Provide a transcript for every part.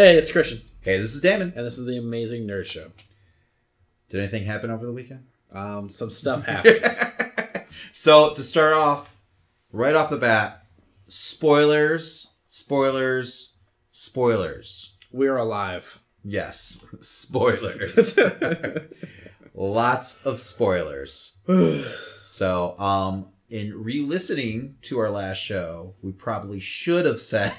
Hey, it's Christian, Hey, this is Damon. and this is the Amazing Nerd Show. Did anything happen over the weekend? Um, some stuff happened. So, to start off, right off the bat, spoilers, spoilers, spoilers. We're alive. Yes, spoilers. Lots of spoilers. So, um, in re-listening to our last show, we probably should have said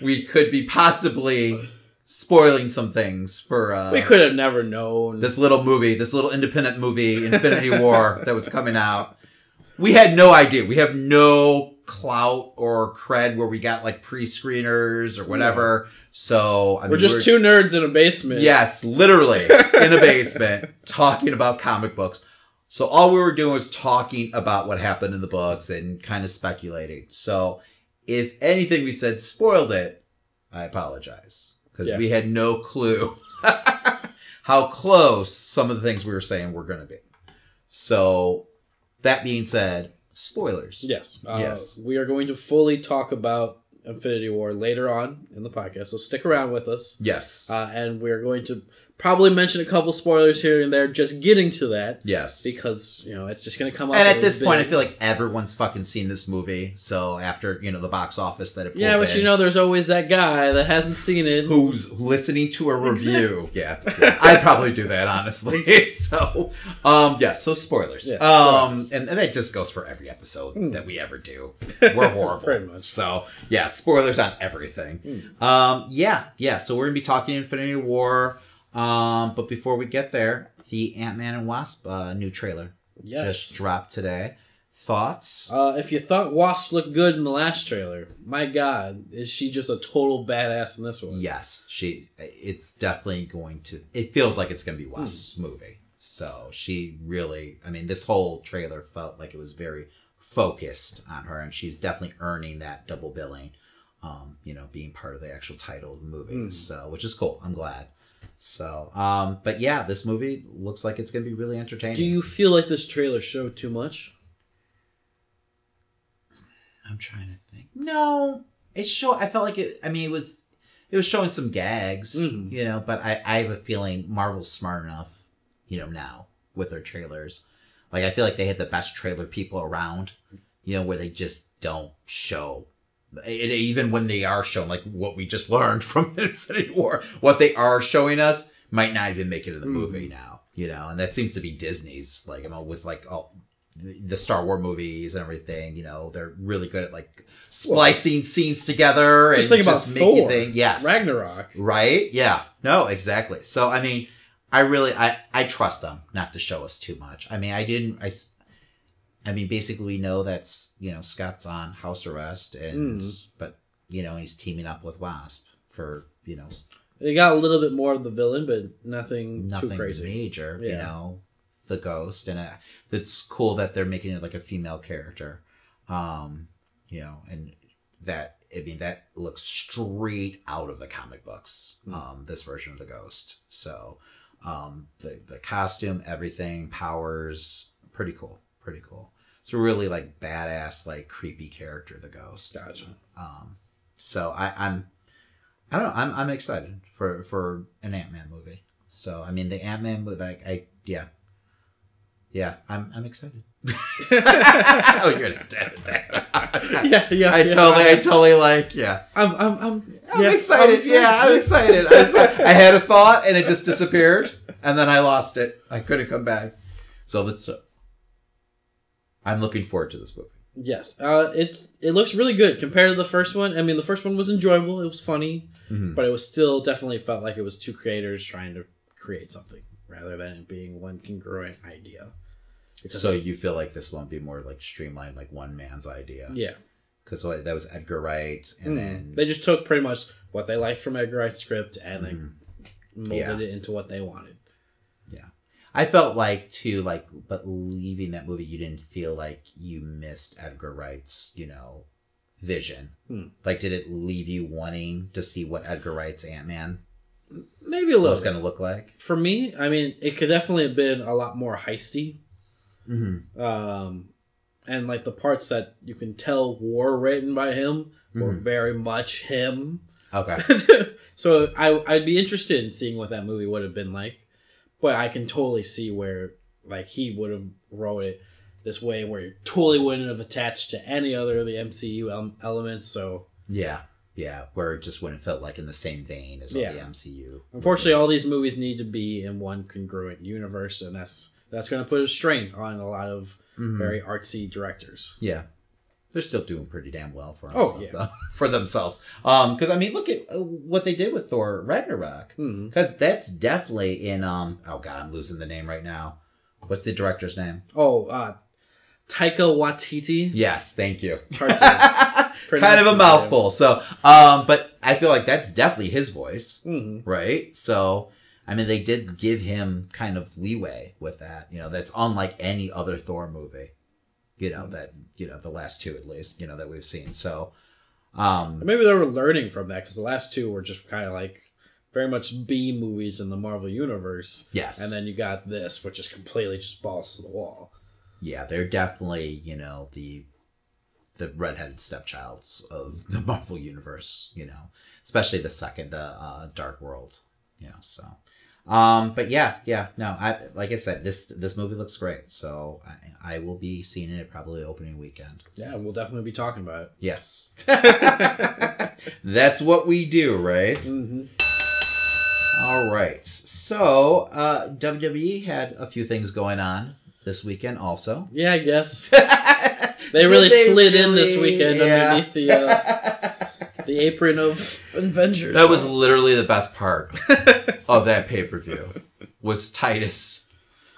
we could be possibly spoiling some things for uh, we could have never known. this little movie, this little independent movie, Infinity War, that was coming out. We had no idea. We have no clout or cred where we got like pre-screeners or whatever. So I we're just two nerds in a basement. Yes, literally in a basement talking about comic books. So all we were doing was talking about what happened in the books and kind of speculating. So if anything we said spoiled it, I apologize because Yeah. we had no clue how close some of the things we were saying were going to be. So that being said, spoilers. Yes. Uh, Yes. We are going to fully talk about Infinity War later on in the podcast, so stick around with us. Yes. Uh, and we are going to probably mention a couple spoilers here and there, just getting to that yes. because you know it's just going to come up. and at this point, I feel like everyone's fucking seen this movie. So after you know the box office that it yeah, but in, you know, there's always that guy that hasn't seen it. who's listening to a review. Yeah, yeah. I'd probably do that honestly. so, um, yeah. So spoilers. Yeah, um, spoilers. and, and that just goes for every episode Hmm. that we ever do. We're horrible. Pretty much. So yeah, spoilers on everything. Hmm. Um, yeah, yeah. So we're gonna be talking Infinity War. Um, but before we get there, the Ant Man and Wasp uh, new trailer Yes. just dropped today. Thoughts? Uh, if you thought Wasp looked good in the last trailer, my God, is she just a total badass in this one? Yes, she. It's definitely going to. It feels like it's going to be Wasp's Hmm. movie. So she really. I mean, this whole trailer felt like it was very focused on her, and she's definitely earning that double billing. Um, you know, being part of the actual title of the movie, Hmm. so which is cool. I'm glad. So, um, but yeah, this movie looks like it's going to be really entertaining. Do you feel like this trailer showed too much? I'm trying to think. No, it show. I felt like it. I mean, it was. It was showing some gags, Mhm. you know. But I, I have a feeling Marvel's smart enough, you know, now with their trailers. Like I feel like they had the best trailer people around, you know, where they just don't show. It, even when they are shown, like what we just learned from Infinity War, what they are showing us might not even make it in the Mhm. movie now, you know. And that seems to be Disney's, like, I mean, with like all the, the Star Wars movies and everything, you know, they're really good at like splicing scenes together Just and think about just making things. Yes, Ragnarok. right? Yeah, no, exactly. So I mean, I really, I, I trust them not to show us too much. I mean, I didn't, I, I mean, basically we know that's you know Scott's on house arrest and Mm. but you know he's teaming up with Wasp for you know They got a little bit more of the villain, but nothing, nothing too crazy. major. You know, the ghost, and uh, it's cool that they're making it like a female character. Um, you know, and that I mean that looks straight out of the comic books. Hmm. Um, this version of the ghost. So, um, the the costume, everything, powers, pretty cool, pretty cool. It's a really like badass, like creepy character, the ghost. Gotcha. Um, so I, I'm, I don't know, I'm, I'm excited for for an Ant Man movie. So I mean, the Ant Man movie, like I, yeah, yeah, I'm, I'm excited. oh, you're not dead with that. Yeah, yeah. I yeah. totally, I totally like, yeah. I'm, I'm, I'm, I'm yeah, excited. Yeah, I'm excited. I'm excited. I had a thought and it just disappeared, and then I lost it. I couldn't come back. So let's. Uh, I'm looking forward to this movie. Yes, uh, it's it looks really good compared to the first one. I mean, the first one was enjoyable; it was funny, Mhm. but it was still definitely felt like it was two creators trying to create something rather than it being one congruent idea. Because- So you feel like this won't be more like streamlined, like one man's idea? yeah, Because that was Edgar Wright, and Mm. then they just took pretty much what they liked from Edgar Wright's script and they Mhm. molded Yeah. it into what they wanted. I felt like too, like, but leaving that movie, you didn't feel like you missed Edgar Wright's, you know, vision. Hmm. Like, did it leave you wanting to see what Edgar Wright's Ant Man Maybe a little. was going to look like? For me, I mean, it could definitely have been a lot more heisty. Mm-hmm. Um, and like the parts that you can tell were written by him were Mhm. very much him. Okay. so I I'd be interested in seeing what that movie would have been like, but I can totally see where like he would have wrote it this way where it totally wouldn't have attached to any other of the MCU el- elements. So Yeah. Yeah. Where it just wouldn't felt like in the same vein as all the MCU. unfortunately, all these movies need to be in one congruent universe, and that's that's going to put a strain on a lot of Mhm. very artsy directors. Yeah. They're still doing pretty damn well for Oh, themselves. yeah. though. for themselves. Um, because I mean, look at uh, what they did with Thor Ragnarok. Hmm. Because that's definitely in um. Oh God, I'm losing the name right now. What's the director's name? Oh, uh, Taika Waititi. Yes, thank you. It's hard to kind of a mouthful. So, um, but I feel like that's definitely his voice, name. Mhm. right? So, I mean, they did give him kind of leeway with that. You know, that's unlike any other Thor movie. You know that you know the last two at least. You know that we've seen. So, um, Maybe they were learning from that because the last two were just kind of like very much B movies in the Marvel universe, yes, and then you got this, which is completely just balls to the wall. yeah, they're definitely you know the the redheaded stepchilds of the Marvel universe. You know, especially the second, the uh, Dark World. You know, so. Um, but yeah, yeah, no, I like I said, this this movie looks great, so I, I will be seeing it probably opening weekend. Yeah, we'll definitely be talking about it. Yes, that's what we do, right? hmm All right. So uh, WWE had a few things going on this weekend, also. Yeah, I guess they they really slid in this weekend underneath the uh, the apron of Avengers. That was literally the best part of that pay per view. Was Titus,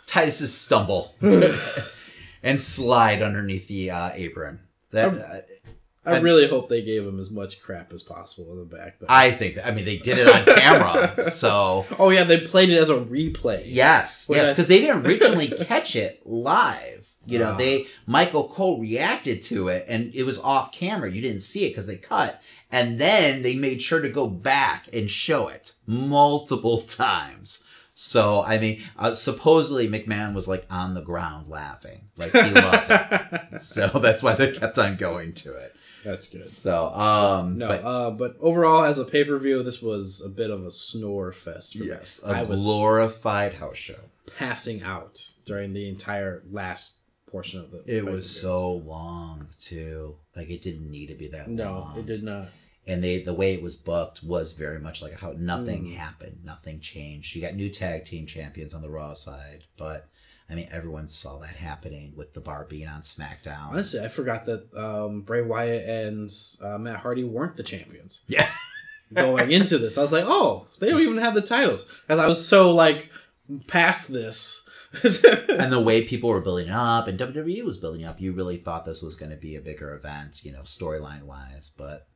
Titus's stumble and slide underneath the uh, apron. That uh, I really hope they gave him as much crap as possible in the back. Though. I think. That, I mean, they did it on camera, so oh yeah, they played it as a replay. yes, yes, I- because they didn't originally catch it live. You know, Ah. they Michael Cole reacted to it, and it was off camera. You didn't see it because they cut, and then they made sure to go back and show it multiple times. So I mean, uh, supposedly McMahon was like on the ground laughing, like he loved it. So that's why they kept on going to it. That's good. So um, No, but uh, but overall, as a pay per view, this was a bit of a snore fest for yes, me. a I glorified house show. passing out during the entire last portion of the. It was so long too. Like it didn't need to be that No, long. No, it did not. And they the way it was booked was very much like how nothing Mm. happened, nothing changed. You got new tag team champions on the Raw side, but I mean everyone saw that happening with the bar being on SmackDown. Honestly, I forgot that um, Bray Wyatt and uh, Matt Hardy weren't the champions Yeah. going into this. I was like, oh, they don't even have the titles, and I was so like past this. and the way people were building up and WWE was building up, you really thought this was going to be a bigger event, you know, storyline wise, but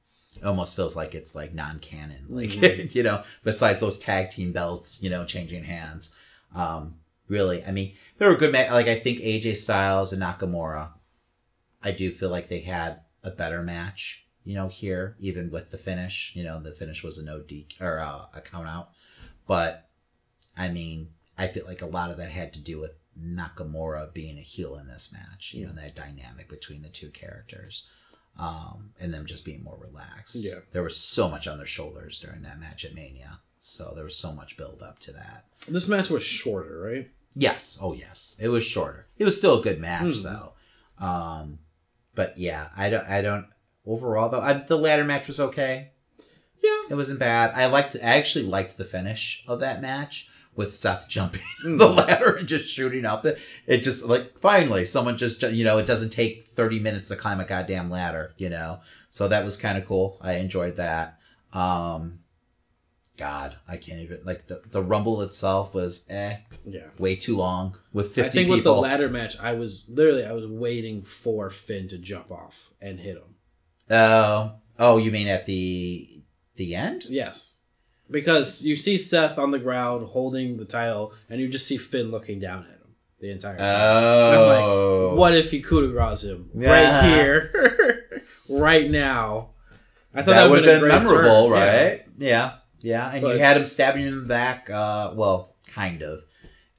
almost feels like it's like non-canon. Like, Mhm. you know, besides those tag team belts, you know, changing hands. Um, really, I mean, there were good, ma- like, I think AJ Styles and Nakamura, I do feel like they had a better match, you know, here, even with the finish. You know, the finish was a no D or uh, a count out. But, I mean, I feel like a lot of that had to do with Nakamura being a heel in this match, you know, that dynamic between the two characters. Um, and them just being more relaxed. Yeah. There was so much on their shoulders during that match at Mania. So there was so much build up to that. this match was shorter, right? Yes. Oh, yes. It was shorter. It was still a good match, Hmm. though. Um, but yeah, I don't. I don't. Overall, though, I, the ladder match was okay. Yeah. It wasn't bad. I liked. I actually liked the finish of that match with Seth jumping Mm. the ladder and just shooting up it. It just like finally someone just you know it doesn't take thirty minutes to climb a goddamn ladder. You know, so that was kind of cool. I enjoyed that. Um, God, I can't even like the the rumble itself was eh Yeah. way too long with fifty. I 50 think with the ladder match, I was literally I was waiting for Finn to jump off and hit him. Oh, oh, you mean at the the end? Yes. Because you see Seth on the ground holding the title, and you just see Finn looking down at him the entire time. Oh, what if he coup de grace him Yeah. right here, right now? I thought that would have been memorable, turn. Right? Yeah. yeah, and But- you had him stabbing him in the back. Uh, well, kind of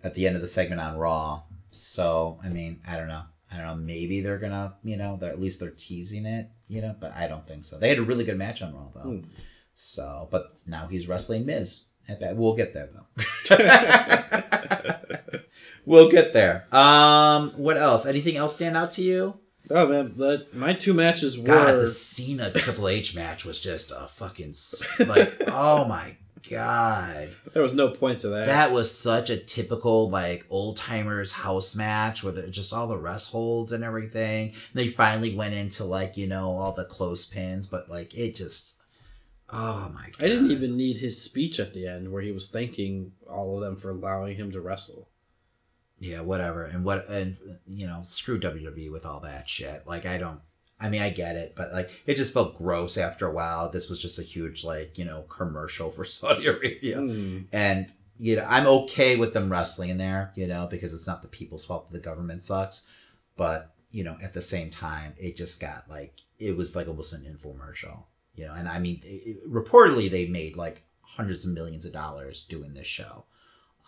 at the end of the segment on Raw. So, I mean, I don't know. I don't know. Maybe they're gonna, you know, they're, at least they're teasing it, you know, but I don't think so. They had a really good match on Raw though. Hmm. So, but now he's wrestling Miz. At Bad- We'll get there though. we'll get there. Um, what else? Anything else stand out to you? Oh man, the, my two matches were God, the Cena Triple H match was just a fucking like, oh my god, there was no point to that. that was such a typical like old timers house match with it- just all the rest holds and everything. And they finally went into like you know all the close pins, but like it just, oh my god, I didn't even need his speech at the end where he was thanking all of them for allowing him to wrestle. yeah, whatever. And what, and you know, screw WWE with all that shit. Like, I don't, I mean, I get it, but like, it just felt gross after a while. This was just a huge, like, you know, commercial for Saudi Arabia. Hmm. And, you know, I'm okay with them wrestling in there, you know, because it's not the people's fault that the government sucks. But, you know, at the same time, it just got like, it was like almost an infomercial, you know, and I mean, it, reportedly they made like hundreds of millions of dollars doing this show.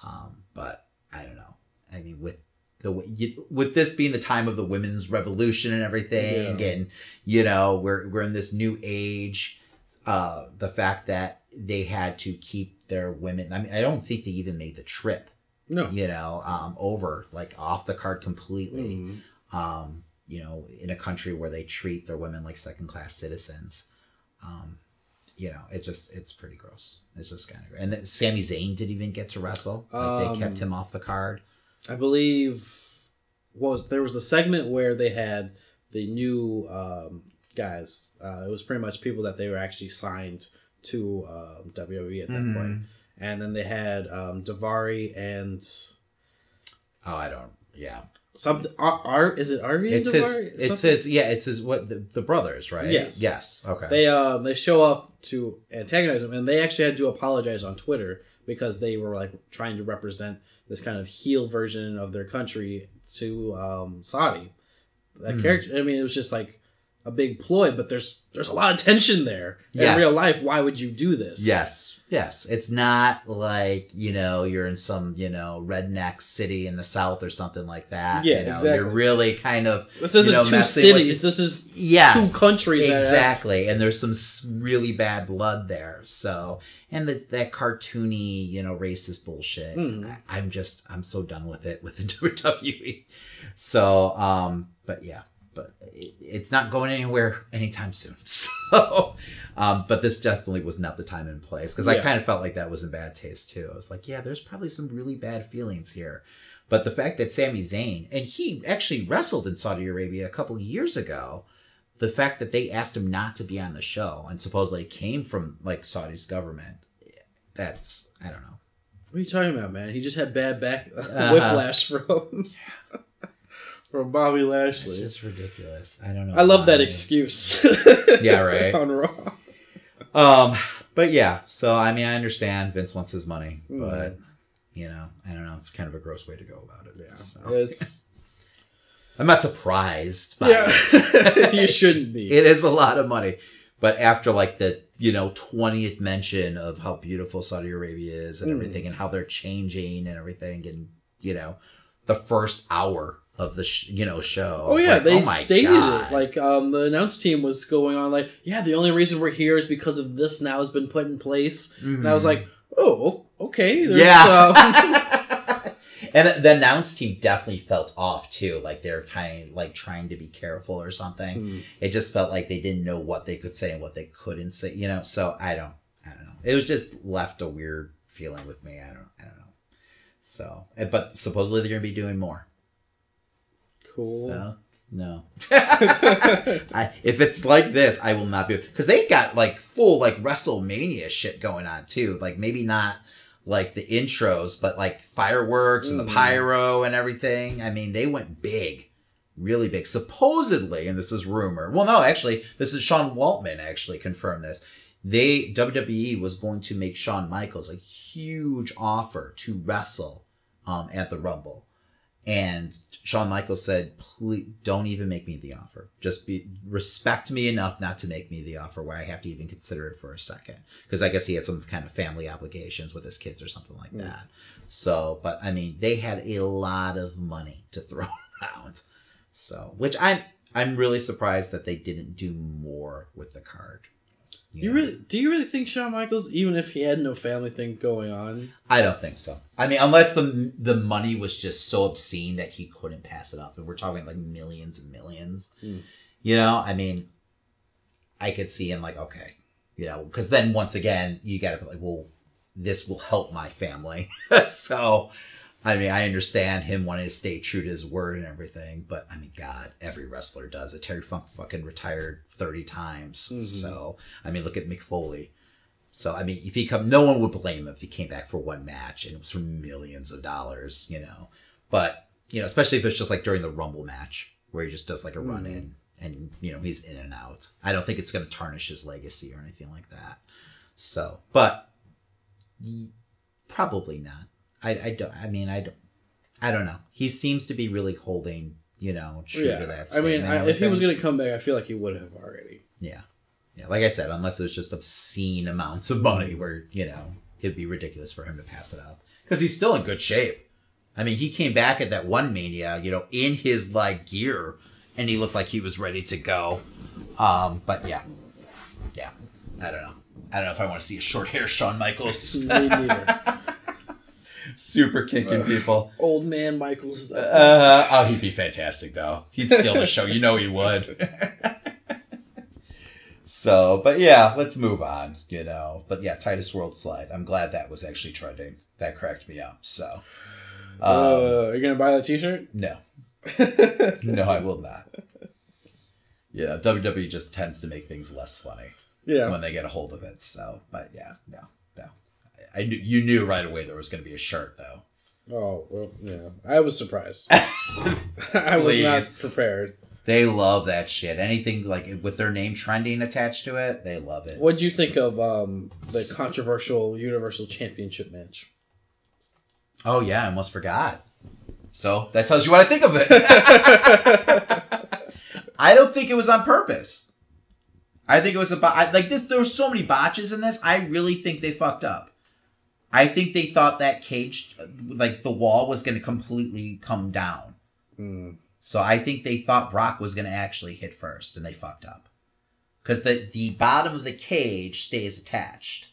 Um, but I don't know. I mean, with the you- with this being the time of the women's revolution and everything, Yeah. and you know, we're we're in this new age. Uh, the fact that they had to keep their women. I mean, I don't think they even made the trip. No. You know, um, over like off the card completely. Hmm. Um, you know, in a country where they treat their women like second class citizens. Um, you know, it just it's pretty gross. It's just kind of and then Sami Zayn didn't even get to wrestle. Like they kept Um, him off the card. I believe was there was a segment where they had the new um, guys. Uh, it was pretty much people that they were actually signed to um, WWE at that Mhm. point. And then they had um, Daivari and Oh, I don't. Yeah, something. R, R is it RV? It says. Daivari? It's Yeah, It says What the, the brothers, right? Yes. Yes. Okay. They uh they show up to antagonize him, and they actually had to apologize on Twitter because they were like trying to represent this kind of heel version of their country to um, Saudi. That Hmm. character, I mean, it was just like a big ploy, but there's there's a lot of tension there in Yes. real life. Why would you do this? Yes. Yes. It's not like, you know, you're in some, you know, redneck city in the south or something like that. Yeah, you know, exactly. You're really kind of this isn't you know, two messing with- cities. This is yes, two countries exactly, and there's some really bad blood there. So, and the, that cartoony, you know, racist bullshit. Mhm. I, I'm just, I'm so done with it with the WWE. So, um, but yeah, but it, it's not going anywhere anytime soon. So, um, but this definitely was not the time and place because I kind of felt like that was in bad taste too. I was like, yeah, there's probably some really bad feelings here. But the fact that Sami Zayn, and he actually wrestled in Saudi Arabia a couple of years ago, the fact that they asked him not to be on the show and supposedly came from like Saudi's government, that's, I don't know. what are you talking about, man? He just had bad back Uh-huh. whiplash from from Bobby It's Lashley. just ridiculous. I don't know. I love that why. excuse. Yeah, right. on Raw. Um, but yeah, so I mean, I understand Vince wants his money, Mm. but you know, I don't know. It's kind of a gross way to go about it. Yeah, So, it's, I'm not surprised by yeah. it. you shouldn't be. it is a lot of money, but after like the you know twentieth mention of how beautiful Saudi Arabia is and Mm. everything, and how they're changing and everything, and you know, the first hour of the sh- you know show. Oh yeah, like, they oh stated God. it. Like um, the announce team was going on like, yeah, the only reason we're here is because of this now has been put in place. And I was Mhm. like, oh, okay. Yeah. um, and the announce team definitely felt off too. Like they're kind of like trying to be careful or something. Hmm. It just felt like they didn't know what they could say and what they couldn't say. You know, so I don't, I don't know. It was just left a weird feeling with me. I don't, I don't know. So, eh, but supposedly they're gonna be doing more. Cool. So no. I, if it's like this, I will not be because they got like full like WrestleMania shit going on too. Like maybe not like the intros, but like fireworks and the Mm. pyro and everything. I mean, they went big, really big. Supposedly, and this is rumor. Well, no, actually, this is Sean Waltman actually confirmed this. They WWE was going to make Shawn Michaels a huge offer to wrestle um, at the Rumble. And Shawn Michaels said, "Please don't even make me the offer. Just be respect me enough not to make me the offer where I have to even consider it for a second. Because I guess he had some kind of family obligations with his kids or something like Mm. that. So, but I mean, they had a lot of money to throw around. So, which I'm I'm really surprised that they didn't do more with the card. You really do you really think Shawn Michaels, even if he had no family thing going on? I don't think so. I mean, unless the the money was just so obscene that he couldn't pass it up, and we're talking like millions and millions. Hmm. You know, I mean, I could see him like, okay, you know, because then once again, you got to be like, well, this will help my family. so, I mean, I understand him wanting to stay true to his word and everything, but I mean, God, every wrestler does it. Terry Funk fucking retired thirty times. Mhm. So, I mean, look at Mick Foley. So I mean, if he come, no one would blame him if he came back for one match and it was for millions of dollars, you know. But you know, especially if it's just like during the Rumble match where he just does like a run in and you know he's in and out. I don't think it's going to tarnish his legacy or anything like that. So, but probably not. I I don't. I mean, I don't. I don't know. He seems to be really holding, you know, true yeah, to that. I mean, I, if he was gonna come back, I feel like he would have already. Yeah. Yeah. Like I said, unless it was just obscene amounts of money where, you know, it'd be ridiculous for him to pass it up. Because he's still in good shape. I mean, he came back at that one mania, you know, in his like gear and he looked like he was ready to go. Um, but yeah. Yeah. I don't know. I don't know if I want to see a short hair Shawn Michaels Me neither. super kicking people. Old man Michaels. Uh, oh, he'd be fantastic though. He'd steal the show. You know he would. so, but yeah, let's move on. You know, but yeah, Titus World Slide. I'm glad that was actually trending. That cracked me up. So, um, uh, are you gonna buy that T-shirt? no, no, I will not. Yeah, WWE just tends to make things less funny yeah. when they get a hold of it. So, but yeah, no. I knew you knew right away there was going to be a shirt though. Oh well, yeah. I was surprised. I was not prepared. They love that shit. Anything like with their name trending attached to it, they love it. What do you think of um, the controversial Universal Championship match? Oh yeah, I almost forgot. So that tells you what I think of it. I don't think it was on purpose. I think it was about like this. There were so many botches in this. I really think they fucked up. I think they thought that cage, like the wall, was going to completely come down. Hmm. So I think they thought Brock was going to actually hit first, and they fucked up. Because the the bottom of the cage stays attached,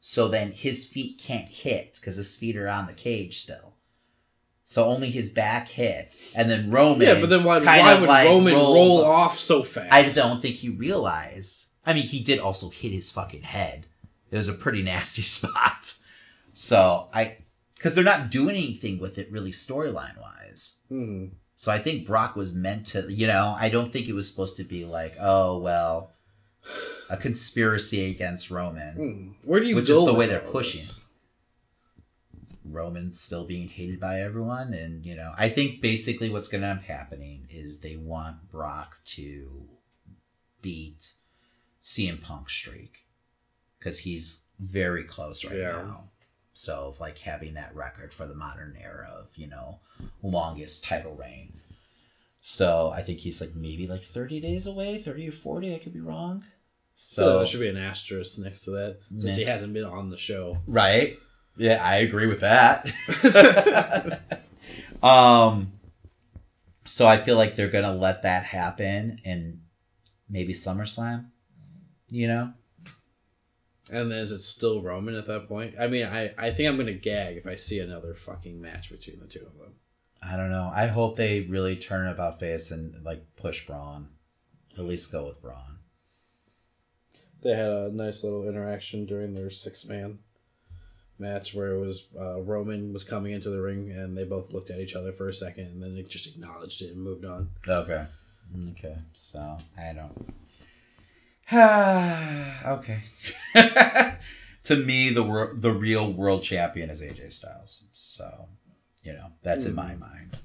so then his feet can't hit because his feet are on the cage still. So only his back hits, and then Roman. Yeah, but then why, why would like Roman rolls roll off so fast? I don't think he realized. I mean, he did also hit his fucking head. It was a pretty nasty spot. So I, because they're not doing anything with it really storyline wise. Hmm. So I think Brock was meant to, you know, I don't think it was supposed to be like, oh well, a conspiracy against Roman. Hmm. Where do you Which go is the way they're pushing. this? Roman's still being hated by everyone, and you know, I think basically what's going to end up happening is they want Brock to beat CM Punk's streak because he's very close right Yeah. now. So, of, like having that record for the modern era of you know longest title reign. So I think he's like maybe like thirty days away, thirty or forty. I could be wrong. So So there should be an asterisk next to that since he hasn't been on the show. Right. Yeah, I agree with that. um so I feel like they're going to let that happen and maybe SummerSlam, you know? And then is it still Roman at that point? I mean, I, I think I'm gonna gag if I see another fucking match between the two of them. I don't know. I hope they really turn about face and like push Braun. At least go with Braun. They had a nice little interaction during their six man match where it was uh, Roman was coming into the ring and they both looked at each other for a second and then they just acknowledged it and moved on. Okay. Okay. So, I don't okay. to me, the wor- the real world champion is AJ Styles. So, you know, that's in my mind.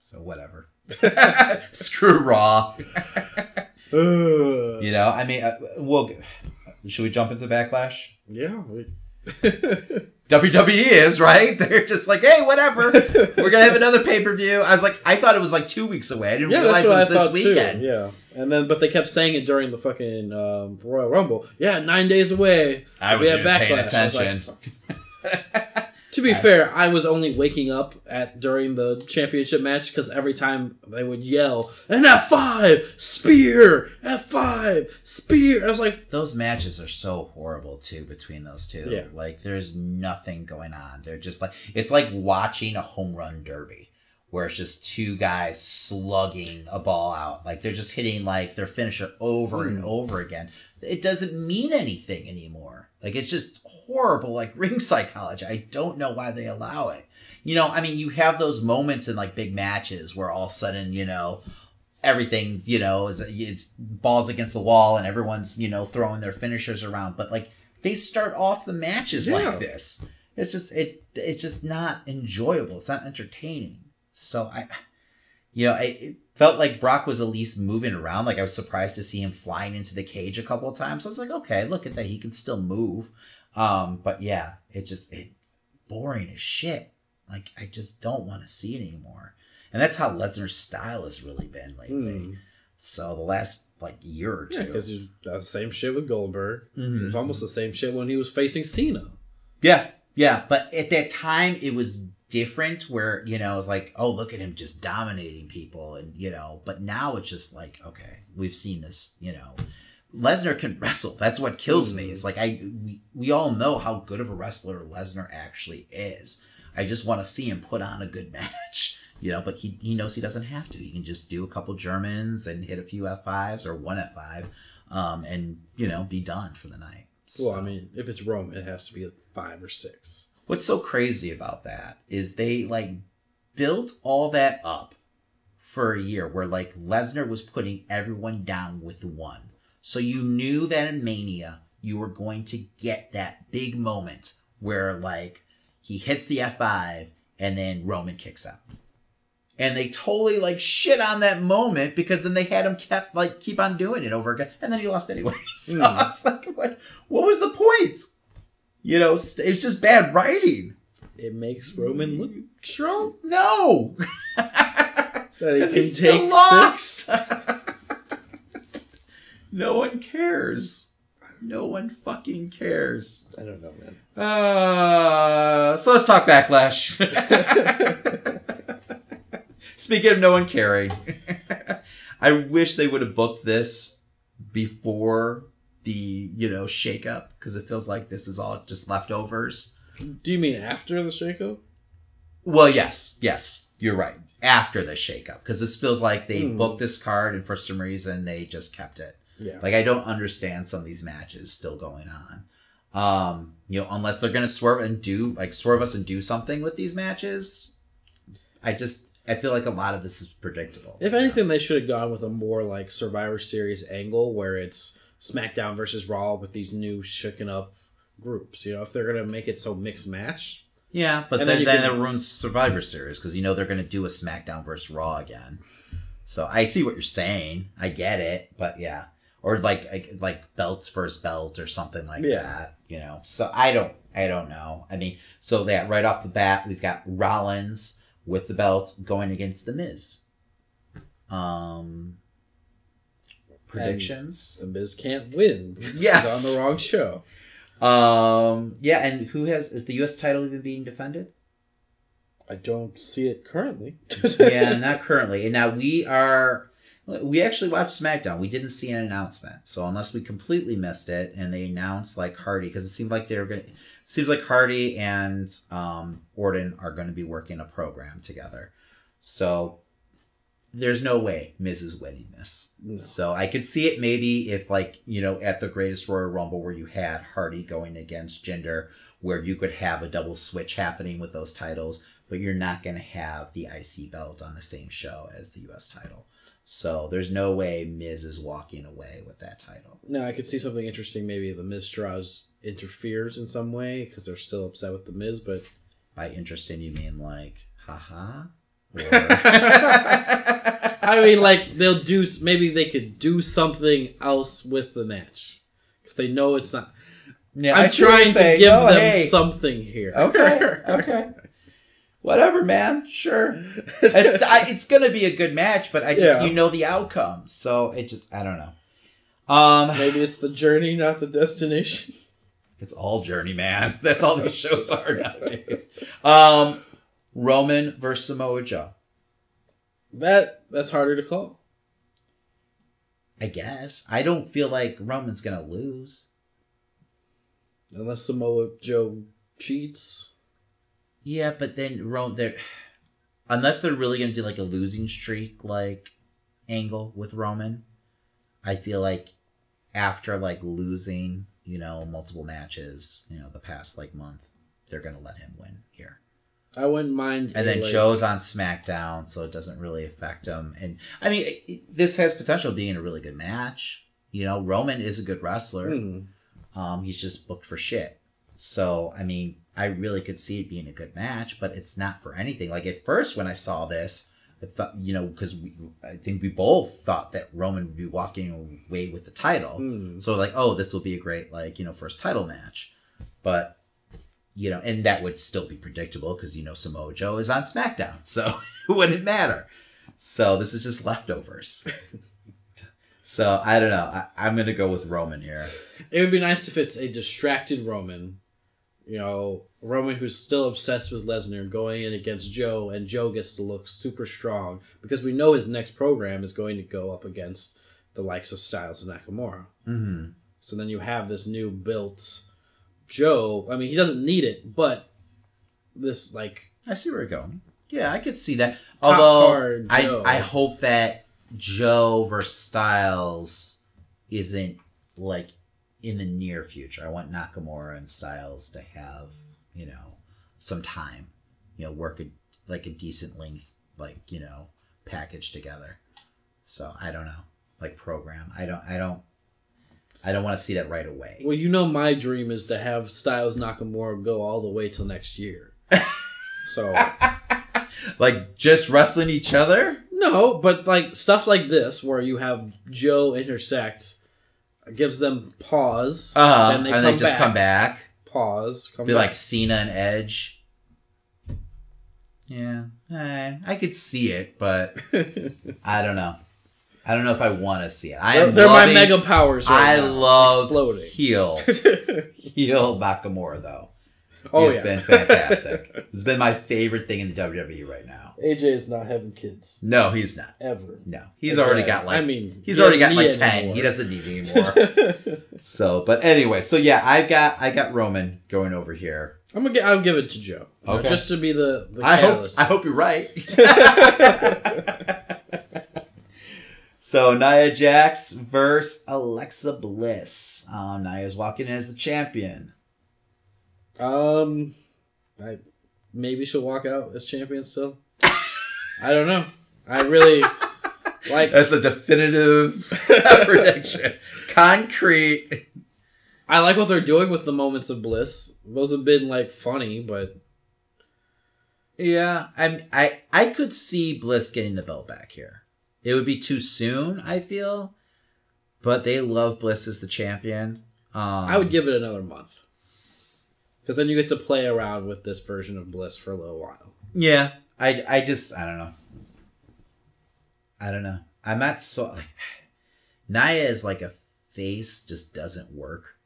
So whatever. Screw Raw. You know, I mean, uh, we'll. Should we jump into Backlash? yeah. We... WWE is right. They're just like, hey, whatever. We're gonna have another pay per view. I was like, I thought it was like two weeks away. I didn't yeah, realize it was this weekend. too. Yeah, and then but they kept saying it during the fucking um, Royal Rumble. Yeah, nine days away. I had even paying. I was like, attention. To be fair, I was only waking up at during the championship match because every time they would yell an F five spear, F five spear, I was like, those matches are so horrible too between those two. Yeah. Like there's nothing going on. They're just like it's like watching a home run derby where it's just two guys slugging a ball out. Like they're just hitting like their finisher over and Mm. over again. It doesn't mean anything anymore. Like it's just horrible like ring psychology. I don't know why they allow it. You know, I mean you have those moments in like big matches where all of a sudden, you know, everything you know is it's balls against the wall and everyone's you know throwing their finishers around but like they start off the matches Yeah. like this it's just it it's just not enjoyable it's not entertaining so i you know I, it felt like brock was at least moving around like i was surprised to see him flying into the cage a couple of times So i was like okay look at that he can still move um but yeah it just it boring as shit like i just don't want to see it anymore and that's how Lesnar's style has really been lately. hmm. So the last like year or yeah, two. because was the same shit with Goldberg. It Mhm. was almost the same shit when he was facing Cena. Yeah, yeah. But at that time, it was different. Where you know, it's like, oh, look at him just dominating people, and you know. But now it's just like, okay, we've seen this. You know, Lesnar can wrestle. That's what kills me. It's like I we, we all know how good of a wrestler Lesnar actually is. I just want to see him put on a good match. You know, but he, he knows he doesn't have to. He can just do a couple Germans and hit a few F5s or one F5 um, and, you know, be done for the night. Well, I mean, if it's Roman, it has to be a five or six. What's so crazy about that is they like built all that up for a year where like Lesnar was putting everyone down with one. So you knew that in Mania you were going to get that big moment where like he hits the F5 and then Roman kicks out. And they totally like shit on that moment because then they had him kept like keep on doing it over again and then he lost anyway. So Hmm. I was like, what what was the point? You know, it's just bad writing. It makes Roman look strong. No, That he can still take lost. six. no one cares. No one fucking cares. I don't know, man. Uh, so let's talk backlash. Speaking of no one caring, I wish they would have booked this before the you know shakeup because it feels like this is all just leftovers. Do you mean after the shakeup? Well, yes, yes, you're right. After the shakeup, because this feels like they Hmm. booked this card and for some reason they just kept it. Yeah. Like I don't understand some of these matches still going on. Um, you know, unless they're gonna swerve and do like swerve us and do something with these matches. I just I feel like a lot of this is predictable. If anything, they should have gone with a more like Survivor Series angle where it's SmackDown versus Raw with these new shooken up groups. You know, if they're gonna make it so mixed match, Yeah, but then, then then, can- it ruins Survivor Series because you know they're gonna do a SmackDown versus Raw again. So I see what you're saying. I get it, but yeah, or like like, like belts versus belt or something like Yeah. that. You know, so I don't I don't know. I mean, so that right off the bat we've got Rollins with the belt going against the Miz. Um, predictions. the Miz can't win. Yes. he's on the wrong show. Um, yeah, and who has is the U.S. title even being defended? I don't see it currently. yeah, not currently. And now we are. We actually watched SmackDown. We didn't see an announcement, so unless we completely missed it, and they announced like Hardy, because it seemed like they were gonna. Seems like Hardy and um, Orton are going to be working a program together. So there's no way Miz is winning this. No. So I could see it maybe if like you know at the Greatest Royal Rumble where you had Hardy going against Jinder, where you could have a double switch happening with those titles but you're not going to have the IC belt on the same show as the US title. So there's no way Miz is walking away with that title. No, I could see something interesting. Maybe the Miz draws interferes in some way because they're still upset with the Miz, but By interesting, you mean like, haha? I mean, like they'll do. Maybe they could do something else with the match because they know it's not. yeah, I'm trying to saying. give Oh, them hey. something here. Okay, okay. Whatever, man. Sure. It's I, it's gonna be a good match, but I just Yeah. you know the outcome, so it just I don't know. Um, Maybe it's the journey, not the destination. It's all journey, man. That's all these shows are nowadays. Um, Roman versus Samoa Joe. That that's harder to call. I guess. I don't feel like Roman's gonna lose. Unless Samoa Joe cheats. Yeah, but then Roman they're unless they're really gonna do like a losing streak like angle with Roman, I feel like after like losing, you know, multiple matches, you know, the past like month, they're gonna let him win here. I wouldn't mind. And then like, Joe's on SmackDown, so it doesn't really affect him. And I mean, this has potential being a really good match. You know, Roman is a good wrestler. Hmm. Um, he's just booked for shit. So I mean, I really could see it being a good match, but it's not for anything. Like at first, when I saw this, I thought, you know, because we, I think we both thought that Roman would be walking away with the title. Hmm. So like, oh, this will be a great like you know first title match, but you know, and that would still be predictable because you know Samoa Joe is on SmackDown, so it wouldn't matter. So this is just leftovers. so I don't know. I, I'm gonna go with Roman here. It would be nice if it's a distracted Roman, you know, Roman who's still obsessed with Lesnar going in against Joe, and Joe gets to look super strong because we know his next program is going to go up against the likes of Styles and Nakamura. Mm-hmm. So then you have this new built Joe. I mean, he doesn't need it, but this like I see where you're going. Yeah, I could see that. Although I, I hope that Joe versus Styles isn't like in the near future. I want Nakamura and Styles to have you know some time, you know, work a like a decent length like you know package together. So I don't know, like program. I don't. I don't. I don't want to see that right away. well, you know, my dream is to have Styles Nakamura go all the way till next year. so Like just wrestling each other. No, but like stuff like this where you have Joe intersect gives them pause, Uh, then they and they just back, come back. pause, come Be back. like Cena and Edge. Yeah, eh, I could see it, but I don't know. I don't know if I want to see it. I they're, am they're my mega powers. Right I now, love exploding. heel heel Nakamura though. oh He's yeah, been fantastic. it's been my favorite thing in the WWE right now. AJ is not having kids No, he's not. ever. No, he's Okay, already got like. I mean, he's he already got like ten. anymore. He doesn't need anymore. so, but anyway, so yeah, I got I got Roman going over here. I'm gonna. gi- I'll give it to Joe. You know, Okay. just to be the the I hope. I hope you're right. so Nia Jax versus Alexa Bliss. Um, Nia's walking in as the champion. Um, I maybe she'll walk out as champion still. I don't know. I really like. That's a definitive prediction. Concrete. I like what they're doing with the moments of bliss. Those have been like funny, but Yeah, I'm. I I could see Bliss getting the belt back here. It would be too soon. I feel, but they love Bliss as the champion. Um, I would give it another month because then you get to play around with this version of bliss for a little while. Yeah, I, I just I don't know. I don't know. I'm not so like Nia is like a face just doesn't work.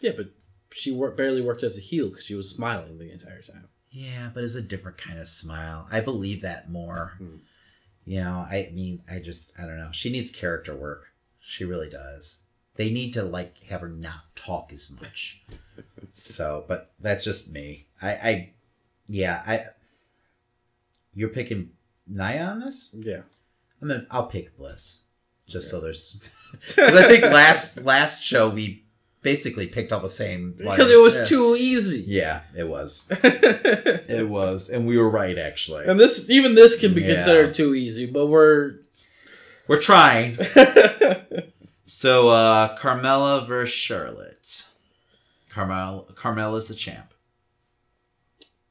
Yeah, but she wor- barely worked as a heel because she was smiling the entire time. Yeah, but it's a different kind of smile. I believe that more. Hmm. You know, I mean, I just I don't know. She needs character work. She really does. They need to like have her not talk as much. so, but that's just me. I I yeah, I You're picking Nia on this? Yeah, I'm gonna. I'll pick Bliss, just so there's. Because I think last last show we basically picked all the same. because it was yeah. too easy. Yeah, it was. It was, and we were right actually. And this, even this, can be Yeah. considered too easy. But we're We're trying. So, uh Carmella versus Charlotte. Carmel Carmella's the champ.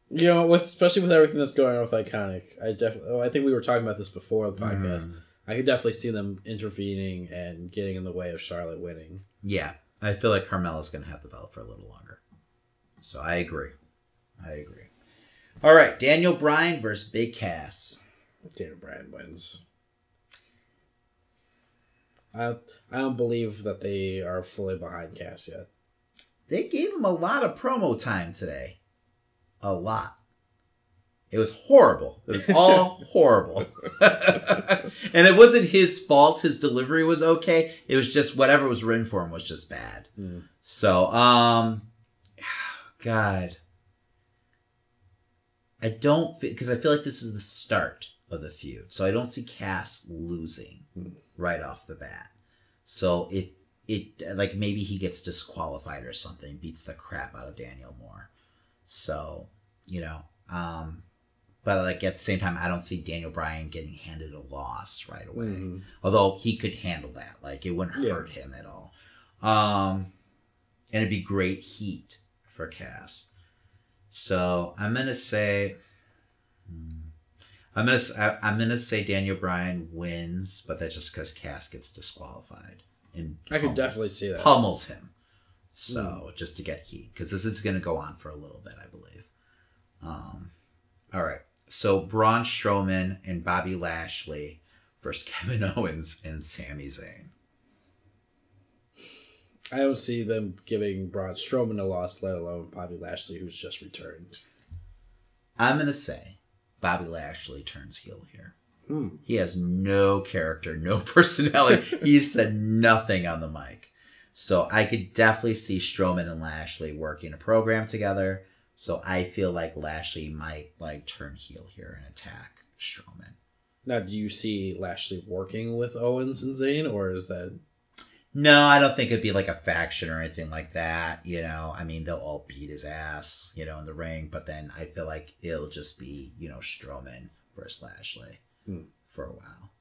you know, with especially with everything that's going on with Iconic, I definitely. Oh, I think we were talking about this before the podcast. Mm. I could definitely see them intervening and getting in the way of Charlotte winning. Yeah, I feel like Carmella's gonna have the belt for a little longer. So I agree. I agree. All right, Daniel Bryan versus Big Cass. Daniel Bryan wins. I I don't believe that they are fully behind Cass yet. they gave him a lot of promo time today. A lot. It was horrible. It was all horrible. and it wasn't his fault. His delivery was okay. It was just whatever was written for him was just bad. Mm. So, um, God, I don't because I feel like this is the start of the feud. So I don't see Cass losing Hmm. right off the bat. So if it like maybe he gets disqualified or something, beats the crap out of Daniel Moore. So you know, um, but like at the same time, I don't see Daniel Bryan getting handed a loss right away. Mhm. Although he could handle that, like it wouldn't Yeah. hurt him at all. Um, and it'd be great heat for Cass. So I'm gonna say, hmm, I'm gonna I'm gonna say Daniel Bryan wins, but that's just because Cass gets disqualified and I could definitely see that. pummels him. So just to get heat, because this is gonna go on for a little bit, I believe. Um, all right. So Braun Strowman and Bobby Lashley versus Kevin Owens and Sami Zayn. I don't see them giving Braun Strowman a loss, let alone Bobby Lashley, who's just returned. I'm gonna say Bobby Lashley turns heel here. Hmm. He has no character, no personality. he said nothing on the mic. So I could definitely see Strowman and Lashley working a program together. So I feel like Lashley might like turn heel here and attack Strowman. Now, do you see Lashley working with Owens and Zayn, or is that No, I don't think it'd be like a faction or anything like that. You know, I mean, they'll all beat his ass, you know, in the ring, but then I feel like it'll just be, you know, Strowman versus Lashley Hmm. for a while.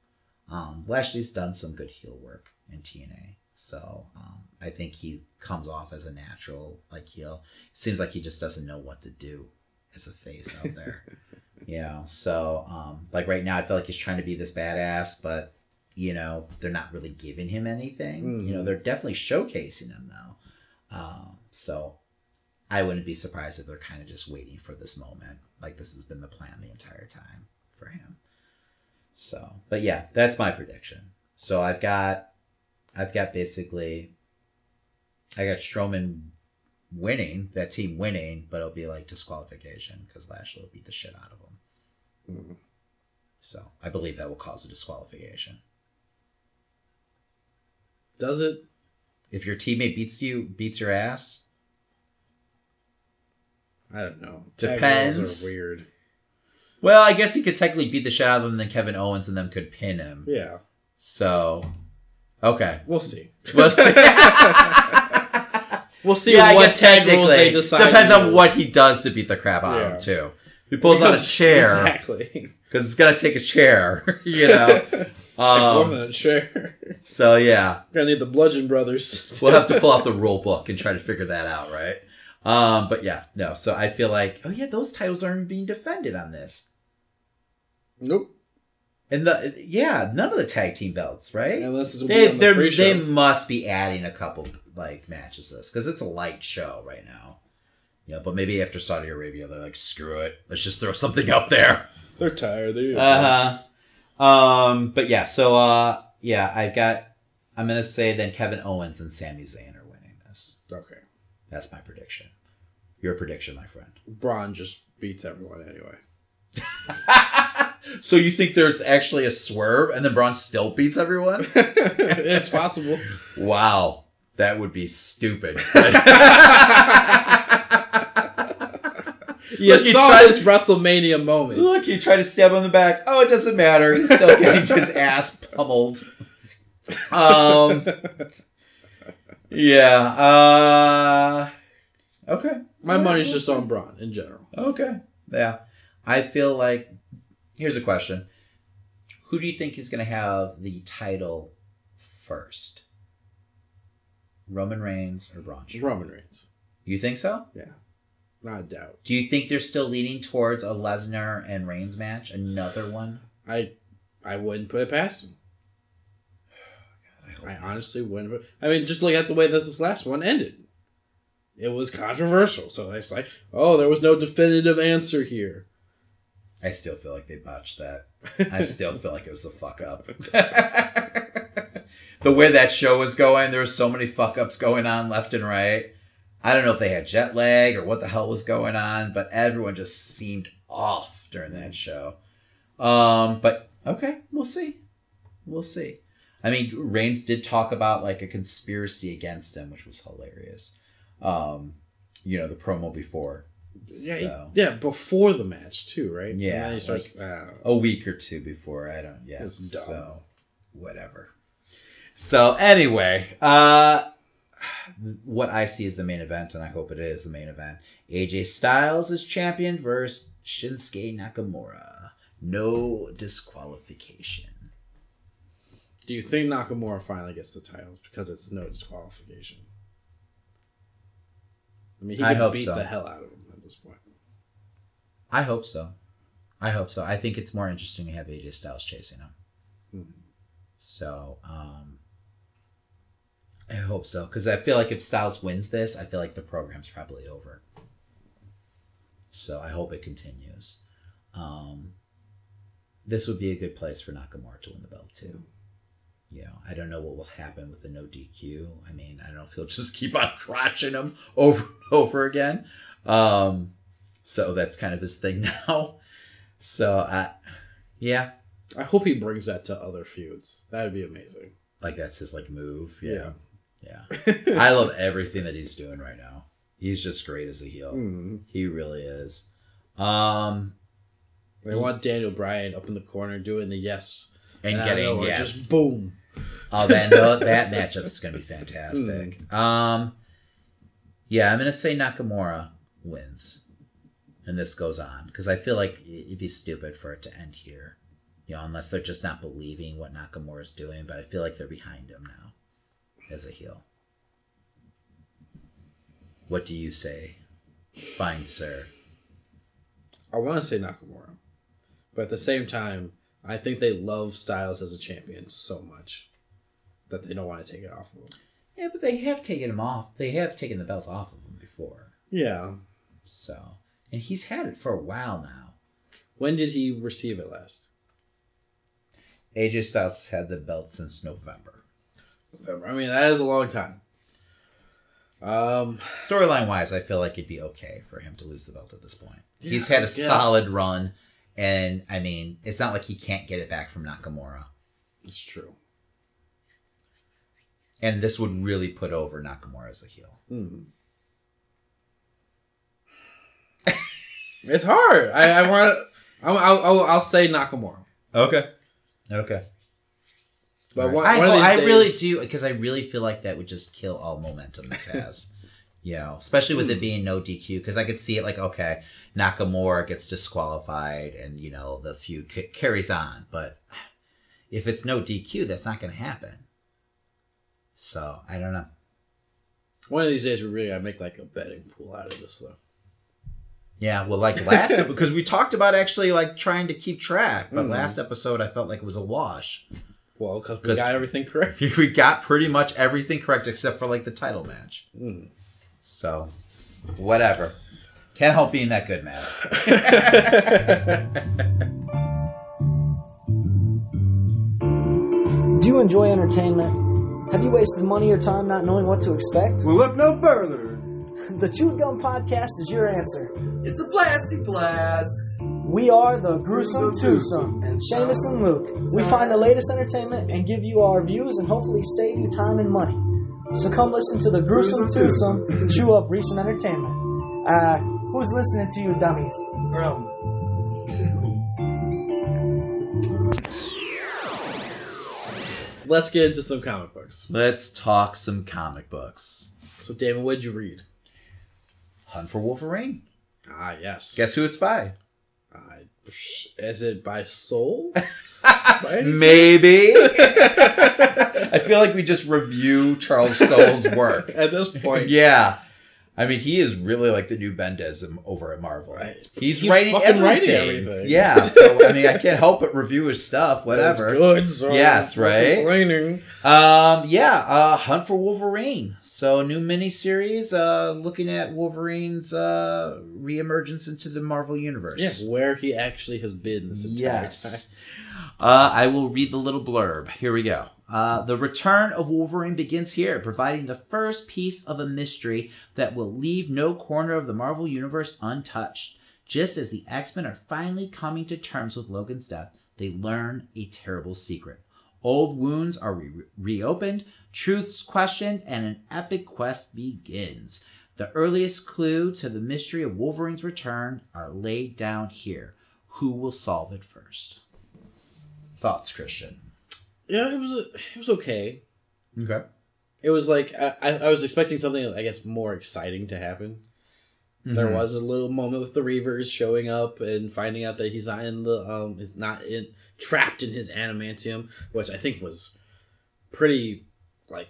Um, Lashley's done some good heel work in TNA, so um, I think he comes off as a natural like heel. It seems like he just doesn't know what to do as a face out there. you know, so um, like right now, I feel like he's trying to be this badass, but you know, they're not really giving him anything. You know, Mhm. they're definitely showcasing him though. Um, so I wouldn't be surprised if they're kind of just waiting for this moment. Like this has been the plan the entire time for him. So, but yeah, that's my prediction. So I've got, I've got basically, I got Strowman winning, that team winning, but it'll be like disqualification because Lashley will beat the shit out of him. Hmm. So I believe that will cause a disqualification. does it? If your teammate beats you, beats your ass, I don't know. Depends. Tag are weird. well, I guess he could technically beat the shit out of them, and then Kevin Owens and them could pin him. Yeah, So, okay. we'll see. We'll see. We'll see yeah, what tag rules they decide. depends on what he does to beat the crap out of Yeah. him too. He pulls out a chair Exactly. because it's gonna take a chair, you know. Take more Um, than a chair. so yeah, Gonna need the Bludgeon Brothers. we'll have to pull out the rule book and try to figure that out, right? Um, but yeah, no. So I feel like, oh yeah, those titles aren't being defended on this, Nope. and the yeah, none of the tag team belts, right? Unless it'll They the they must be adding a couple like matches this because it's a light show right now. Yeah, but maybe after Saudi Arabia, they're like, screw it, let's just throw something up there. They're tired. They Uh huh. Um, but yeah, so uh, yeah, I've got. I'm gonna say then Kevin Owens and Sami Zayn are winning this. Okay. That's my prediction. Your prediction, my friend. Braun just beats everyone anyway. so you think there's actually a swerve and then Braun still beats everyone? it's possible. wow, that would be stupid. You Look, he saw this WrestleMania moment. Look, he tried to stab him in the back. Oh, it doesn't matter. He's still getting his ass pummeled. Um. Yeah. Uh. Okay. My money's just on Braun in general. Okay. Yeah. I feel like. Here's a question. Who do you think is going to have the title first? Roman Reigns or Braun Strowman? Roman Reigns. You think so? Yeah. Not a doubt. Do you think they're still leaning towards a Lesnar and Reigns match? Another one? I I wouldn't put it past him. I honestly wouldn't. Put, I mean, just look at the way that this last one ended. It was controversial, so it's like, oh, there was no definitive answer here. I still feel like they botched that. I still feel like it was a fuck up. the way that show was going, there were so many fuck ups going on left and right. I don't know if they had jet lag or what the hell was going on, but everyone just seemed off during that show. Um, but okay, we'll see. We'll see. I mean, Reigns did talk about like a conspiracy against him, which was hilarious. Um, you know, the promo before. Yeah, So, yeah, before the match too, right? And Yeah, he starts. uh, a week or two before. I don't. Yeah. It's dumb. So whatever. So anyway, uh, what I see is the main event, and I hope it is the main event. AJ Styles is champion versus Shinsuke Nakamura. No disqualification. do you think Nakamura finally gets the title because it's no disqualification? I mean, he could beat so. the hell out of him at this point. I hope so. I hope so. I think it's more interesting to have AJ Styles chasing him. Mhm. So, um, I hope so because I feel like if Styles wins this, I feel like the program's probably over. So I hope it continues. Um, this would be a good place for Nakamura to win the belt too. You know, I don't know what will happen with the no DQ. I mean, I don't know if he'll just keep on crotching him over and over again. Um, so that's kind of his thing now. So, I, yeah, I hope he brings that to other feuds. That would be amazing. like that's his like move. Yeah, yeah. Yeah. I love everything that he's doing right now. He's just great as a heel. Mhm. He really is. Um, They want Daniel Bryan up in the corner doing the yes and of getting yes. just boom. Oh, that no, that matchup is going to be fantastic. Um, yeah, I'm going to say Nakamura wins, and this goes on because I feel like it'd be stupid for it to end here, you know, unless they're just not believing what Nakamura is doing. But I feel like they're behind him now as a heel. What do you say, fine sir? I want to say Nakamura, but at the same time, I think they love Styles as a champion so much that they don't want to take it off of him. Yeah, but they have taken him off. They have taken the belt off of him before, Yeah. so and he's had it for a while now. When did he receive it last? AJ Styles has had the belt since November. November. I mean, that is a long time. Um, Storyline wise, I feel like it'd be okay for him to lose the belt at this point. Yeah, He's had a solid run, and I mean, it's not like he can't get it back from Nakamura. it's true. And this would really put over Nakamura as a heel. Hmm. it's hard. I, I want to. I'll, I'll, I'll say Nakamura. Okay. Okay. But Right. one, I, one of these I days, really do because I really feel like that would just kill all momentum this has. you know, especially with it being no DQ because I could see it like okay, Nakamura gets disqualified and you know the feud c- carries on, but if it's no DQ, that's not going to happen. So I don't know. One of these days, we really gotta make like a betting pool out of this, though. Yeah, well, like last ep- because we talked about actually like trying to keep track, but Mhm. last episode I felt like it was a wash. Well, because we 'Cause- got everything correct. we got pretty much everything correct except for like the title match. Mm. So, whatever. Can't help being that good, man. Do you enjoy entertainment? Have you wasted money or time not knowing what to expect? Well, look no further. The Chewed Gum Podcast is your answer. It's a plastic blast. We are the Gruesome Twosome, and Seamus and Luke. We find the latest entertainment and give you our views and hopefully save you time and money. So come listen to the Gruesome Twosome chew up recent entertainment. Uh, who's listening to you, dummies? Um, Let's get into some comic books. Let's talk some comic books. So, David, what'd you read? Hunt for Wolverine. Ah, yes. Guess who it's by? Is it by Soule? By Maybe. I feel like we just review Charles Soule's work. At this point, Yeah. I mean, he is really like the new Bendis over at Marvel. Right. He's, He's writing, fucking everything. writing everything. Yeah. So I mean, I can't help but review his stuff. Whatever. It's good. So Yes, right? Complaining. Um, yeah, uh, Hunt for Wolverine. So new miniseries, uh, looking at Wolverine's uh reemergence into the Marvel universe. Yeah, where he actually has been this entire Yes. Uh, I will read the little blurb. Here we go. Uh, the return of Wolverine begins here, providing the first piece of a mystery that will leave no corner of the Marvel Universe untouched. Just as the X Men are finally coming to terms with Logan's death, they learn a terrible secret. Old wounds are re- reopened, truths questioned, and an epic quest begins. The earliest clue to the mystery of Wolverine's return are laid down here. Who will solve it first? Thoughts, Christian? Yeah, it was it was okay. Okay. It was like I, I was expecting something I guess more exciting to happen. There Mhm. was a little moment with the Reavers showing up and finding out that he's not in the um is not in trapped in his adamantium, which I think was pretty like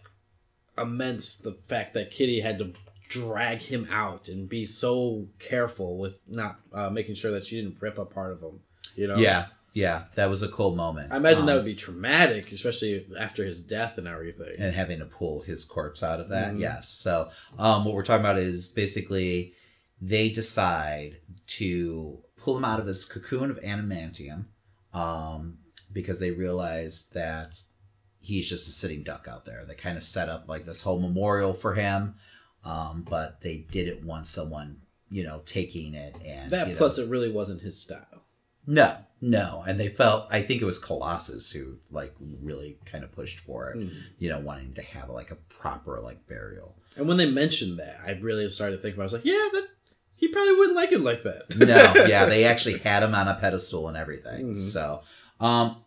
immense. The fact that Kitty had to drag him out and be so careful with not uh, making sure that she didn't rip a part of him. You know. Yeah, yeah, that was a cool moment. I imagine that Um, would be traumatic, especially after his death and everything. and having to pull his corpse out of that. Mhm. Yes. So, um, what we're talking about is basically they decide to pull him out of his cocoon of adamantium um, because they realize that he's just a sitting duck out there. They kind of set up like this whole memorial for him, um, but they didn't want someone, you know, taking it and that you know- plus, it really wasn't his style. no, no, and they felt. I think it was Colossus who like really kind of pushed for it. Mhm. You know, wanting to have like a proper like burial. And when they mentioned that, I really started to think about. it. I was like, yeah, that he probably wouldn't like it like that. no, yeah, they actually had him on a pedestal and everything. Mhm. So, um,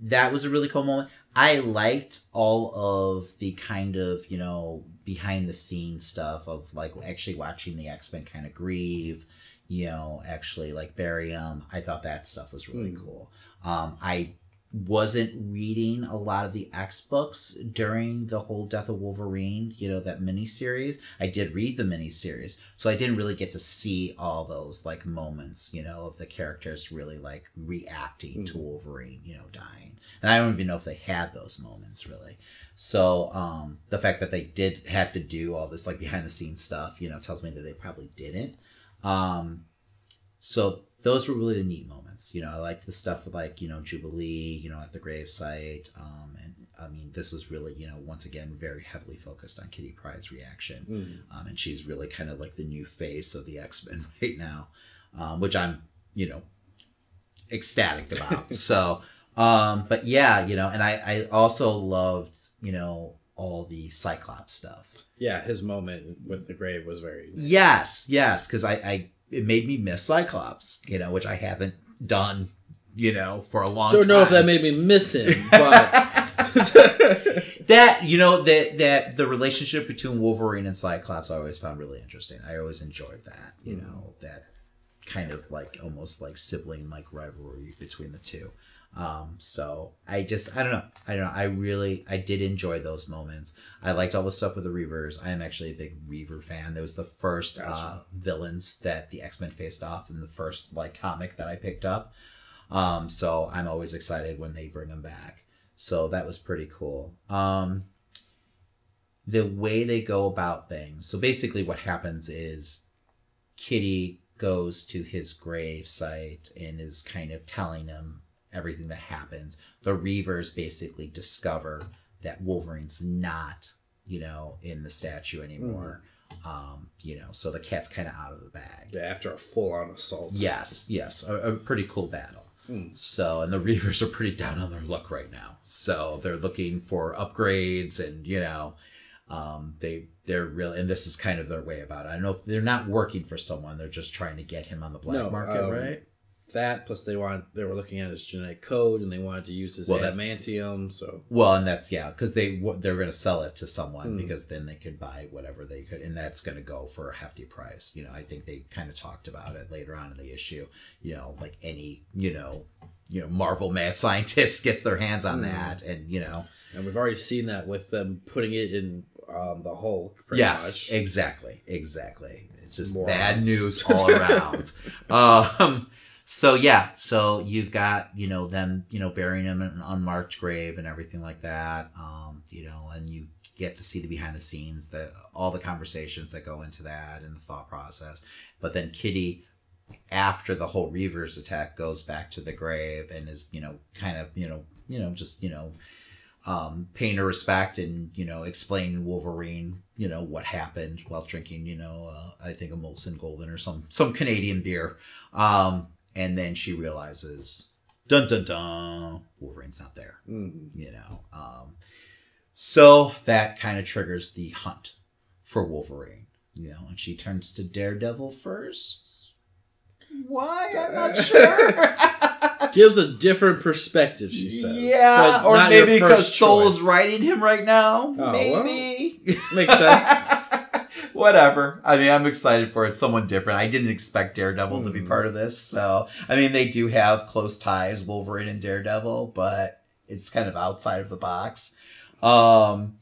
that was a really cool moment. I liked all of the kind of you know behind the scenes stuff of like actually watching the X Men kind of grieve, you know, actually like bury him. I thought that stuff was really Mm. cool. Um, I wasn't reading a lot of the X books during the whole Death of Wolverine, you know, that miniseries. I did read the miniseries, so I didn't really get to see all those like moments, you know, of the characters really like reacting to Mhm. Wolverine, you know, dying. And I don't even know if they had those moments really. So um the fact that they did have to do all this like behind the scenes stuff, you know, tells me that they probably didn't. Um so those were really the neat moments. You know, I liked the stuff with like, you know, Jubilee, you know, at the gravesite. Um, and I mean, this was really, you know, once again, very heavily focused on Kitty Pryde's reaction. Mm. Um, and she's really kind of like the new face of the X Men right now, um, which I'm, you know, ecstatic about. so, um, but yeah, you know, and I, I also loved, you know, all the Cyclops stuff. Yeah, his moment with the grave was very. Yes, yes, because I, I it made me miss Cyclops, you know, which I haven't done, you know, for a long time. Don't time. know if that made me miss him, but that you know that that the relationship between Wolverine and Cyclops I always found really interesting. I always enjoyed that, you Mhm. know, that kind of like almost like sibling like rivalry between the two. Um, so I just I don't know I don't know I really I did enjoy those moments. I liked all the stuff with the Reavers. I am actually a big Reaver fan. That was the first uh, villains that the X Men faced off in the first like comic that I picked up. Um, so I'm always excited when they bring them back. So that was pretty cool. Um, the way they go about things. So basically, what happens is Kitty goes to his grave site and is kind of telling him everything that happens. The Reavers basically discover that Wolverine's not, you know, in the statue anymore. Um, you know, so the cat's kind of out of the bag. yeah, after a full on assault. Yes, yes, a, a pretty cool battle. Hmm. So, and the Reavers are pretty down on their luck right now. So they're looking for upgrades, and you know, um, they they're really, and this is kind of their way about it. I don't know if they're not working for someone; they're just trying to get him on the black No, market, um, right? That plus they want they were looking at his genetic code and they wanted to use his Well, adamantium. So Well, and that's yeah, because they they're going to sell it to someone Hmm. because then they could buy whatever they could, and that's going to go for a hefty price. You know, I think they kind of talked about it later on in the issue. You know, like any you know, you know, Marvel mad scientist gets their hands on Hmm. that, and you know, and we've already seen that with them putting it in um, the Hulk. Yes, much. exactly, exactly. It's just Morons. bad news all around. um, so yeah, so you've got you know them you know burying him in an unmarked grave and everything like that. Um, you know, and you get to see the behind the scenes, the all the conversations that go into that and the thought process. But then Kitty, after the whole Reavers attack, goes back to the grave and is you know kind of you know you know just you know um, paying her respect and you know explain Wolverine, you know what happened while drinking, you know, uh, I think a Molson Golden or some some Canadian beer, um, and then she realizes, dun dun dun, Wolverine's not there, Mhm. you know. Um, so that kind of triggers the hunt for Wolverine, you know, and she turns to Daredevil first. Why? I'm not sure. Gives a different perspective, she says. Yeah, but or maybe because first Soule's choice. writing him right now. well. maybe. Makes sense. Whatever. I mean, I'm excited for it. Someone different. I didn't expect Daredevil to be Hmm. part of this. So, I mean, they do have close ties, Wolverine and Daredevil, but it's kind of outside of the box. Um,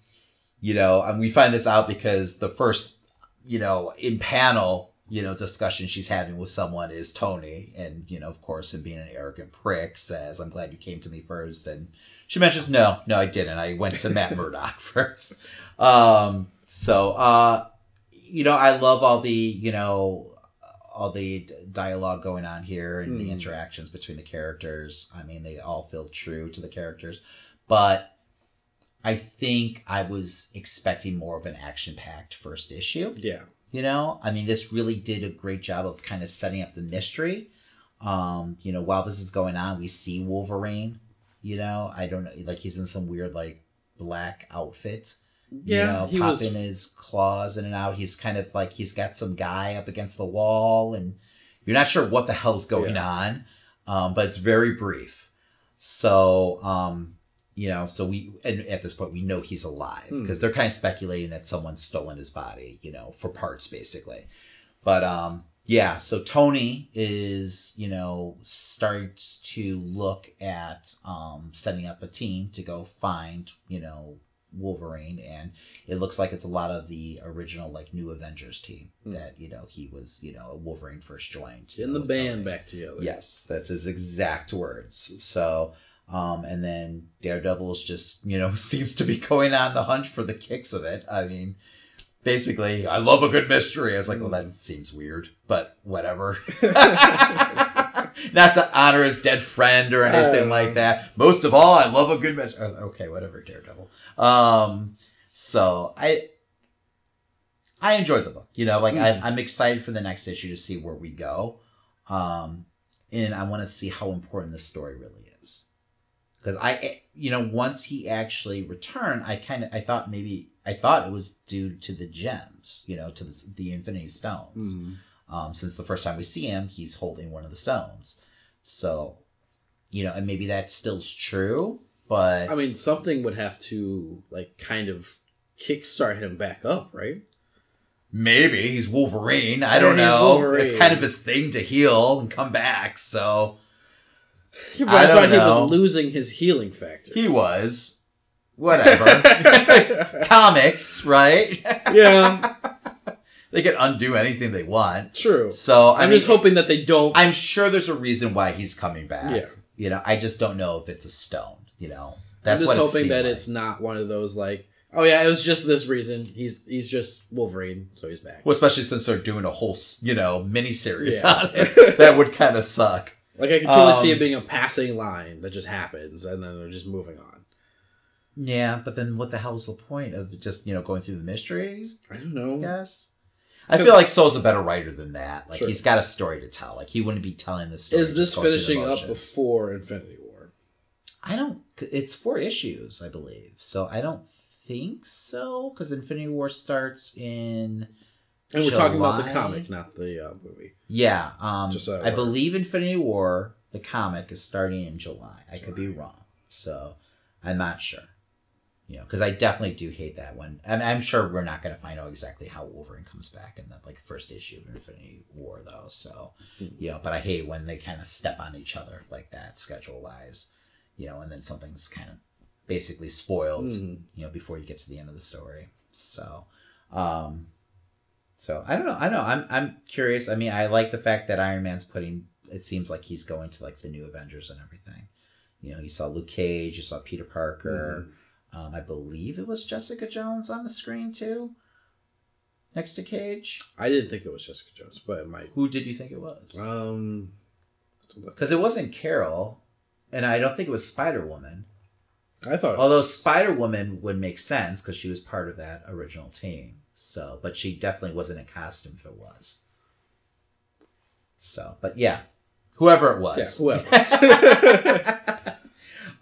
you know, and we find this out because the first, you know, in panel, you know, discussion she's having with someone is Tony. And, you know, of course, him being an arrogant prick says, I'm glad you came to me first. And she mentions, no, no, I didn't. I went to Matt Murdock first. Um, so, uh, you know, I love all the, you know, all the dialogue going on here and the Hmm. interactions between the characters. I mean, they all feel true to the characters, but I think I was expecting more of an action packed first issue. yeah. You know, I mean, this really did a great job of kind of setting up the mystery. Um, you know, while this is going on, we see Wolverine. You know, I don't know, like he's in some weird like black outfit. Yeah. you know, he was. popping his claws in and out. He's kind of like he's got some guy up against the wall, and you're not sure what the hell's going Yeah. on. Um, but it's very brief. So, um, you know, so we and at this point we know he's alive Hmm. because they're kind of speculating that someone's stolen his body, you know, for parts basically. But um, yeah, so Tony is, you know, starts to look at um setting up a team to go find, you know, Wolverine and it looks like it's a lot of the original like new Avengers team Hmm. that, you know, he was, you know, Wolverine first joined. in the band back together. Yes, that's his exact words. So, um, and then Daredevil's just, you know, seems to be going on the hunt for the kicks of it. I mean, basically, I love a good mystery. I was like, well, that seems weird, but whatever. Not to honor his dead friend or anything Uh. like that. Most of all, I love a good mystery. I was like, Okay, whatever, Daredevil. Um, so I, I enjoyed the book. You know, like Mhm. I, I'm excited for the next issue to see where we go. Um, and I want to see how important this story really is. Because I, you know, once he actually returned, I kind of, I thought maybe, I thought it was due to the gems, you know, to the, the Infinity Stones. Mhm. Um, since the first time we see him, he's holding one of the stones. So, you know, and maybe that still's true, but I mean, something would have to like kind of kickstart him back up, right? maybe he's Wolverine. I don't know. Wolverine. It's kind of his thing to heal and come back. So But I I, don't thought he know. was losing his healing factor. he was whatever. Comics, right? yeah, they can undo anything they want. true. So I I'm mean, just hoping that they don't. I'm sure there's a reason why he's coming back. Yeah. You know, I just don't know if it's a stone. You know, I'm that's just what hoping that like. it's not one of those like, oh yeah, it was just this reason. He's he's just Wolverine, so he's back. Well, especially since they're doing a whole, you know, mini series Yeah. on it. that would kind of suck. Like I can totally Um, see it being a passing line that just happens, and then they're just moving on. Yeah, but then what the hell's the point of just, you know, going through the mystery? I don't I know. guess. I feel like Soule's a better writer than that. Like Sure. he's got a story to tell. Like he wouldn't be telling this story. Is this going through the finishing up before Infinity War? I don't. It's four issues, I believe. So I don't think so because Infinity War starts in. And we're talking about the comic, not the uh, movie. Yeah, um, so I believe Infinity War, the comic, is starting in July. I could be wrong, so I'm not sure. You know, because I definitely do hate that one, and I'm sure we're not going to find out exactly how Wolverine comes back in the like first issue of Infinity War, though. So, Mhm. you know, but I hate when they kind of step on each other like that, schedule wise. You know, and then something's kind of basically spoiled Mhm. you know before you get to the end of the story so um so i don't know i know i'm i'm curious i mean i like the fact that iron man's putting it seems like he's going to like the new avengers and everything you know you saw luke cage you saw peter parker um i believe it was jessica jones on the screen too next to cage I didn't think it was Jessica Jones, but it might. who did you think it was Um, because it wasn't carol and i don't think it was spider woman I thought. Although Spider Woman would make sense because she was part of that original team. So, but she definitely wasn't in costume if it was. So, but yeah, whoever it was, yeah, whoever.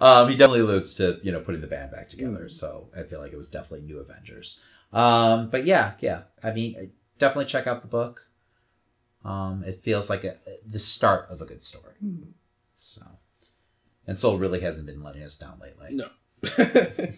um, he definitely alludes to you know putting the band back together. Mm. So I feel like it was definitely New Avengers. Um, but yeah, yeah, I mean, definitely check out the book. Um, it feels like a, the start of a good story. So, and Soule really hasn't been letting us down lately. no.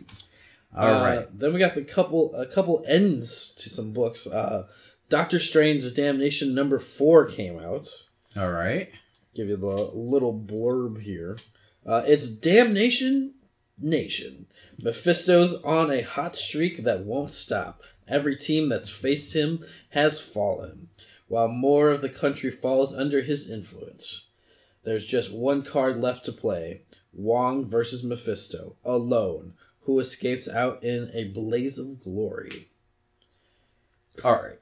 All Uh, right. Then we got the couple a couple ends to some books. Uh, Doctor Strange's Damnation number four came out. All right. Give you the little blurb here. Uh, it's Damnation Nation. Mephisto's on a hot streak that won't stop. Every team that's faced him has fallen, while more of the country falls under his influence. There's just one card left to play Wong versus Mephisto, alone, who escapes out in a blaze of glory. All right.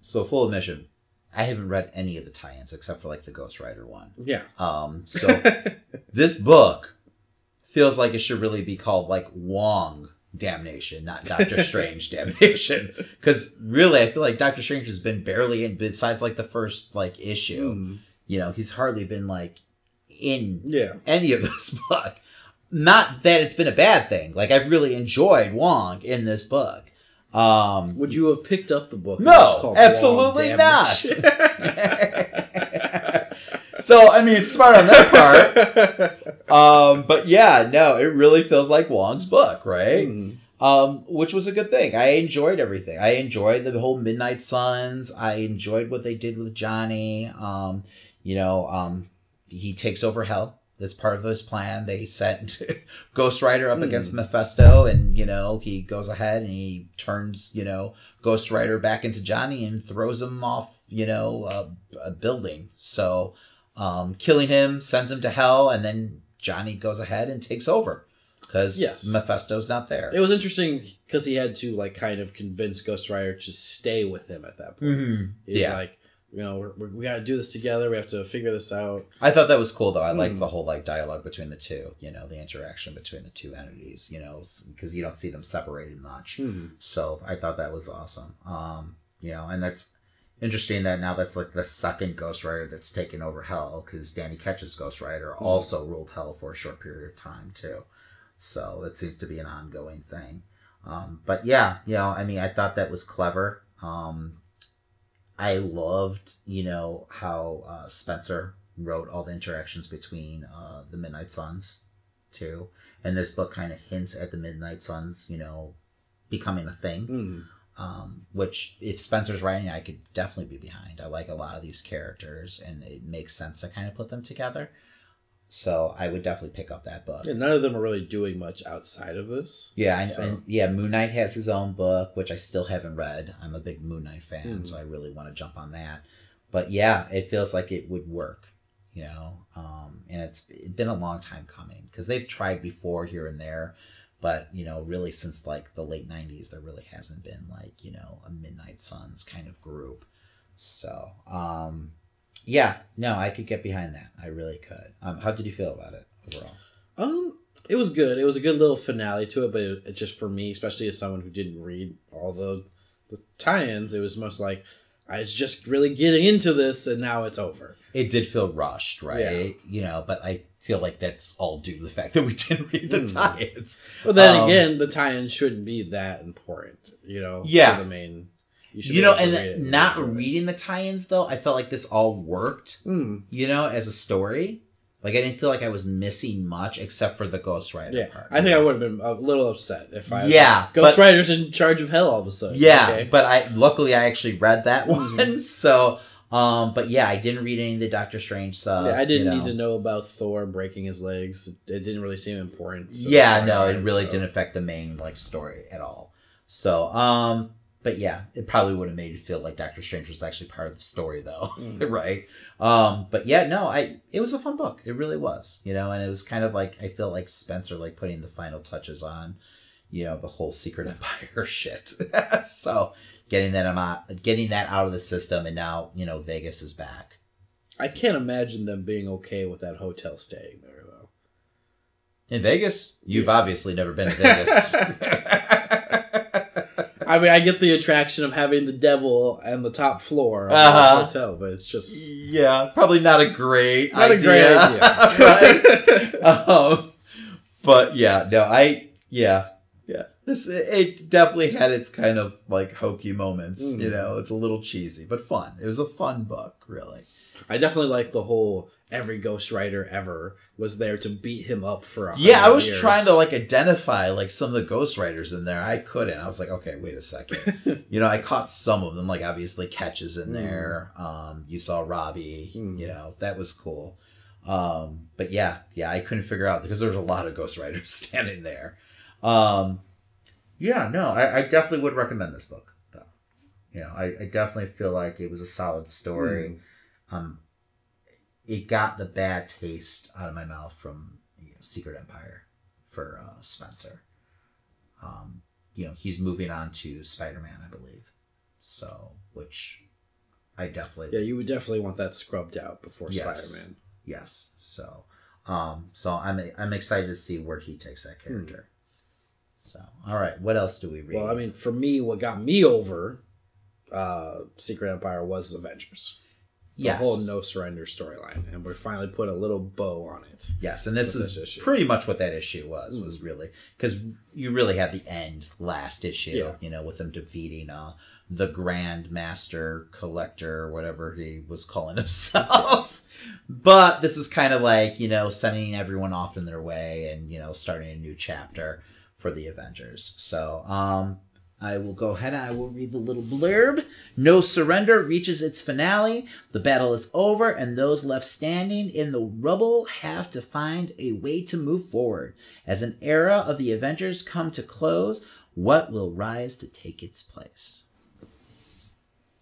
So full admission, I haven't read any of the tie-ins except for like the Ghost Rider one. Yeah. Um, so this book feels like it should really be called like Wong Damnation, not Doctor Strange Damnation, because really I feel like Doctor Strange has been barely in besides like the first like issue. Mm. You know, he's hardly been like in Yeah. any of this book. Not that it's been a bad thing. Like I've really enjoyed Wong in this book. Um, Would you have picked up the book? No, absolutely not. So I mean, it's smart on that part. Um, but yeah, no, it really feels like Wong's book, right? Mm. Um, which was a good thing. I enjoyed everything. I enjoyed the whole Midnight Suns. I enjoyed what they did with Johnny. Um, you know, um, he takes over Hell. That's part of his plan. They set Ghost Rider up Hmm. against Mephisto, and you know he goes ahead and he turns you know Ghost Rider back into Johnny and throws him off you know a, a building. So um, killing him sends him to hell, and then Johnny goes ahead and takes over because Yes. Mephisto's not there. It was interesting because he had to like kind of convince Ghost Rider to stay with him at that point. Mm-hmm. He's Yeah. like, you know, we're, we're, got to do this together. We have to figure this out. I thought that was cool though. I Hmm. like the whole like dialogue between the two. You know, the interaction between the two entities. You know, because you don't see them separated much. So I thought that was awesome. Um, you know, and that's interesting that now that's like the second Ghost Rider that's taken over Hell because Danny Ketch's Ghost Rider Hmm. also ruled Hell for a short period of time too. So that seems to be an ongoing thing. Um, but yeah, you know, I mean, I thought that was clever. Um, I loved, you know, how uh, Spencer wrote all the interactions between uh, the Midnight Suns, too. And this book kind of hints at the Midnight Suns, you know, becoming a thing. Mm. Um, which, if Spencer's writing, I could definitely be behind. I like a lot of these characters, and it makes sense to kind of put them together. So I would definitely pick up that book. Yeah, none of them are really doing much outside of this. Yeah, I, So- and yeah, Moon Knight has his own book, which I still haven't read. I'm a big Moon Knight fan, Mhm. so I really want to jump on that. But yeah, it feels like it would work, you know. Um, and it's been a long time coming because they've tried before here and there, but you know, really since like the late '90s, there really hasn't been like you know a Midnight Suns kind of group. So um, yeah, no, I could get behind that. I really could. Um, how did you feel about it overall? Um, it was good. It was a good little finale to it, but it, it just for me, especially as someone who didn't read all the the tie-ins, it was most like I was just really getting into this, and now it's over. it did feel rushed, right? Yeah. You know, but I feel like that's all due to the fact that we didn't read the Mm. tie-ins. But then Um, again, the tie-in shouldn't be that important, you know. Yeah. the main. Should You know, and read not reading the tie-ins though, I felt like this all worked. Hmm. You know, as a story. Like I didn't feel like I was missing much except for the Ghost Rider Yeah, part. I think I would have been a little upset if I. Yeah, Ghost but- Rider's in charge of hell all of a sudden. Yeah, okay? but I luckily I actually read that Mhm. one. So, um, but yeah, I didn't read any of the Doctor Strange stuff. yeah, I didn't you need to know about Thor breaking his legs. It didn't really seem important. so yeah, no, it really so. didn't affect the main like story at all. So, um, but yeah, it probably would have made it feel like Doctor Strange was actually part of the story, though, Mhm. right? Um, but yeah, no, I it was a fun book. It really was, you know, and it was kind of like I feel like Spencer like putting the final touches on, you know, the whole Secret Empire shit. so getting that out, getting that out of the system, and now you know Vegas is back. I can't imagine them being okay with that hotel staying there though. In Vegas? You've obviously never been to Vegas. I mean, I get the attraction of having the devil on the top floor of Uh-huh. the hotel, but it's just yeah, probably not a great not idea. a great idea. um, but yeah, no, I yeah, yeah. This it definitely had its kind of like hokey moments. Mm. You know, it's a little cheesy, but fun. It was a fun book, really. I definitely like the whole every Ghost Rider ever was there to beat him up for a Yeah, I was years. trying to like identify like some of the Ghost Riders in there. I couldn't. I was like, okay, wait a second. you know, I caught some of them, like obviously catches in Mm. there. Um, you saw Robbie. Mm. You know, that was cool. Um, but yeah, yeah, I couldn't figure out because there was a lot of Ghost Riders standing there. Um, yeah, no, I, I definitely would recommend this book. Though, you know, I, I definitely feel like it was a solid story. Um, it got the bad taste out of my mouth from you know, Secret Empire for uh, Spencer. Um, you know, he's moving on to Spider Man, I believe. So, which I definitely Yeah, you would definitely want that scrubbed out before Yes. Spider Man. yes. So, um, so I'm I'm excited to see where he takes that character. So, all right, what else do we read? Well, I mean, for me, what got me over uh, Secret Empire was Avengers. The whole no surrender storyline, and we finally put a little bow on it. Yes, and this is this pretty much what that issue was. Mm. Was really because you really had the end last issue. Yeah. You know, with them defeating uh, the Grand Master Collector, whatever he was calling himself. but this is kind of like you know sending everyone off in their way and you know starting a new chapter for the Avengers. So um, I will go ahead and I will read the little blurb. No Surrender reaches its finale. The battle is over, and those left standing in the rubble have to find a way to move forward. As an era of the Avengers come to close, what will rise to take its place?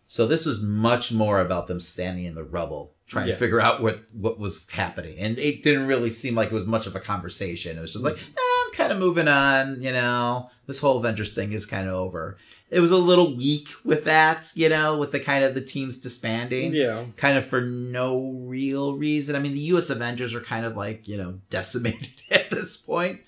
So this was much more about them standing in the rubble, trying Yeah. to figure out what what was happening, and it didn't really seem like it was much of a conversation. It was just like, eh, I'm kind of moving on, you know. This whole Avengers thing is kind of over. It was a little weak with that, you know, with the kind of the teams disbanding Yeah, kind of for no real reason. I mean, the U.S. Avengers are kind of like you know decimated at this point,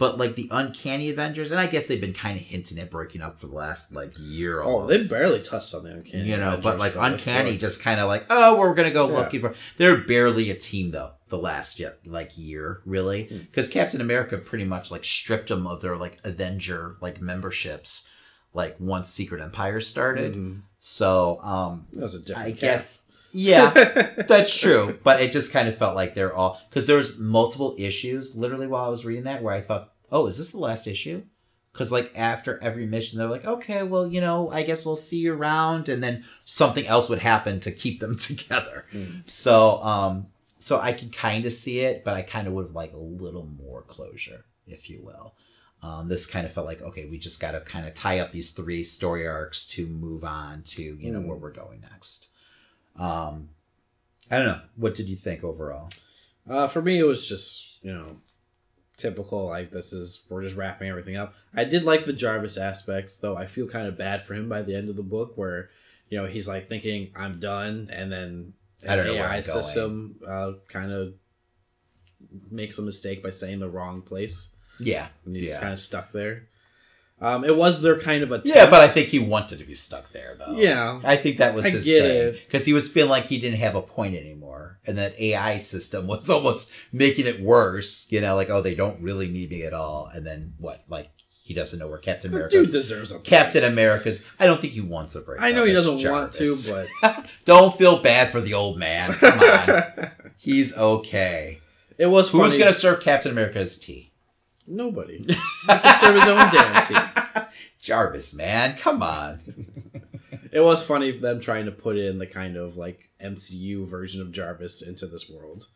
but like the Uncanny Avengers, and I guess they've been kind of hinting at breaking up for the last like year. Oh, they barely touched on the uncanny. you know, but like Uncanny, just kind of like, oh, we're gonna go Yeah. looking for. They're barely a team though. The last yet like year, really, Hmm. because Captain America pretty much like stripped them of their like Avenger like memberships, like once Secret Empire started. Mhm. So, um, that was a different. I cap. guess, yeah, that's true. But it just kind of felt like they're all because there was multiple issues literally while I was reading that where I thought, oh, is this the last issue? Because like after every mission, they're like, okay, well, you know, I guess we'll see you around, and then something else would happen to keep them together. Mm. So, um, so I could kind of see it, but I kind of would have like a little more closure, if you will. Um, this kind of felt like okay, we just got to kind of tie up these three story arcs to move on to you know Mm. where we're going next. Um, I don't know. What did you think overall? Uh, for me, it was just you know typical. Like this is we're just wrapping everything up. I did like the Jarvis aspects, though. I feel kind of bad for him by the end of the book, where you know he's like thinking I'm done, and then I don't know AI system uh, kind of makes a mistake by saying the wrong place, Yeah, and he's Yeah. kind of stuck there. Um, it was their kind of a yeah, but I think he wanted to be stuck there though. yeah. I think that was I his get thing because he was feeling like he didn't have a point anymore, and that AI system was almost making it worse. You know, like oh, they don't really need me at all, and then what? Like he doesn't know where Captain dude deserves a break. Captain America's. I don't think he wants a break. I know he doesn't want to, but don't feel bad for the old man. Come on, he's okay. it was Who's funny. gonna serve Captain America's tea? Nobody. He can serve his own damn tea. Jarvis, man, come on. It was funny for them trying to put in the kind of like MCU version of Jarvis into this world.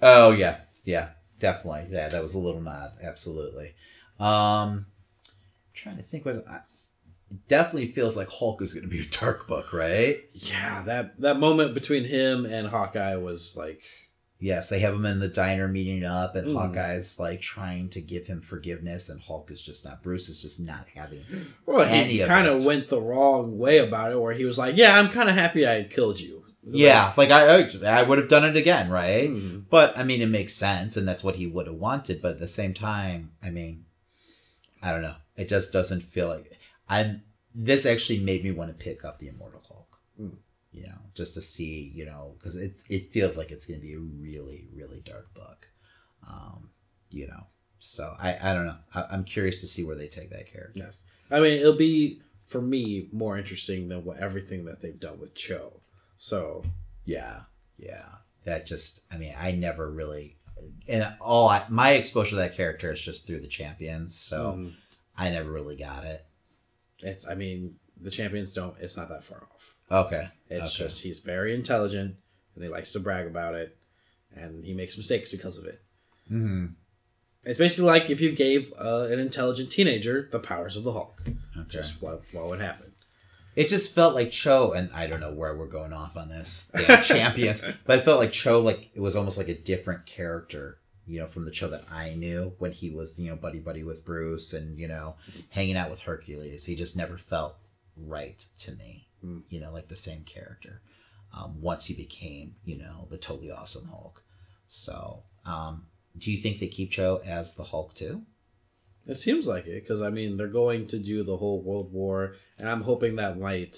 Oh yeah, yeah, definitely. Yeah, that was a little nod. Absolutely. Um, trying to think. Was I, it definitely feels like Hulk is going to be a dark book, right? Yeah, that that moment between him and Hawkeye was like Yes, they have him in the diner meeting up, and Mm. Hawkeye's like trying to give him forgiveness, and Hulk is just not. Bruce is just not having. well, Any he kind of went the wrong way about it, where he was like, "Yeah, I'm kind of happy I killed you." Yeah, like I, I, I would have done it again, right? Mhm. But I mean, it makes sense, and that's what he would have wanted. But at the same time, I mean, I don't know. It just doesn't feel like I'm. This actually made me want to pick up the Immortal Hulk. Mm. You know, just to see, you know, because it it feels like it's going to be a really really dark book. Um, you know, so I I don't know. I, I'm curious to see where they take that character. Yes. I mean, it'll be for me more interesting than what everything that they've done with Cho. So Yeah, yeah. That just, I mean, I never really, and all I, my exposure to that character is just through the champions, so mhm. I never really got it. it's. I mean, the champions don't. It's not that far off. Okay, It's okay. just he's very intelligent and he likes to brag about it, and he makes mistakes because of it. hmm It's basically like if you gave uh, an intelligent teenager the powers of the Hulk. Okay. Just what what would happen? It just felt like Cho, and I don't know where we're going off on this champions, but it felt like Cho, like it was almost like a different character, you know, from the Cho that I knew when he was, you know, buddy buddy with Bruce and you know, hanging out with Hercules. He just never felt right to me, Mm. you know, like the same character. Um, once he became, you know, the totally awesome Hulk. So, um, do you think they keep Cho as the Hulk too? It seems like it because I mean they're going to do the whole World War, and I'm hoping that might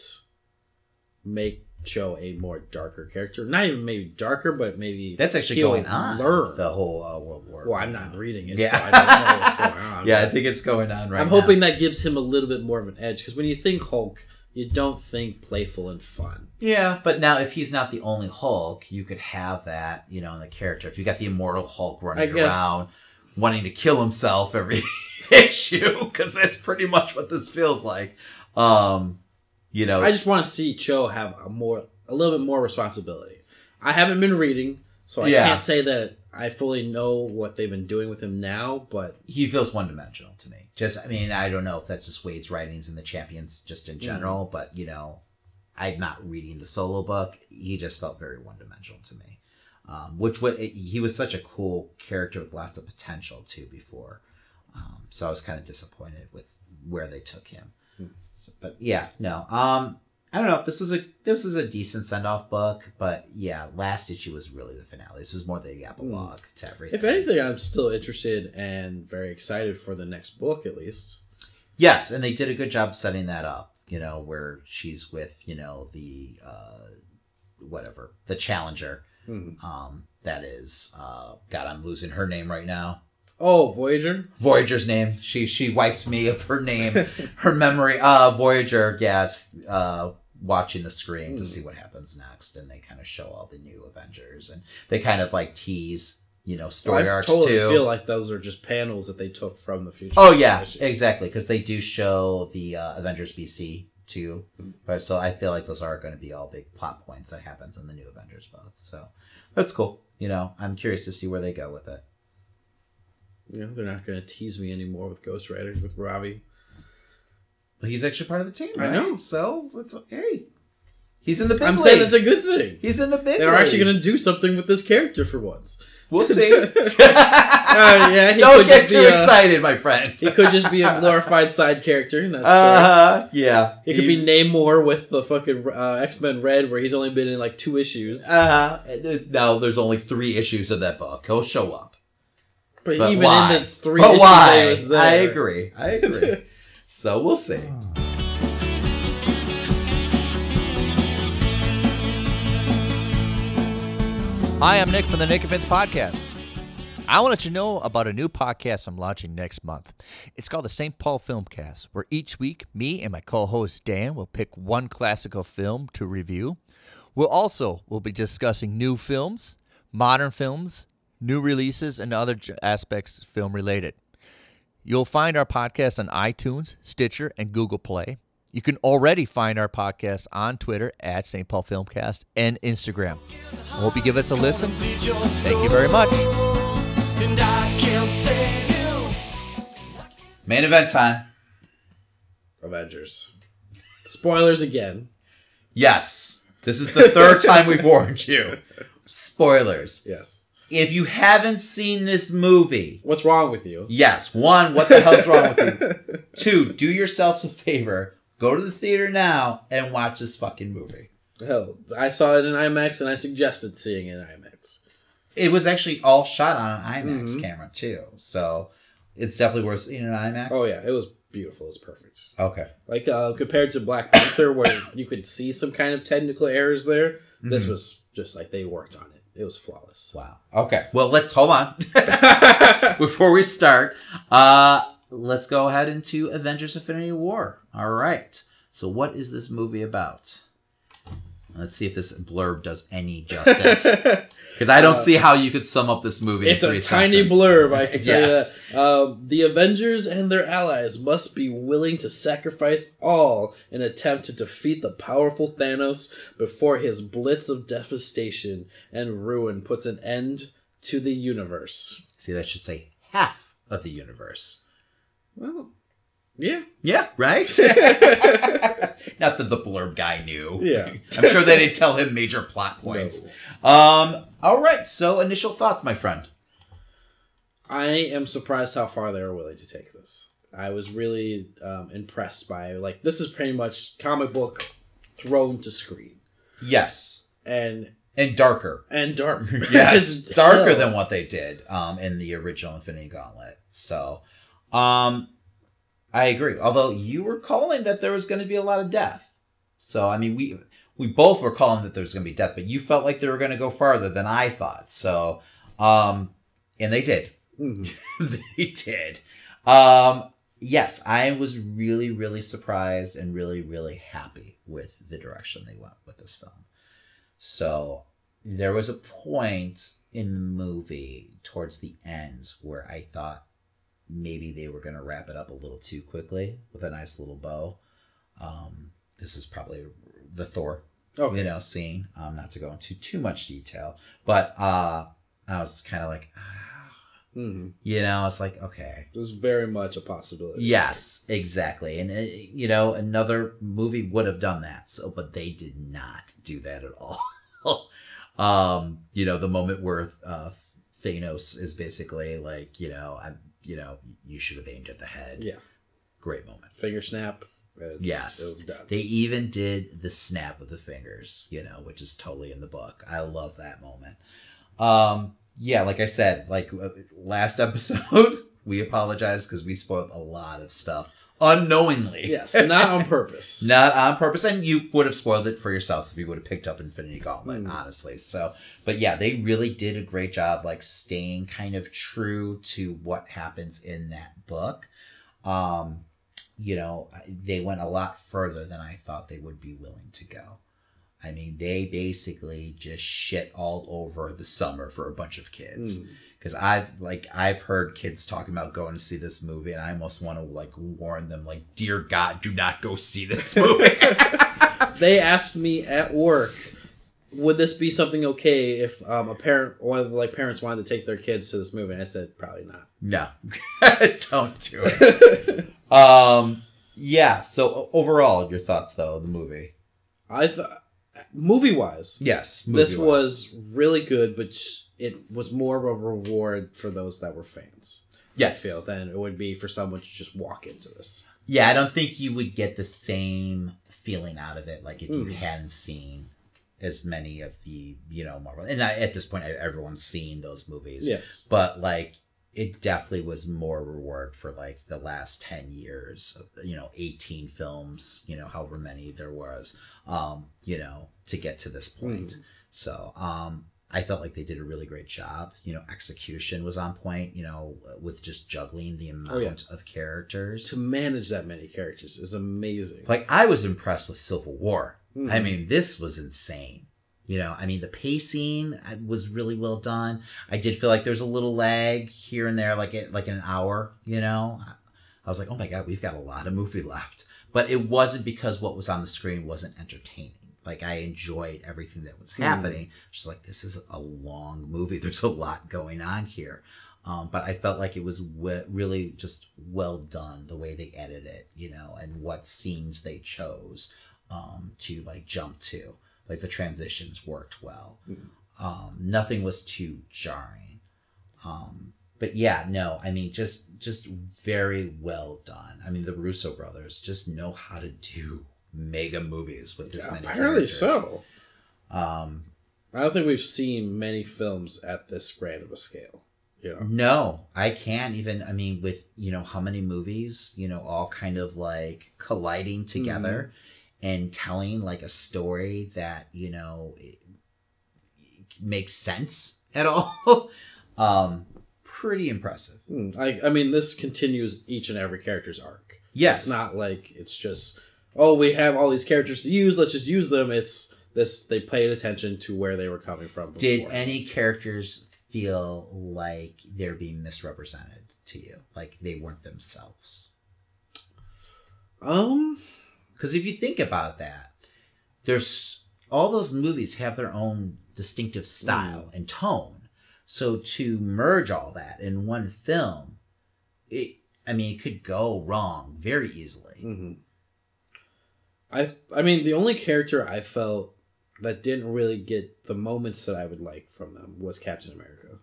make Cho a more darker character. Not even maybe darker, but maybe That's actually going on. Learn. the whole uh, World War. well, I'm not reading it, Yeah. so I don't know what's going on. yeah, I think it's going on right I'm now. hoping that gives him a little bit more of an edge because when you think Hulk, you don't think playful and fun. Yeah, but now if he's not the only Hulk, you could have that, you know, in the character. If you got the immortal Hulk running around, wanting to kill himself every issue, because that's pretty much what this feels like. Um, you know, I just want to see Cho have a more, a little bit more responsibility. I haven't been reading, so I Yeah. can't say that I fully know what they've been doing with him now. But he feels one dimensional to me. Just, I mean, I don't know if that's just Waid's writings and the champions just in general, but you know, I'm not reading the solo book. He just felt very one dimensional to me. Um, which wa he was such a cool character with lots of potential too before. Um, so I was kind of disappointed with where they took him. So, but yeah, no. Um, I don't know. This was a this was a decent send off book, but yeah, last issue was really the finale. This is more the epilogue to everything. if anything, I'm still interested and very excited for the next book, at least. Yes, and they did a good job setting that up. You know, where she's with you know the uh, whatever the challenger. Mhm. Um, that is, uh, God, I'm losing her name right now. Oh, Voyager. Voyager's name. She she wiped me of her name, her memory. Uh, Voyager. Yes. Uh, watching the screen to Hmm. see what happens next, and they kind of show all the new Avengers, and they kind of like tease, you know, story I arcs totally too. I feel like those are just panels that they took from the future. Oh yeah, issues. exactly. Because they do show the uh, Avengers BC too, but so I feel like those are going to be all big plot points that happens in the new Avengers book. So that's cool. You know, I'm curious to see where they go with it. You know, they're not going to tease me anymore with Ghost Riders with Robbie. He's actually part of the team. I know. So it's okay. He's in the big. I'm saying it's a good thing. He's in the big. They're actually going to do something with this character for once. We'll see. Uh, yeah, he Don't get too a- excited, my friend. He could just be a glorified side character. And that's fair. Uh, yeah. It could be Namor with the fucking uh, X Men Red, where he's only been in like two issues. Uh, no, there's only three issues of that book. He'll show up. but, But even why? in the three but issues why? that was there, I agree. I agree. So we'll see. Hi, I'm Nick from the Nick Events Podcast. I want to let you know about a new podcast I'm launching next month. It's called the St. Paul Filmcast, where each week, me and my co-host Dan will pick one classical film to review. We'll also we'll be discussing new films, modern films, new releases, and other aspects film related. You'll find our podcast on iTunes, Stitcher, and Google Play. You can already find our podcast on Twitter at St. Paul Filmcast and Instagram. I hope you give us a listen. Thank you very much. Main event time. Avengers. Spoilers again. Yes. This is the third time we've warned you. Spoilers. Yes. If you haven't seen this movie, What's wrong with you? yes, one, what the hell's wrong with you? Two, do yourselves a favor. Go to the theater now and watch this fucking movie. Hell, I saw it in IMAX, and I suggested seeing it in IMAX. It was actually all shot on an IMAX Mhm. camera too, so it's definitely worth seeing in IMAX. Oh yeah, it was beautiful. It was perfect. Okay. Like uh, compared to Black Panther, where you could see some kind of technical errors there, this Mhm. was just like they worked on it. Was flawless. Wow. Okay. Well, let's hold on before we start. Uh, let's go ahead into Avengers: Infinity War. All right. So, what is this movie about? Let's see if this blurb does any justice. Because I don't Uh, see how you could sum up this movie. in it's a tiny sentences. blurb. I can tell Yes. you that. Um, the Avengers and their allies must be willing to sacrifice all in attempt to defeat the powerful Thanos before his blitz of devastation and ruin puts an end to the universe. See, that should say half of the universe. Well, yeah. Yeah, right? Not that the blurb guy knew. Yeah. I'm sure they didn't tell him major plot points. Um, all right, so initial thoughts, my friend. I am surprised how far they were willing to take this. I was really um, impressed by like this is pretty much comic book thrown to screen Yes. and And darker. and dark. Yes. Darker hell. than what they did um, in the original Infinity Gauntlet. So, um, I agree. Although you were calling that there was going to be a lot of death. So, I mean, we we both were calling that there was going to be death, but you felt like they were going to go farther than I thought. So, um, and they did. Mhm. they did. Um, yes, I was really, really surprised and really, really happy with the direction they went with this film. So there was a point in the movie towards the end where I thought maybe they were going to wrap it up a little too quickly with a nice little bow. Um, this is probably the Thor Okay. you know scene. Um, not to go into too much detail, but uh, I was kind of like, ah, hmm you know, it's like okay, It was very much a possibility. yes, exactly, and uh, you know, another movie would have done that. So, but they did not do that at all. um, you know, the moment where uh, Thanos is basically like, you know, I'm, you know, you should have aimed at the head. Yeah. Great moment. Finger snap. It's, Yes. It was done. They even did the snap of the fingers, you know, which is totally in the book. I love that moment. Um, yeah, like I said, like uh, last episode, we apologize because we spoiled a lot of stuff unknowingly. yes. Not on purpose. Not on purpose, and you would have spoiled it for yourselves if you would have picked up Infinity Gauntlet, Mm. honestly. So, but yeah, they really did a great job, like staying kind of true to what happens in that book. Um, you know, they went a lot further than I thought they would be willing to go. I mean, they basically just shit all over the summer for a bunch of kids Mm. because I've like I've heard kids talking about going to see this movie, and I almost want to like warn them, like, dear God, do not go see this movie. They asked me at work, would this be something okay if um, a parent, one of the like parents wanted to take their kids to this movie? And I said probably not. no, don't do it. Um, yeah. So overall, your thoughts though the movie? I thought, movie wise, Yes, this movie-wise. was really good, but it was more of a reward for those that were fans. I yes. feel than it would be for someone to just walk into this. Yeah, I don't think you would get the same feeling out of it like if you Mm. hadn't seen as many of the you know Marvel. And I, at this point, everyone's seen those movies. Yes. but like it definitely was more reward for like the last 10 years of, you know 18 films you know however many there was um you know to get to this point so um i felt like they did a really great job you know execution was on point you know with just juggling the amount Oh, yeah. of characters To manage that many characters is amazing. like i was impressed with civil war Mhm. I mean, this was insane. You know, I mean, the pacing uh, was really well done. I did feel like there's a little lag here and there, like it, like an hour. You know, I was like, oh my god, we've got a lot of movie left. But it wasn't because what was on the screen wasn't entertaining. Like I enjoyed everything that was Hmm. happening. Just like this is a long movie. There's a lot going on here. Um, but I felt like it was we- really just well done the way they edited it, you know, and what scenes they chose um, to like jump to. Like the transitions worked well. Mhm. Um, nothing was too jarring. Um, but yeah, no, I mean, just just very well done. I mean, the Russo brothers just know how to do mega movies with this many. Apparently characters. so. Um, I don't think we've seen many films at this grand of a scale. You know, no, I can't even. I mean, with you know how many movies, you know, all kind of like colliding together Mm-hmm. And telling like a story that you know it- makes sense at all. um, pretty impressive. Hmm, I, I mean, this continues each and every character's arc. Yes, It's not like it's just oh we have all these characters to use, let's just use them. It's this they paid attention to where they were coming from. Did any characters feel like they're being misrepresented to you, like they weren't themselves? um Because if you think about that, there's all those movies have their own distinctive style and tone. So to merge all that in one film, it I mean, it could go wrong very easily. mhm. I I mean the only character I felt that didn't really get the moments that I would like from them was Captain America.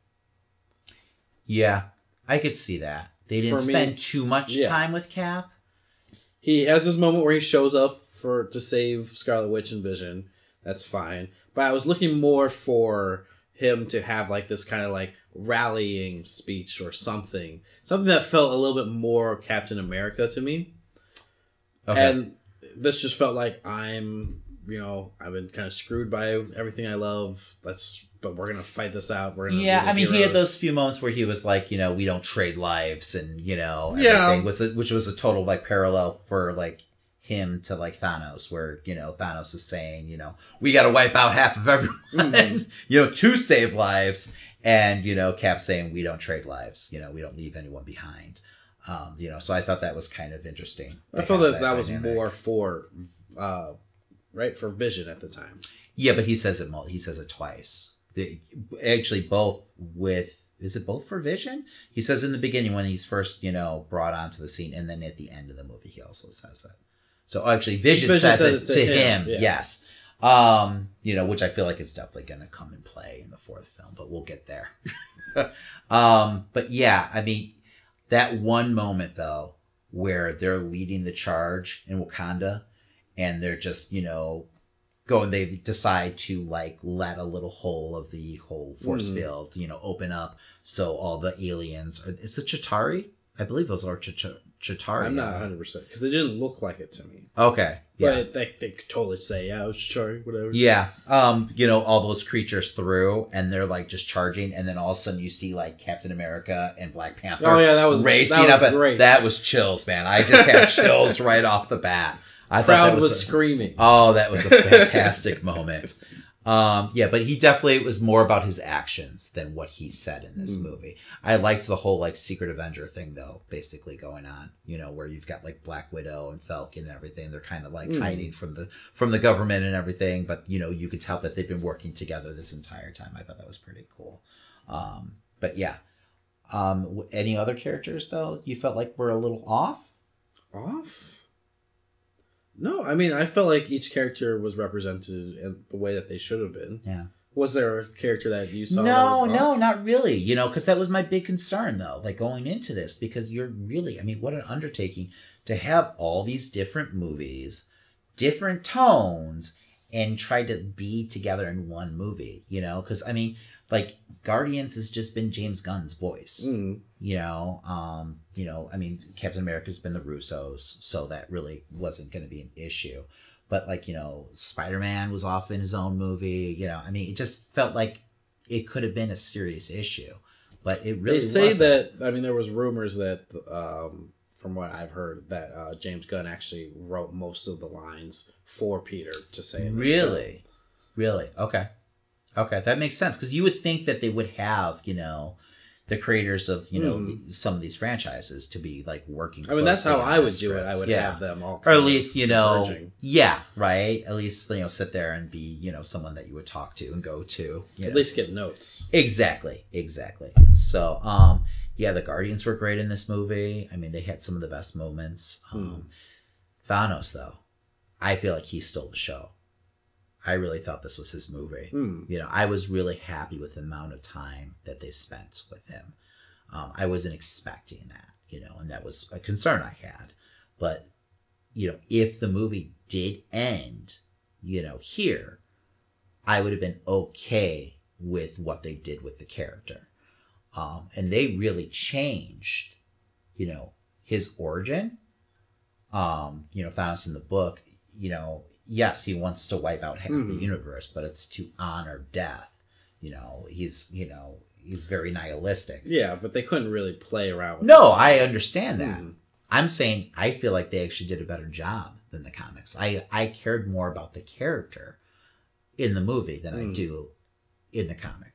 Yeah, I could see that. They didn't me- spend too much Yeah. time with Cap. He has this moment where he shows up for to save Scarlet Witch and Vision. That's fine. But I was looking more for him to have like this kind of like rallying speech or something. Something that felt a little bit more Captain America to me. Okay. And this just felt like I'm, you know, I've been kind of screwed by everything I love. Let's but we're gonna fight this out. We're gonna Yeah, I mean, he had those few moments where he was like, you know, we don't trade lives, and you know, Yeah. was a, which was a total like parallel for like him to like Thanos, where you know Thanos is saying, you know, we got to wipe out half of everyone, Mhm. you know, to save lives, and you know, Cap saying we don't trade lives, you know, we don't leave anyone behind, um, you know, so I thought that was kind of interesting. I to felt have that that was more for, uh, right for Vision at the time. Yeah, but he says it. mul- He says it twice. The, actually, both with is it both for Vision? He says in the beginning when he's first you know brought onto the scene, and then at the end of the movie he also says it. So actually, Vision, Vision says, says it to him. him, yeah. Yes. Um, you know, which I feel like is definitely going to come and play in the fourth film, but we'll get there. um, but yeah, I mean, that one moment though, where they're leading the charge in Wakanda, and they're just you know go and they decide to like let a little hole of the whole force Mhm. field, you know, open up so all the aliens are is it Chitauri? I believe those are Ch- Ch- Chitauri. I'm not 100 percent because it didn't look like it to me. Okay. Yeah. But they, they could totally say, yeah, I was sorry, whatever. Yeah. Um, you know, all those creatures through and they're like just charging and then all of a sudden you see like Captain America and Black Panther Oh yeah, that was racing that was up at- great. that was chills, man. I just had chills right off the bat. I thought crowd that was, was, a- screaming. Oh, that was a fantastic moment. Um, yeah, but he definitely was more about his actions than what he said in this Mm. movie. I liked the whole like Secret Avenger thing though, basically going on. You know, where you've got like Black Widow and Falcon and everything. They're kind of like Mm. hiding from the from the government and everything, but you know, you could tell that they've been working together this entire time. I thought that was pretty cool. Um, but yeah. Um, any other characters though you felt like were a little off? Off? No, I mean I felt like each character was represented in the way that they should have been. Yeah. Was there a character that you saw? No, no, not really. You know, because that was my big concern, though, like going into this, because you're really, I mean, what an undertaking to have all these different movies, different tones, and try to be together in one movie, you know? Because, I mean, like, Guardians has just been James Gunn's voice, Mm. you know? Um, you know, I mean, Captain America's been the Russos, so that really wasn't going to be an issue but like you know spider-man was off in his own movie you know i mean it just felt like it could have been a serious issue but it really they say wasn't. that. I mean, there was rumors that, um, from what I've heard, that uh, James Gunn actually wrote most of the lines for Peter to say. in this film. really really okay okay that makes sense because you would think that they would have you know the creators of you know Mhm. some of these franchises to be like working I mean, that's how I would do it. I would yeah. have them all, or at least you know yeah right at least you know sit there and be you know someone that you would talk to and go to you at know. least get notes. Exactly, exactly. So, um, yeah, the Guardians were great in this movie. I mean, they had some of the best moments. Um, Thanos, though, I feel like he stole the show. I really thought this was his movie. Hmm. You know, I was really happy with the amount of time that they spent with him. Um, I wasn't expecting that, you know, and that was a concern I had. But you know, if the movie did end, you know, here, I would have been okay with what they did with the character. Um, and they really changed, you know, his origin. Um, you know, Thanos in the book, you know, yes, he wants to wipe out half the Mhm. universe, but it's to honor death. You know, he's, you know, he's very nihilistic. Yeah, but they couldn't really play around with No, I understand that. Mhm. I'm saying I feel like they actually did a better job than the comics. I I cared more about the character in the movie than I Mm. do in the comic.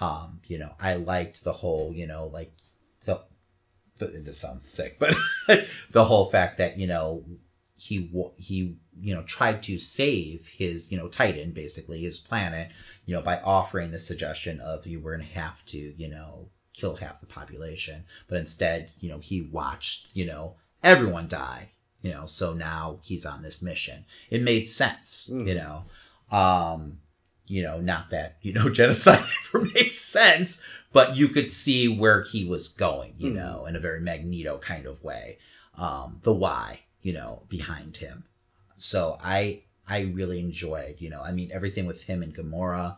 Um, you know, I liked the whole, you know, like the, the this sounds sick, but the whole fact that you know he he you know tried to save his you know Titan basically his planet you know by offering the suggestion of you were gonna have to you know kill half the population but instead you know he watched you know everyone die you know so now he's on this mission it made sense you Mhm. know um you know not that you know genocide ever makes sense but you could see where he was going you Mhm. know in a very magneto kind of way um the why you know behind him so i i really enjoyed you know i mean everything with him and gamora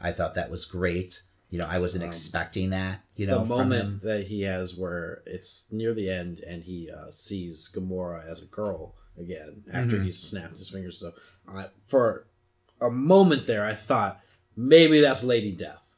i thought that was great you know i wasn't Um, expecting that you know the moment that he has where it's near the end and he uh, sees Gamora as a girl again after Mhm. he snapped his fingers. So I, for a moment there, I thought maybe that's Lady Death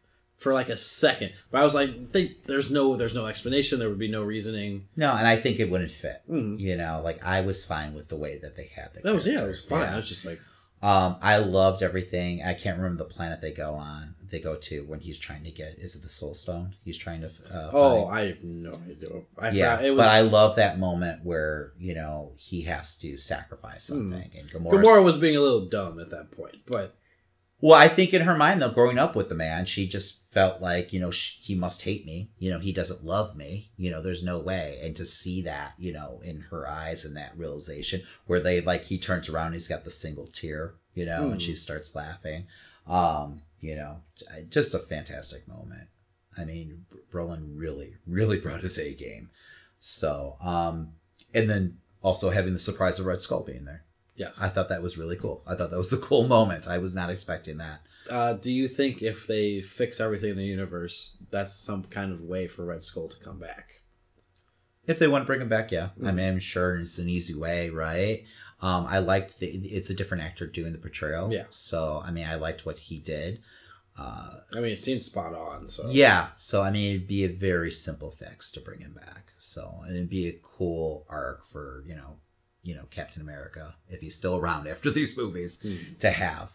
for like a second, but I was like, they, "There's no, there's no explanation. There would be no reasoning." no and i think it wouldn't fit Mhm. you know like i was fine with the way that they had the That was yeah, it was fine. Yeah. I was just like, Um, I loved everything. I can't remember the planet they go on. They go to when he's trying to get. Is it the Soul Stone? He's trying to. Uh, "Oh, find? I have no idea." I yeah. was, But I love that moment where you know he has to sacrifice Hmm. something, and Gamora. Gamora was being a little dumb at that point, but Well, I think in her mind, though, growing up with the man, she just felt like, you know, sh- he must hate me. You know, he doesn't love me. You know, there's no way. And to see that, you know, in her eyes and that realization where they, like, he turns around, he's got the single tear, you know, and Mm. she starts laughing. Um, you know, just a fantastic moment. I mean, Brolin really, really brought his A game. So, um, and then also having the surprise of Red Skull being there. Yes. I thought that was really cool. I thought that was a cool moment. I was not expecting that. Uh, do you think if they fix everything in the universe, that's some kind of way for Red Skull to come back? If they want to bring him back, yeah. I Mhm. mean, I'm sure it's an easy way, right? Um, I liked the. It's a different actor doing the portrayal. Yeah. So I mean, I liked what he did. Uh, I mean, it seems spot on. So yeah. So I mean, it'd be a very simple fix to bring him back. So and it'd be a cool arc for you know, you know, Captain America if he's still around after these movies Hmm. to have.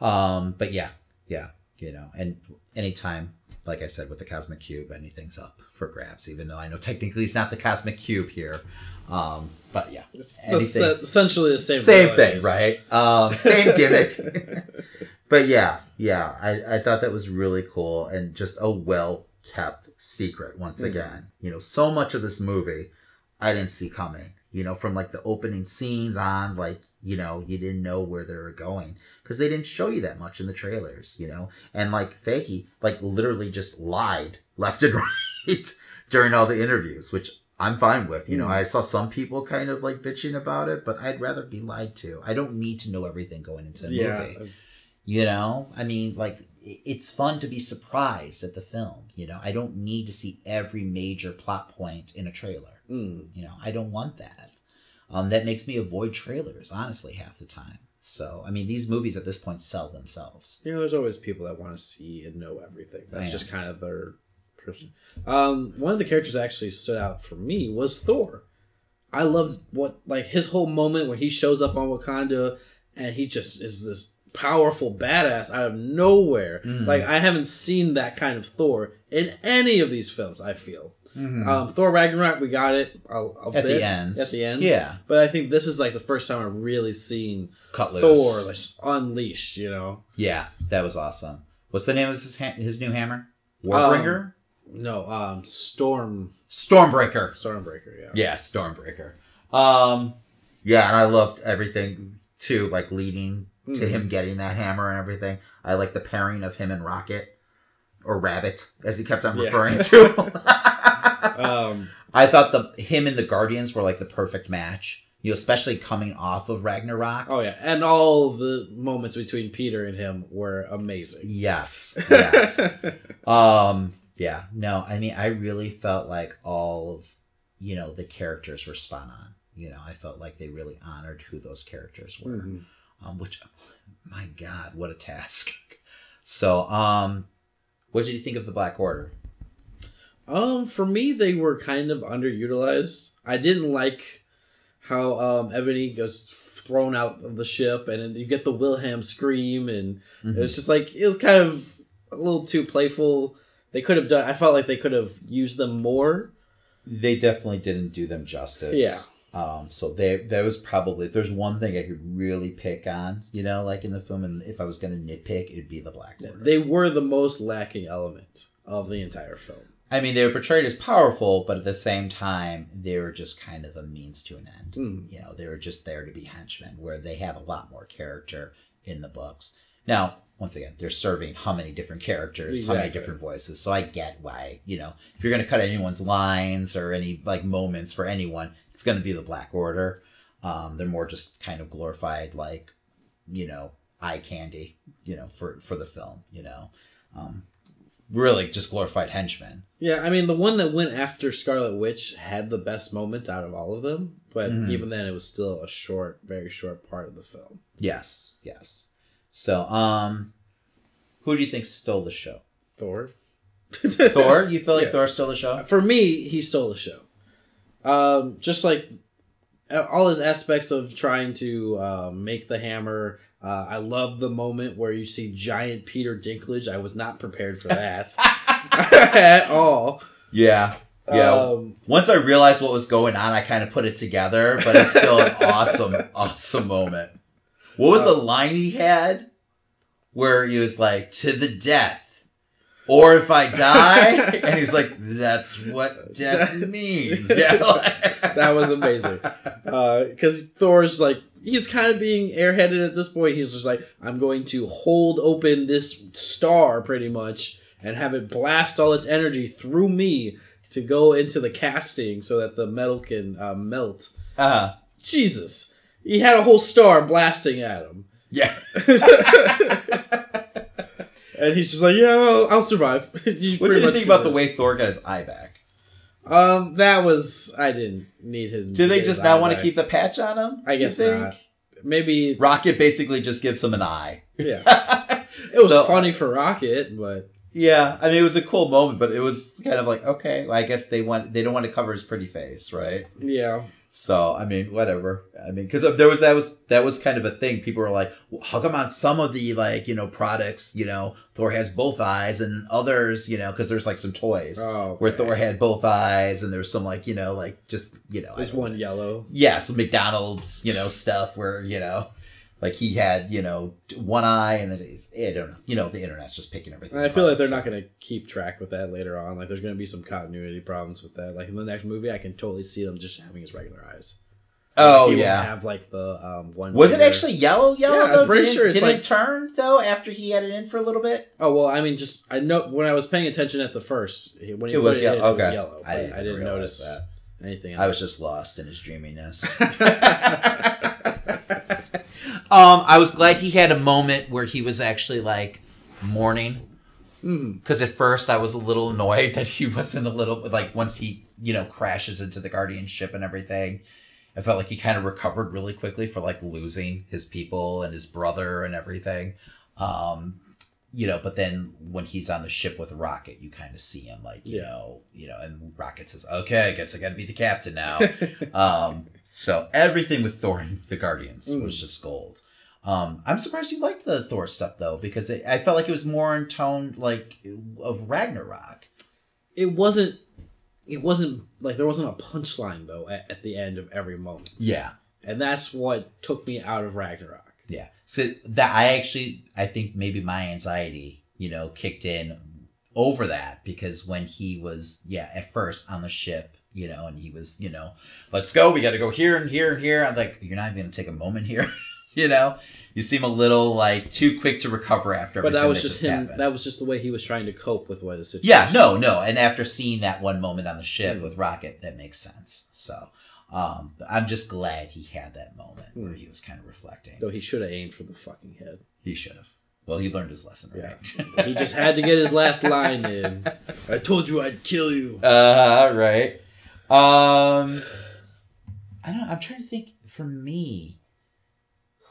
Um, but yeah, yeah, you know, and anytime, like I said, with the cosmic cube, anything's up for grabs. Even though I know technically it's not the cosmic cube here, um, but yeah, It's anything, that's essentially the same. same thing, right? Um, same gimmick. but yeah, yeah, I, I thought that was really cool and just a well kept secret once Mhm. again. You know, so much of this movie I didn't see coming. You know, from like the opening scenes on, like, you know, you didn't know where they were going because they didn't show you that much in the trailers, you know? And like Feige, like, literally just lied left and right during all the interviews, which I'm fine with. You know, Mm. I saw some people kind of like bitching about it, but I'd rather be lied to. I don't need to know everything going into a Yeah. movie. You know, I mean, like it's fun to be surprised at the film. You know, I don't need to see every major plot point in a trailer. Mm. You know, I don't want that. Um, that makes me avoid trailers, honestly, half the time. So, I mean, these movies at this point sell themselves. You know, there's always people that want to see and know everything. That's just kind of their person. Um, one of the characters that actually stood out for me was Thor. I loved what like his whole moment when he shows up on Wakanda and he just is this powerful badass out of nowhere. Mm. Like I haven't seen that kind of Thor in any of these films. I feel. Mhm. Um, Thor Ragnarok, we got it a, a At bit the end. At the end, Yeah. But I think this is like the first time I've really seen Cut loose. Thor like unleashed. You know. Yeah, that was awesome. What's the name of his, ha- his new hammer? Um, Warbringer? No, um, Storm Stormbreaker. Stormbreaker. Yeah. Yeah, Stormbreaker. Um, yeah, and I loved everything too, like leading to Mhm. him getting that hammer and everything. I like the pairing of him and Rocket or Rabbit, as he kept on Yeah. referring to. Um, I thought the him and the Guardians were like the perfect match. you know, especially coming off of Ragnarok. Oh yeah, and all the moments between Peter and him were amazing. Yes, yes. um, yeah, no, I mean, I really felt like all of, you know, the characters were spot on. You know, I felt like they really honored who those characters were, Mhm. um, which, my God, what a task. So, um, what did you think of the Black Order? Um, for me, they were kind of underutilized. I didn't like how um Ebony goes thrown out of the ship, and then you get the Wilhelm scream, and it was just like it was kind of a little too playful. They could have done. I felt like they could have used them more. They definitely didn't do them justice. Yeah. Um, so they that was probably if there's one thing I could really pick on, you know, like in the film, and if I was gonna nitpick, it'd be the Black Order. They were the most lacking element of the entire film. I mean, they were portrayed as powerful, but at the same time, they were just kind of a means to an end. Mm. You know, they were just there to be henchmen, where they have a lot more character in the books. Now, once again, they're serving how many different characters, how many different voices. So I get why, you know, if you're going to cut anyone's lines or any like moments for anyone, it's going to be the Black Order. Um, they're more just kind of glorified, like, you know, eye candy, you know, for for the film, you know. Um, really just glorified henchmen. Yeah, I mean the one that went after Scarlet Witch had the best moments out of all of them, but Mhm. even then it was still a short, very short part of the film. Yes, yes. So, um, who do you think stole the show? Thor. Thor? You feel like Yeah. Thor stole the show? For me, he stole the show. Um, just like uh, all his aspects of trying to uh, make the hammer. Uh, I love the moment where you see giant Peter Dinklage. I was not prepared for that at all. Yeah, yeah. Um, Once I realized what was going on, I kind of put it together, but it's still an awesome, awesome moment. What was the line he had? Where he was like, "To the death." Or if I die, and he's like, "That's what death means." Yeah, that was amazing. Because Thor's like, he's kind of being airheaded at this point. He's just like, I'm going to hold open this star pretty much and have it blast all its energy through me to go into the casting so that the metal can uh, melt. uh, Jesus. He had a whole star blasting at him. yeah. And he's just like, yeah, I'll, I'll survive. You What did you think about the way Thor got his eye back? Um, that was I didn't need his. Do they just not want to keep the patch on him? I guess not. Maybe it's- Rocket basically just gives him an eye. Yeah, it was So- funny for Rocket, but Yeah, I mean it was a cool moment, but it was kind of like okay, well, I guess they want they don't want to cover his pretty face, right? yeah, So I mean, whatever. I mean, because uh, there was that was that was kind of a thing. People were like, well, "How come on some of the like you know products, you know, Thor has both eyes, and others, you know, because there's like some toys oh, where. Thor had both eyes, and there's some like you know like just you know There's one yellow. yeah, some McDonald's, you know, stuff where, you know, like he had, you know, one eye and then he's, I don't know, you know, the internet's just picking everything. And I feel like they're apart, not going to keep track with that later on. Like, there's going to be some continuity problems with that. Like in the next movie, I can totally see them just having his regular eyes. Oh, He won't yeah. have like the um one. Was it actually yellow, yellow Yeah, though? I'm pretty did sure it, did like- it turn though after he had it in for a little bit? Oh well, I mean, just I know when I was paying attention at the first when he It was yellow, in, it was yellow. I didn't, I didn't notice that. anything else. I was just lost in his dreaminess. um, I was glad he had a moment where he was actually like mourning. Because at first I was a little annoyed that he wasn't a little like once he you know crashes into the guardian ship and everything. I felt like he kind of recovered really quickly for like losing his people and his brother and everything. Um, you know, but then when he's on the ship with Rocket, you kind of see him like, you Yeah. know, you know, and Rocket says, "Okay, I guess I got to be the captain now." um, so everything with Thor and the Guardians Mm. was just gold. Um, I'm surprised you liked the Thor stuff though, because it, I felt like it was more in tone like of Ragnarok. it wasn't. It wasn't like there wasn't a punchline though at, at the end of every moment. Yeah, and that's what took me out of Ragnarok. yeah. So that I actually, I think maybe my anxiety, you know, kicked in over that because when he was, yeah, at first on the ship, you know, and he was, you know, let's go, we got to go here and here and here. I'm like, you're not even gonna take a moment here, you know. You seem a little like too quick to recover after. But that was just him. happened. That was just the way he was trying to cope with what the situation. Yeah, no, no. And after seeing that one moment on the ship Mm. with Rocket, that makes sense. So, Um, I'm just glad he had that moment where Hmm. he was kind of reflecting. Though he should have aimed for the fucking head. He should have. Well, he learned his lesson, Yeah. right? He just had to get his last line in. I told you I'd kill you. Uh, right. Um, I don't. I'm trying to think. For me,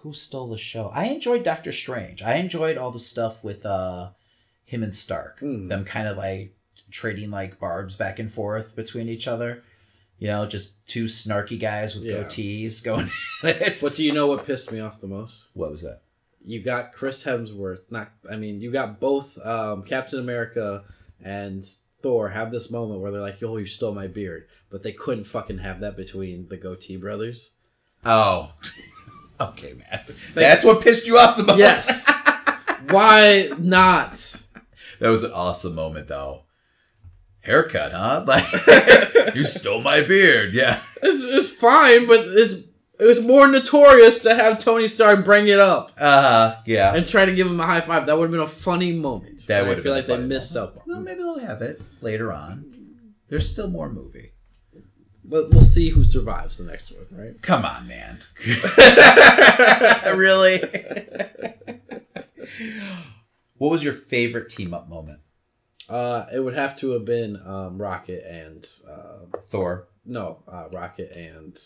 who stole the show? I enjoyed Doctor Strange. I enjoyed all the stuff with uh him and Stark. Hmm. Them kind of like trading like barbs back and forth between each other. You know, just two snarky guys with Yeah. goatees going. at it. But do you know what pissed me off the most? What was that? You got Chris Hemsworth. Not, I mean, you got both um, Captain America and Thor have this moment where they're like, "Yo, you stole my beard," but they couldn't fucking have that between the goatee brothers. Oh, okay, man. That's what pissed you off the most. Yes. Why not? That was an awesome moment, though. Haircut, huh? Like you stole my beard. Yeah. It's, it's fine, but it's it was more notorious to have Tony Stark bring it up Uh huh, yeah. and try to give him a high five. That would have been a funny moment. That would I feel like they missed moment. up. Well, maybe they'll have it later on. There's still more movie. But we'll see who survives the next one, right? Come on, man. really? what was your favorite team up moment? Uh, it would have to have been um, Rocket and uh, Thor. no, uh, Rocket and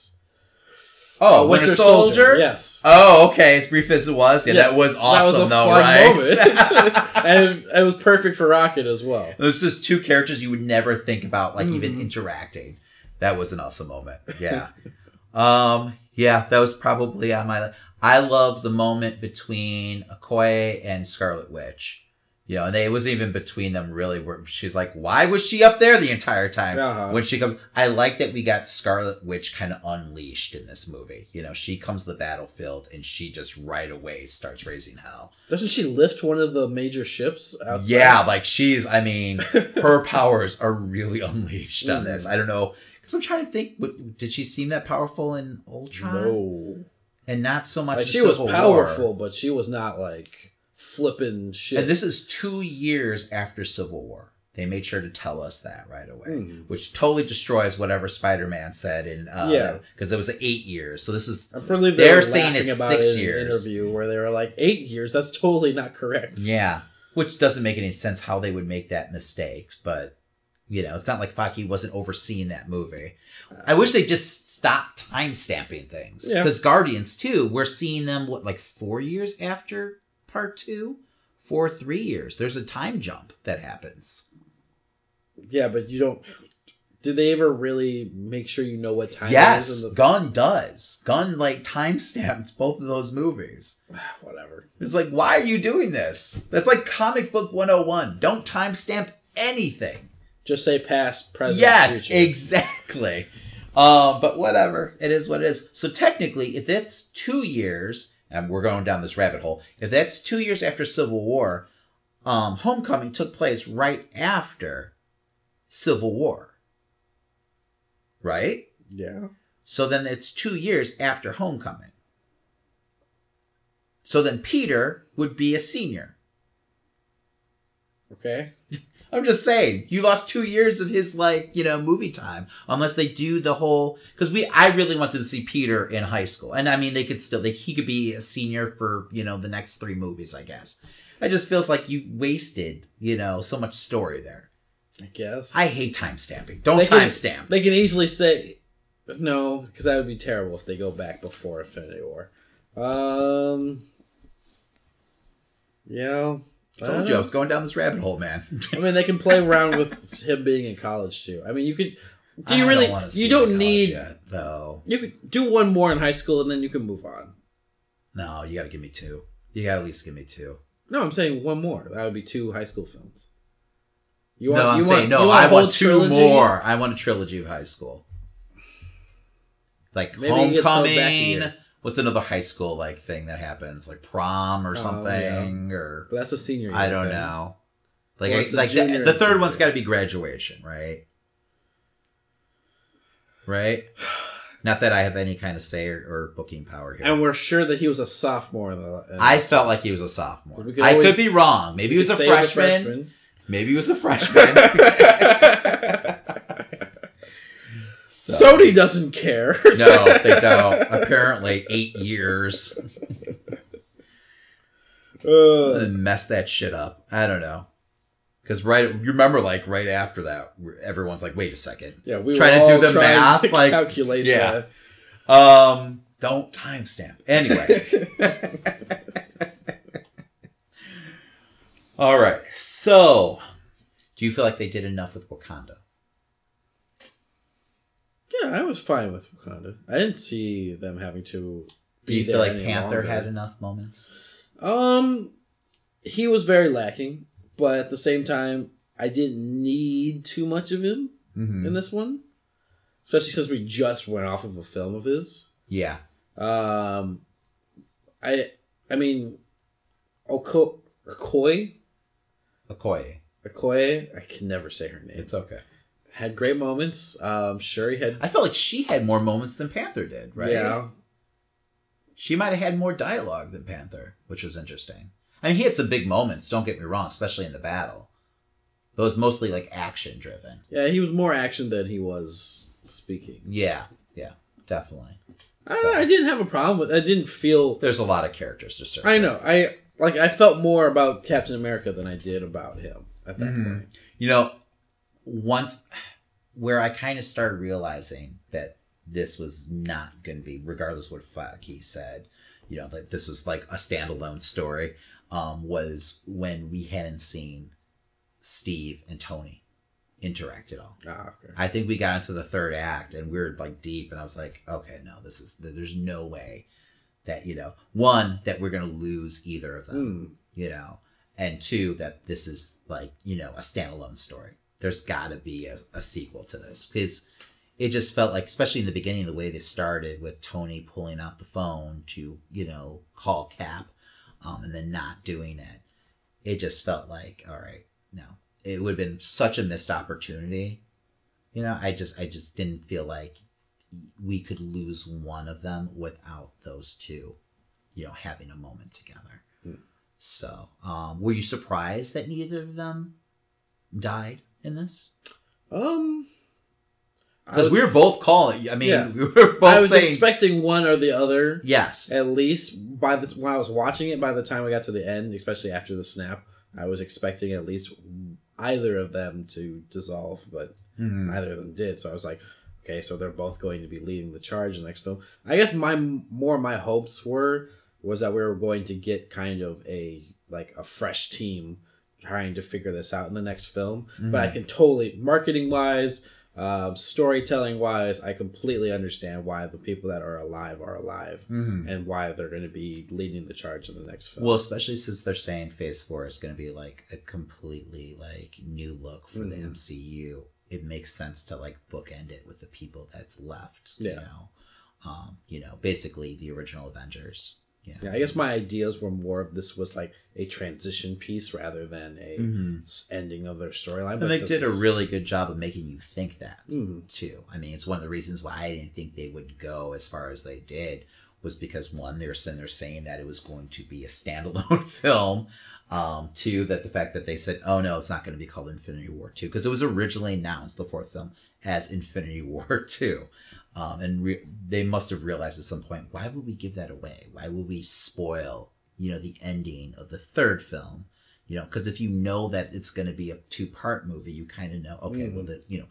Oh, uh, Winter, Soldier. Yes. Oh, okay. As brief as it was, yeah, Yes, that was awesome, That was a though, fun right? moment. and it, it was perfect for Rocket as well. There's just two characters you would never think about, like even Mhm. interacting. That was an awesome moment. Yeah. um. Yeah, that was probably on my. I love the moment between Okoye and Scarlet Witch. You know, and they, it wasn't even between them really. Where she's like, "Why was she up there the entire time?" Uh-huh. When she comes, I like that we got Scarlet Witch kind of unleashed in this movie. You know, she comes to the battlefield and she just right away starts raising hell. Doesn't she lift one of the major ships outside? Yeah, like she's. I mean, her powers are really unleashed on Mm. this. I don't know because I'm trying to think. What, did she seem that powerful in Ultron? No. and not so much. Like she was Civil War. powerful, but she was not like flipping shit. And this is two years after Civil War. They made sure to tell us that right away, Mhm. which totally destroys whatever Spider-Man said in uh, Yeah. because it was eight years. So this is I believe they They're saying it's about six it in an years. interview where they were like eight years. That's totally not correct. yeah, which doesn't make any sense how they would make that mistake. But you know, it's not like Feige wasn't overseeing that movie. I wish they just stopped time stamping things Yeah. because Guardians too. We're seeing them what like four years after part two for three years. There's a time jump that happens. Yeah, but you don't. Do they ever really make sure you know what time yes, is? in the- Gunn does. Gunn like timestamps both of those movies. Whatever. It's like, why are you doing this? That's like comic book 101. Don't timestamp anything. Just say past, present, yes, future. exactly. Um, but whatever. It is what it is. So technically, if it's two years, and we're going down this rabbit hole, if that's two years after Civil War, um, Homecoming took place right after Civil War. Right? yeah. So then it's two years after homecoming. So then Peter would be a senior. Okay. I'm just saying, you lost two years of his like, you know, movie time. Unless they do the whole because we I really wanted to see Peter in high school. And I mean they could still they, he could be a senior for, you know, the next three movies, I guess. It just feels like you wasted, you know, so much story there. I guess. I hate time stamping. Don't timestamp. They can easily say no, because that would be terrible if they go back before Infinity War. Um. Yeah. I Told you I was going down this rabbit hole, man. I mean, they can play around with him being in college too. I mean, you could. Do you I really? don't you don't need. yet, though. You could do one more in high school and then you can move on. No, you got to give me two. You got to at least give me two. No, I'm saying one more. That would be two high school films. You no, I'm you saying you no. a I want two trilogy? more. I want a trilogy of high school, like Maybe it gets held back a homecoming. What's another high school like thing that happens, like prom or Oh, something, or But that's a senior. Year I don't thing. know. Like, Well, I- like the, the third one's got to be graduation, right? Right. Not that I have any kind of say or, or booking power here. And we're sure that he was a sophomore. In the, in I felt like he was a sophomore. Could I could be wrong. Maybe he was a he was freshman. Maybe he was a freshman. Sony doesn't care. No, they don't. Apparently, eight years. Uh, mess that shit up. I don't know. Because right, you remember, like right after that, everyone's like, "Wait a second, yeah, we Trying to do the math, like- calculate. yeah. the- um, don't timestamp." Anyway, all right. So, do you feel like they did enough with Wakanda? Yeah, I was fine with Wakanda. I didn't see them having to. Do you be feel like Panther longer. had enough moments? Um, he was very lacking, but at the same time, I didn't need too much of him Mm-hmm. in this one, especially since we just went off of a film of his. Yeah. Um, I, I mean, Oko, Okoye, Okoye. Okoye, I can never say her name. It's okay. Had great moments. Um, Shuri had, I felt like she had more moments than Panther did, right? yeah, She might have had more dialogue than Panther, which was interesting. I mean, he had some big moments, don't get me wrong, especially in the battle. But it was mostly like action driven. yeah, he was more action than he was speaking. Yeah, yeah, definitely. I, I didn't have a problem with. I didn't feel. There's a lot of characters to serve. I know. I like. I felt more about Captain America than I did about him at that Mhm. point. You know, once where I kind of started realizing that this was not going to be, regardless what fuck he said, you know, that this was like a standalone story, um, was when we hadn't seen Steve and Tony interact at all. Ah, okay. I think we got into the third act and we were like deep, and I was like, okay, no, this is there's no way that you know one that we're gonna lose either of them, Hmm. you know, and two that this is like you know a standalone story. There's got to be a, a sequel to this because it just felt like, especially in the beginning, the way they started with Tony pulling out the phone to you know call Cap, um, and then not doing it. It just felt like, all right, no, it would have been such a missed opportunity you know i just i just didn't feel like we could lose one of them without those two you know having a moment together Hmm. so um were you surprised that neither of them died in this Um, because we were both calling i mean Yeah. we were both I was saying expecting one or the other. yes At least by the when I was watching it, by the time we got to the end, especially after the snap, I was expecting at least either of them to dissolve, but Mhm. neither of them did. So I was like, okay, so they're both going to be leading the charge in the next film. I guess my more my hopes were was that we were going to get kind of a like a fresh team trying to figure this out in the next film. But I can totally marketing wise, um, storytelling wise, I completely understand why the people that are alive are alive Mhm. and why they're going to be leading the charge in the next film. well especially since they're saying phase four is going to be like a completely like new look for the Mhm. mcu it makes sense to like bookend it with the people that's left Yeah. you know um you know basically the original avengers know? yeah, I guess my ideas were more of this was like a transition piece rather than a Mhm. ending of their storyline. and but they did a really good job of making you think that Mhm. too i mean it's one of the reasons why i didn't think they would go as far as they did was because one they're there saying that it was going to be a standalone film um two that the fact that they said oh no it's not going to be called infinity war 2 because it was originally announced the fourth film as infinity war 2 um and re- they must have realized at some point why would we give that away why would we spoil you know the ending of the third film you know because if you know that it's going to be a two part movie you kind of know okay Mm. well this you know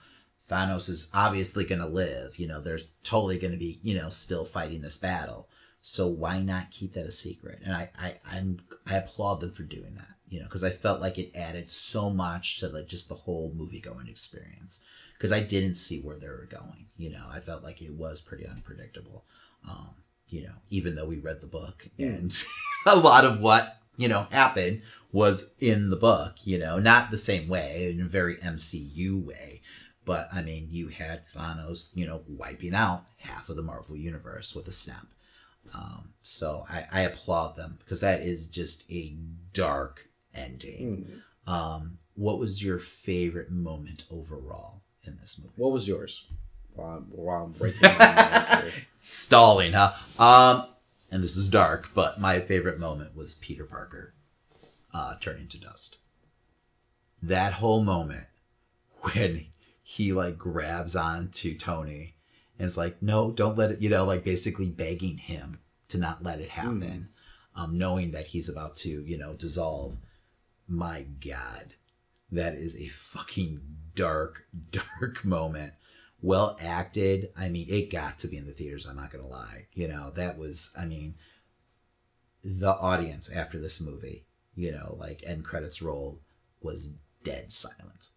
Thanos is obviously going to live. You know, they're totally going to be, you know, still fighting this battle. So why not keep that a secret? And I, I, I'm, I applaud them for doing that. You know, because I felt like it added so much to the just the whole movie going experience. Because I didn't see where they were going. You know, I felt like it was pretty unpredictable. Um, you know, even though we read the book and a lot of what you know happened was in the book. You know, not the same way in a very MCU way. But I mean, you had Thanos, you know, wiping out half of the Marvel universe with a snap. Um, so I, I applaud them because that is just a dark ending. Mm. Um, what was your favorite moment overall in this movie? What was yours? While I'm, while I'm breaking my. Stalling, huh? Um, and this is dark, but my favorite moment was Peter Parker uh, turning to dust. That whole moment when he like grabs on to Tony and it's like no don't let it you know like basically begging him to not let it happen um knowing that he's about to you know dissolve my god that is a fucking dark dark moment. Well acted. I mean it got to be in the theaters i'm not gonna lie. You know that was i mean the audience after this movie you know like end credits roll was dead silent.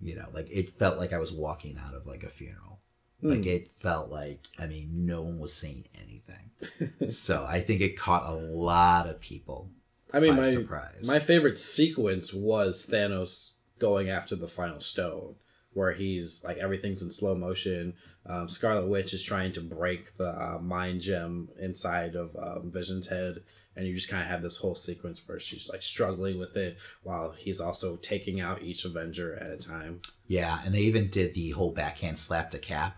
You know like it felt like i was walking out of like a funeral. Hmm. Like it felt like i mean no one was saying anything. So i think it caught a lot of people I mean, by my surprise. my favorite sequence was Thanos going after the final stone, where he's like everything's in slow motion. Um, Scarlet Witch is trying to break the uh, mind gem inside of um, Vision's head, and you just kind of have this whole sequence where she's like struggling with it while he's also taking out each Avenger at a time. Yeah, and they even did the whole backhand slap to Cap,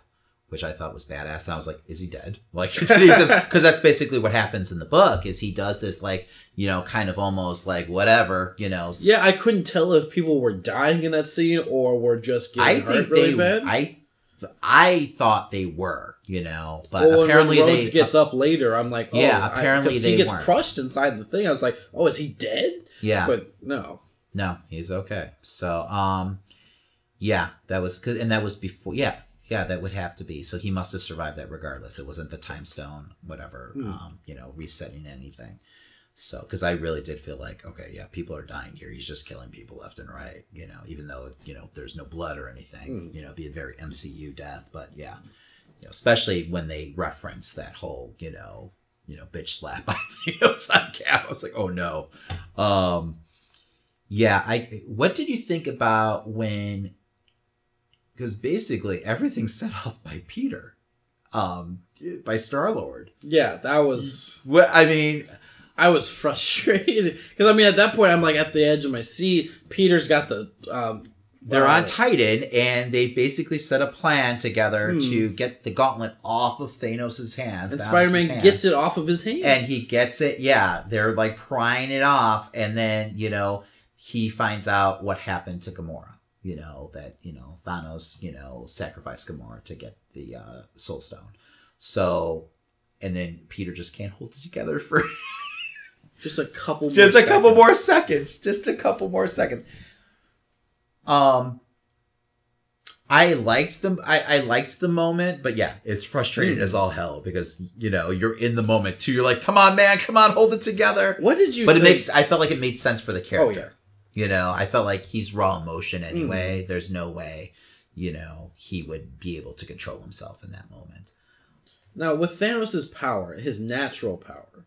which I thought was badass. And I was like, "Is he dead?" Like, because that's basically what happens in the book. Is he does this like you know kind of almost like whatever you know. Yeah, I couldn't tell if people were dying in that scene or were just getting I hurt think really they. bad. I I thought they were, you know, but well, apparently when they. Rhodes gets up later, I'm like, oh, Yeah, I- apparently they he gets weren't. crushed inside the thing. I was like, oh, is he dead? yeah, But no, No, he's okay. So, um, yeah, that was good, and that was before. Yeah, yeah, that would have to be. So he must have survived that regardless. It wasn't the time stone, whatever. Um, you know, resetting anything. So, because I really did feel like, okay, yeah, people are dying here. He's just killing people left and right. You know, even though you know there's no blood or anything. You know, be a very MCU death, but yeah, you know, especially when they reference that whole, you know, you know, bitch slap by Thanos on Cap. I was like, oh no. Um, yeah, I. What did you think about when? Because basically everything's set off by Peter, um, by Star Lord. yeah, that was. What I mean, I was frustrated because I mean, at that point, I'm like at the edge of my seat. Peter's got the. Um, they're on Titan, and they basically set a plan together to get the gauntlet off of Thanos' hand. and Spider Man gets it off of his hand, and he gets it. Yeah, they're like prying it off, and then you know he finds out what happened to Gamora. You know that you know Thanos, you know, sacrificed Gamora to get the uh, Soul Stone. So, and then Peter just can't hold it together for just a couple. just a couple more seconds. Just a couple more seconds. Um, I liked the I, I liked the moment, but yeah, it's frustrating as all hell because you know you're in the moment too. You're like, come on, man, come on, hold it together. What did you? But it makes. I felt like it made sense for the character. Oh yeah. You know, I felt like he's raw emotion mm. anyway. There's no way, you know, he would be able to control himself in that moment. Now, with Thanos' power, his natural power,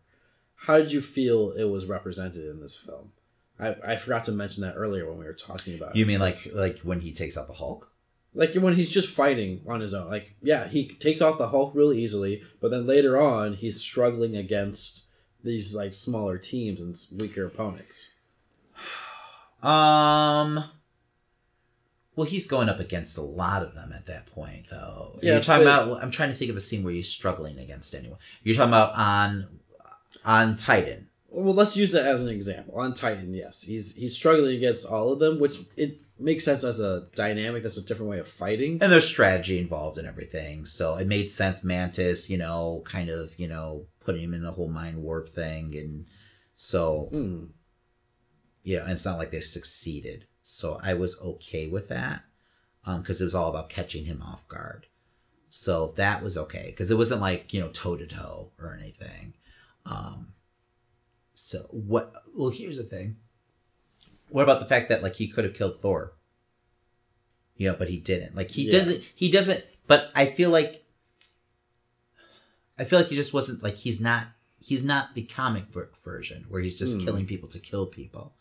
how did you feel it was represented in this film? I, I forgot to mention that earlier when we were talking about. You mean like this. like when he takes out the Hulk? like when he's just fighting on his own? Like, yeah, he takes off the Hulk really easily, but then later on, he's struggling against these like smaller teams and weaker opponents. Um. Well, he's going up against a lot of them at that point, though. Yeah, You're talking but- about. I'm trying to think of a scene where he's struggling against anyone. You're talking about on on Titan. Well, let's use that as an example. On Titan, yes, he's he's struggling against all of them, which it makes sense as a dynamic. That's a different way of fighting. and there's strategy involved in everything so it made sense mantis you know kind of you know putting him in the whole mind warp thing and so Hmm. You know and it's not like they succeeded. So i was okay with that um because it was all about catching him off guard. So that was okay because it wasn't like you know toe to toe or anything. Um so what well here's the thing. What about the fact that like he could have killed thor? You know but he didn't. Like he Yeah. doesn't he doesn't but i feel like i feel like he just wasn't like he's not he's not the comic book version where he's just Hmm. killing people to kill people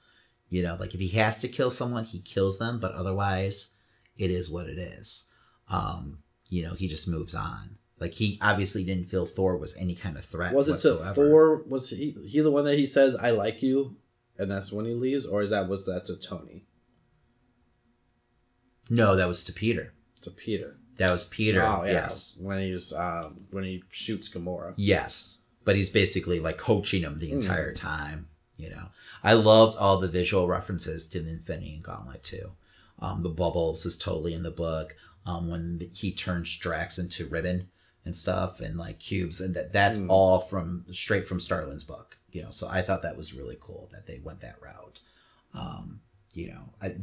you know like if he has to kill someone he kills them but otherwise it is what it is um you know he just moves on like he obviously didn't feel thor was any kind of threat Was it to. Thor? Was he he the one that he says "I like you," and that's when he leaves, or is that was that to Tony? no that was to peter To Peter. that was peter Oh yeah. yes When he's um when he shoots Gamora. Yes, but he's basically like coaching him Hmm. the entire time. You know, I loved all the visual references to the Infinity Gauntlet too. Um, the bubbles is totally in the book. um, when he turns Drax into ribbon and stuff and like cubes, and that that's Mm. all from straight from Starlin's book. You know, so I thought that was really cool that they went that route. Um, you know, I,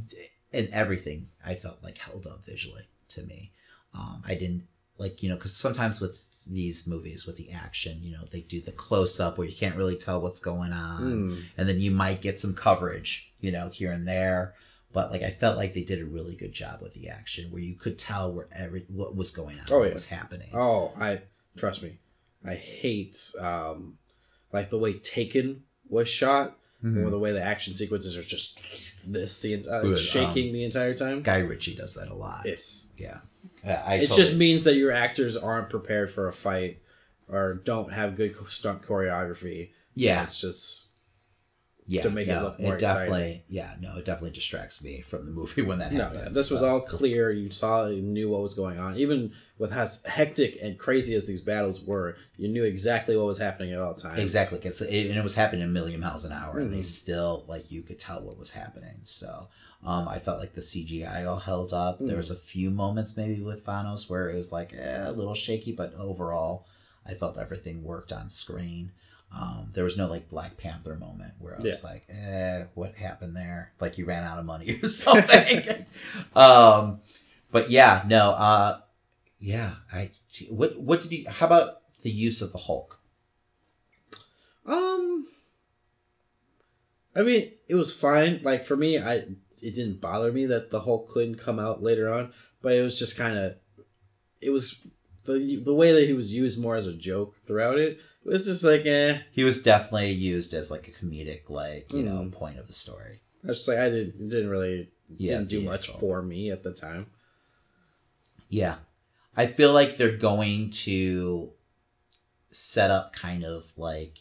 and everything I felt like held up visually to me. Um, I didn't like you know because sometimes with these movies with the action, you know, they do the close up where you can't really tell what's going on Mm. and then you might get some coverage, you know, here and there. But like I felt like they did a really good job with the action, where you could tell where every what was going on, Oh, what yeah. was happening. Oh, I trust me. I hate um like the way Taken was shot, Mhm. or the way the action sequences are just this the uh, shaking the entire time. Guy Ritchie does that a lot. It's yeah, I it totally- just means that your actors aren't prepared for a fight or don't have good stunt choreography. yeah, It's just yeah. to make it look more definitely, yeah, no, it definitely distracts me from the movie when that no, happens. yeah, this was all clear. You saw, you knew what was going on. Even with how hectic and crazy as these battles were, you knew exactly what was happening at all times. Exactly, it's, it, and it was happening a million miles an hour, and they Mhm. still like you could tell what was happening. So, um, I felt like the CGI all held up. There Mm. was a few moments maybe with Thanos where it was like eh, a little shaky, but overall, I felt everything worked on screen. Um, there was no like Black Panther moment where I was like, eh, what happened there? Like you ran out of money or something. um, but yeah, no, uh, yeah, I. What what did you? How about the use of the Hulk? Um, I mean, it was fine. Like for me, I it didn't bother me that the Hulk couldn't come out later on, but it was just kind of, it was the the way that he was used more as a joke throughout it. It was just like, eh. he was definitely used as like a comedic like you know Mm. point of the story I was just like, I didn't didn't really Yeah, didn't do much for me at the time. yeah i feel like they're going to set up kind of like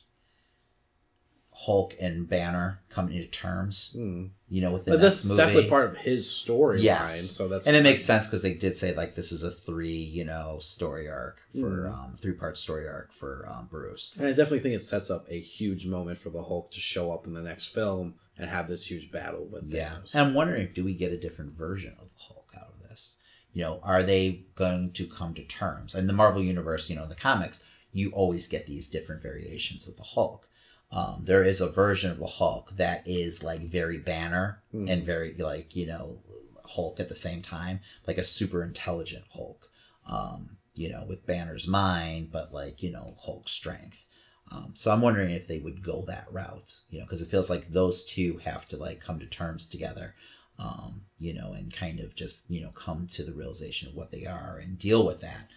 hulk and banner coming to terms Hmm. you know with the that's movie definitely part of his storyline. Yes. So that's and it makes sense because they did say like this is a three you know story arc for Mm. um three part story arc for um bruce And I definitely think it sets up a huge moment for the Hulk to show up in the next film and have this huge battle with Yeah. Thanos. And I'm wondering, do we get a different version of the Hulk out of this? You know, are they going to come to terms? And the Marvel Universe, you know, in the comics, you always get these different variations of the Hulk. Um, there is a version of the Hulk that is like very banner Hmm. and very like, you know, Hulk at the same time, like a super intelligent Hulk. Um, you know, with Banner's mind, but like, you know, Hulk's strength. Um, so I'm wondering if they would go that route, you know, because it feels like those two have to like come to terms together, um, you know, and kind of just you know come to the realization of what they are and deal with that.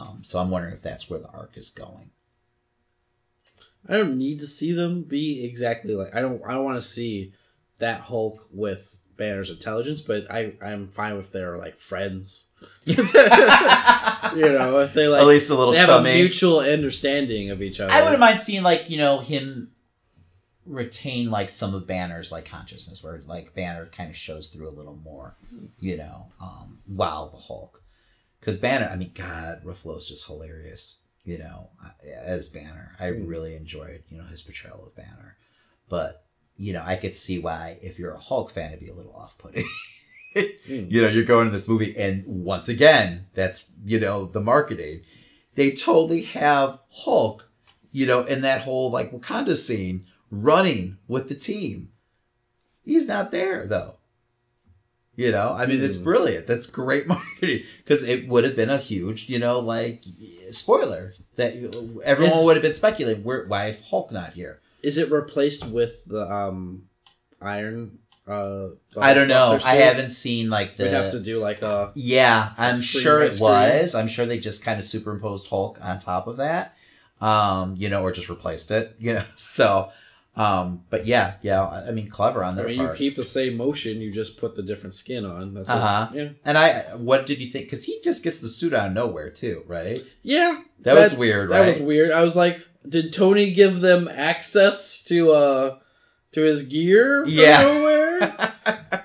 Um, so I'm wondering if that's where the arc is going. I don't need to see them be exactly like I don't I don't want to see that Hulk with Banner's intelligence, but I I'm fine if they're like friends. you know, if they like At least a little they have chummy. a mutual understanding of each other. I wouldn't mind seeing like you know him retain like some of Banner's like consciousness, where like Banner kind of shows through a little more, you know, um, while the Hulk, because Banner, I mean, God, Ruffalo's just hilarious, you know, as Banner. I Mm. really enjoyed you know his portrayal of Banner, but you know I could see why if you're a Hulk fan it'd be a little off putting. Mm. you know, you're going to this movie, and once again, that's you know the marketing. They totally have Hulk, you know, in that whole like Wakanda scene, running with the team. He's not there though. You know, I mean, it's Hmm. brilliant. That's great marketing because it would have been a huge, you know, like spoiler that everyone Is- would have been speculating. Where, why is Hulk not here? Is it replaced with the um Iron? Uh, the I don't know. I haven't seen like the. We'd have to do like a Yeah, I'm sure it screen. was. I'm sure they just kind of superimposed Hulk on top of that, um, you know, or just replaced it, you know. So, um, but yeah, yeah. I I mean, clever on I their mean, you part. keep the same motion, you just put the different skin on. That's Uh-huh. it. Yeah, and I, what did you think? Because he just gets the suit out of nowhere too, right? yeah. That, was weird, That right? was weird. I was like, did Tony give them access to uh to his gear? From Yeah. nowhere?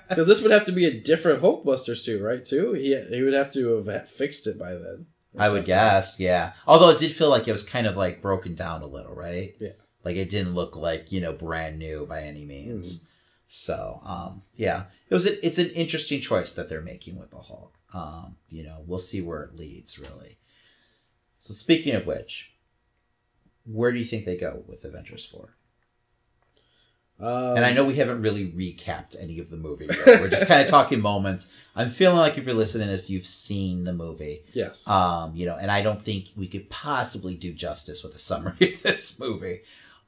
Because this would have to be a different Hulkbuster suit, right? Too. He he would have to have fixed it by then. I would guess, yeah. Although it did feel like it was kind of like broken down a little, right? Yeah. Like it didn't look like you know brand new by any means. Mm-hmm. So, um, yeah, it was. A, it's an interesting choice that they're making with the Hulk. Um, you know, we'll see where it leads, really. So, speaking of which, where do you think they go with Avengers Four? Um, and I know we haven't really recapped any of the movie. Yet. We're just kind of talking moments. I'm feeling like if you're listening to this, you've seen the movie. Yes. Um, you know, and I don't think we could possibly do justice with a summary of this movie.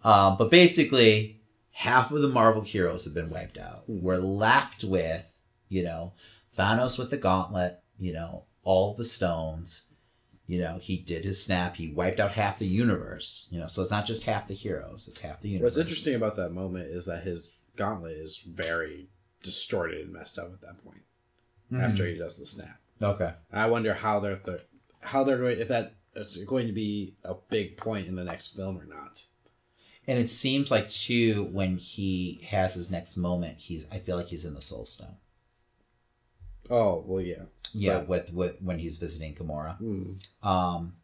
Um, but basically, half of the Marvel heroes have been wiped out. We're left with, you know, Thanos with the gauntlet, you know, all the stones. You know, he did his snap. He wiped out half the universe. You know, so it's not just half the heroes; it's half the universe. What's interesting about that moment is that his gauntlet is very distorted and messed up at that point Mhm. after he does the snap. Okay. I wonder how they're the how they're going if that it's going to be a big point in the next film or not. And it seems like too when he has his next moment, he's I feel like he's in the Soul Stone. Oh well, yeah. Yeah, But- with with when he's visiting Gamora. Hmm. Um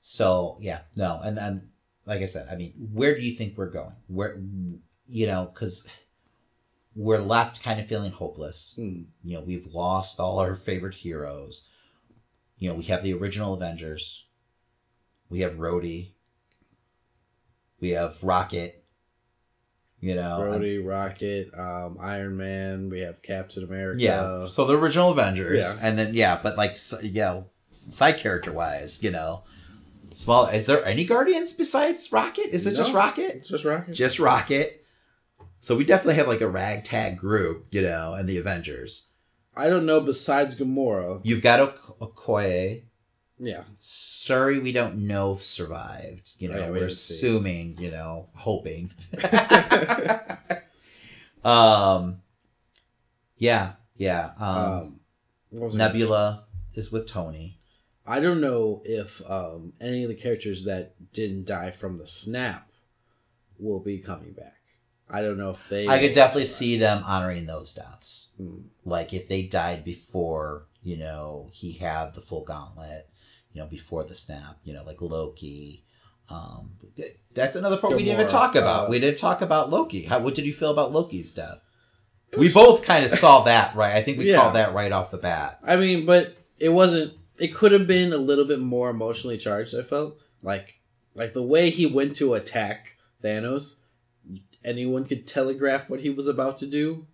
so yeah, no, and then like I said, I mean, where do you think we're going? Where you know, cuz we're left kind of feeling hopeless. Hmm. You know, we've lost all our favorite heroes. You know, we have the original Avengers. We have Rhodey. We have Rocket. You know, I'm- Rhodey, Rocket, um, Iron Man. We have Captain America. Yeah. So the original Avengers, Yeah. and then yeah, but like yeah, side character wise, you know, small. Is there any Guardians besides Rocket? Is it just Rocket? Just Rocket. Just Rocket. So we definitely have like a ragtag group, you know, and the Avengers. I don't know. Besides Gamora, You've got Ok- Okoye. Yeah. Shuri, we don't know if survived. You know, Oh, yeah, we we're didn't see. assuming, you know, hoping. um, yeah, yeah. Um, Um, what was I gonna say? Nebula is with Tony. I don't know if um, any of the characters that didn't die from the snap will be coming back. I don't know if they. I could definitely survive. see them honoring those deaths. Hmm. Like if they died before, you know, he had the full gauntlet, you know, before the snap, you know, like Loki. Um, that's another part we didn't even talk about. uh, we didn't talk about Loki. How what did you feel about Loki's death? We both kind of saw that, right? I think we Yeah. called that right off the bat. I mean, but it wasn't. It could have been a little bit more emotionally charged. I felt like, like the way he went to attack Thanos. Anyone could telegraph what he was about to do.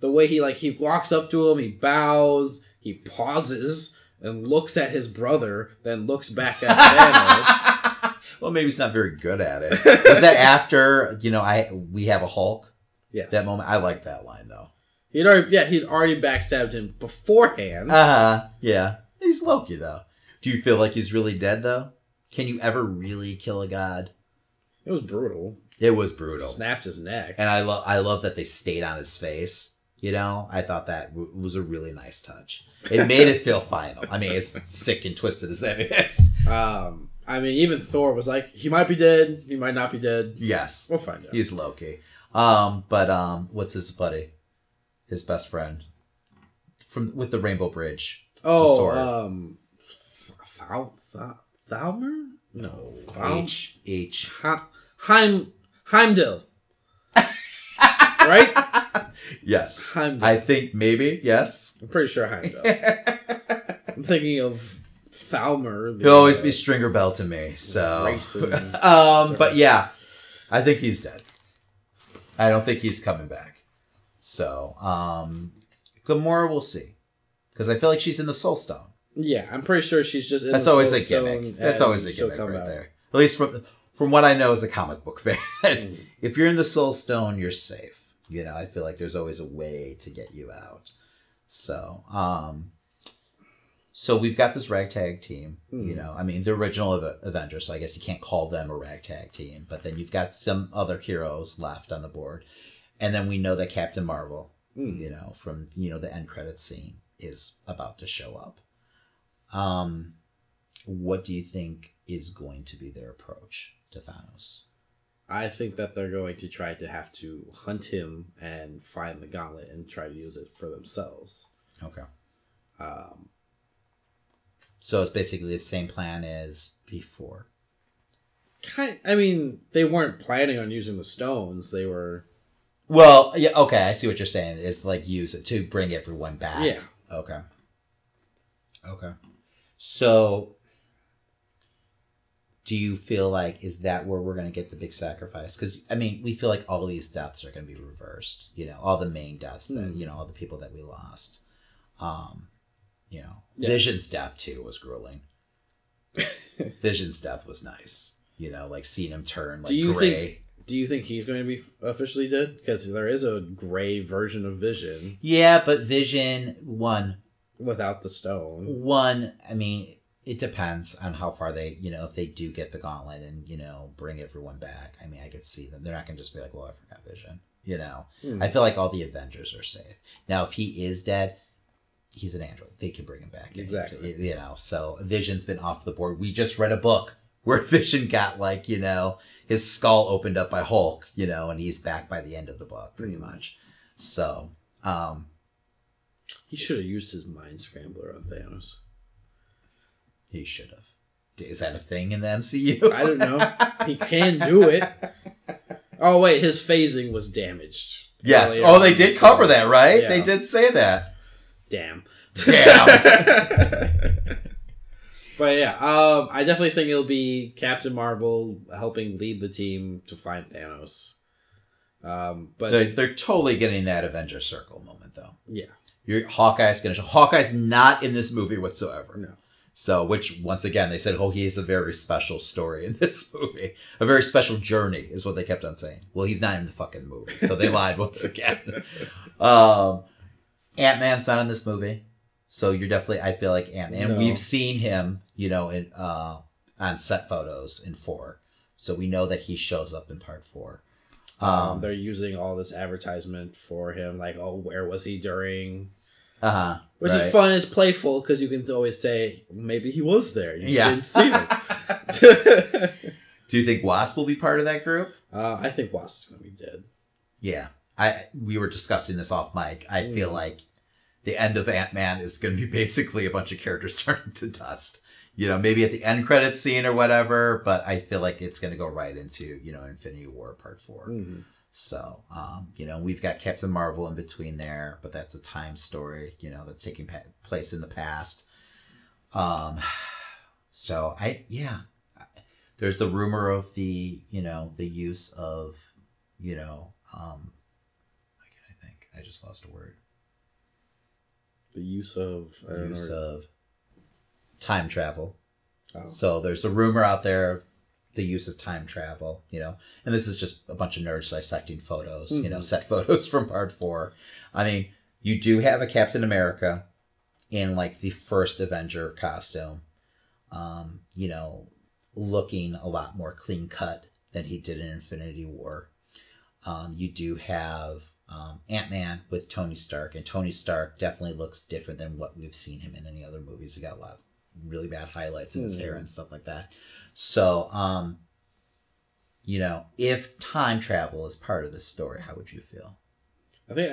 The way he like he walks up to him, he bows, he pauses and looks at his brother, then looks back at Thanos. well, maybe he's not very good at it. Was that after you know I we have a Hulk? Yes, That moment, I like that line though. He'd already yeah he'd already backstabbed him beforehand. Uh huh. Yeah. He's Loki though. Do you feel like he's really dead though? Can you ever really kill a god? it was brutal. It was brutal, Snapped his neck. and I love I love that they stayed on his face. You know, I thought that w- was a really nice touch. It made it feel final. I mean, as sick and twisted as that is. Um, I mean, even Thor was like, he might be dead, he might not be dead. Yes, We'll find out. he's Loki. Um, but um, what's his buddy? His best friend from with the Rainbow Bridge. oh, um, Thal, Thal, Thalmer? No, H H. Heim, Heimdall. Right? Yes, Heimdall. I think maybe yes. I'm pretty sure Heimdall. I'm thinking of Thalmer. the, He'll always uh, be Stringer Bell to me. So, um, but yeah, I think he's dead. I don't think he's coming back. So, um, Gamora, we'll see, because I feel like she's in the Soul Stone. Yeah, I'm pretty sure she's just in That's the always Soul a gimmick. That's always a gimmick right out. there. At least from from what I know as a comic book fan, Mm. if you're in the Soul Stone, you're safe. You know, I feel like there's always a way to get you out. So, um, so we've got this ragtag team. You Hmm. know, I mean, the original Avengers. So I guess you can't call them a ragtag team. But then you've got some other heroes left on the board, and then we know that Captain Marvel, Hmm. you know, from you know the end credits scene, is about to show up. Um, what do you think is going to be their approach to Thanos? I think that they're going to try to have to hunt him and find the gauntlet and try to use it for themselves. Okay. Um, So it's basically the same plan as before. kind, I mean, they weren't planning on using the stones. They were Well, yeah, okay, I see what you're saying. It's like use it to bring everyone back. Yeah. Okay. Okay. So, do you feel like is that where we're going to get the big sacrifice? Because I mean, we feel like all these deaths are going to be reversed. You know, all the main deaths that Hmm. you know, all the people that we lost. Um, you know, Yeah. Vision's death too was grueling. Vision's death was nice. You know, like seeing him turn like do you gray. think? Do you think he's going to be officially dead? Because there is a gray version of Vision Yeah, but Vision one without the stone. One, I mean, it depends on how far they, you know, if they do get the gauntlet and, you know, bring everyone back. I mean, I could see them. They're not going to just be like, well, I forgot Vision. You know, Hmm. I feel like all the Avengers are safe. Now, if he is dead, he's an android. They can bring him back. Exactly. You know, so Vision's been off the board. We just read a book where Vision got, like, you know, his skull opened up by Hulk, you know, and he's back by the end of the book, pretty Hmm. much. So, um, He should have used his mind scrambler on Thanos. He should have. Is that a thing in the MCU? I don't know. he can do it. Oh wait, his phasing was damaged. Yes. Oh, they did cover that, right? Yeah. They did say that. Damn. Damn. But yeah, um, I definitely think it'll be Captain Marvel helping lead the team to find Thanos. Um, but they're, they're totally getting that Avenger Circle moment, though. yeah, Your Hawkeye's gonna show. Hawkeye's not in this movie whatsoever. No. So, which once again they said, oh, he has a very special story in this movie, a very special journey, is what they kept on saying. Well, he's not in the fucking movie, so they lied once again. Um, Ant Man's not in this movie, so you're definitely. I feel like Ant Man. No. We've seen him, you know, in uh on set photos in four, so we know that he shows up in part four. um, Um, they're using all this advertisement for him, like, oh, where was he during? Uh huh. Which is fun, it's playful because you can always say maybe he was there. You Yeah. didn't see him. Do you think Wasp will be part of that group? uh, I think Wasp is gonna be dead. Yeah, I we were discussing this off mic. I feel Mm. like the end of Ant Man is going to be basically a bunch of characters turning to dust. You know, maybe at the end credit scene or whatever, but I feel like it's going to go right into you know Infinity War Part 4 Mhm. So, um, you know, we've got Captain Marvel in between there, but that's a time story. You know, that's taking pa- place in the past. Um, so I yeah, there's the rumor of the you know the use of you know um I can I think I just lost a word. The use of The use know. of time travel. Oh. So there's a rumor out there of the use of time travel, you know, and this is just a bunch of nerds dissecting photos, you know, Mhm. set photos from part four. I mean, you do have a Captain America in like the first Avenger costume, um, you know, looking a lot more clean cut than he did in Infinity War. Um, you do have um, Ant Man with Tony Stark, and Tony Stark definitely looks different than what we've seen him in any other movies. He got a lot of really bad highlights in his Hmm. hair and stuff like that. So, um, you know, if time travel is part of this story, how would you feel? I think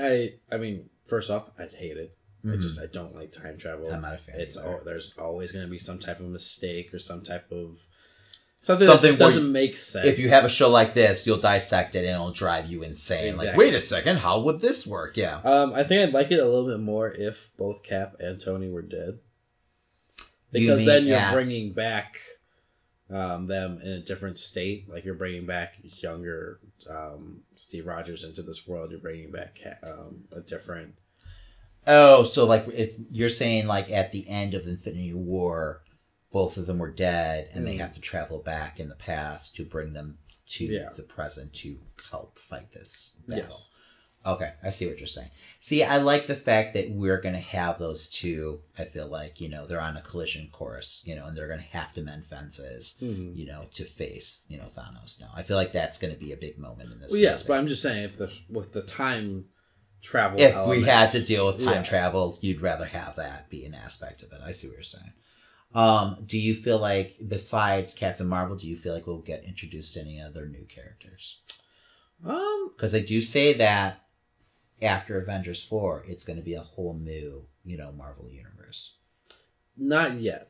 I. I mean, first off, I'd hate it. I Mhm. just I don't like time travel. I'm not a fan. it's either. al- there's always going to be some type of mistake or some type of something, Something that just doesn't you- make sense. if you have a show like this, you'll dissect it and it'll drive you insane. Like, wait a second, how would this work? Yeah. um, I think I'd like it a little bit more if both Cap and Tony were dead, You because mean then you're bringing back um, them in a different state. Like you're bringing back younger um, Steve Rogers into this world. You're bringing back um, a different. Oh, so like if you're saying like at the end of Infinity War, both of them were dead and they Mm. have to travel back in the past to bring them to Yeah. the present to help fight this battle. Yes. Okay, I see what you're saying. See, I like the fact that we're going to have those two. I feel like, you know, they're on a collision course, you know, and they're going to have to mend fences, Mhm. you know, to face, you know, Thanos now. I feel like that's going to be a big moment in this. Well, yes, movie. but I'm just saying if the with the time travel. if we had to deal with time Yeah. travel, you'd rather have that be an aspect of it. I see what you're saying. Um, do you feel like besides Captain Marvel, do you feel like we'll get introduced to any other new characters? Um, Because they do say that after Avengers four, it's going to be a whole new, you know, Marvel universe. not yet.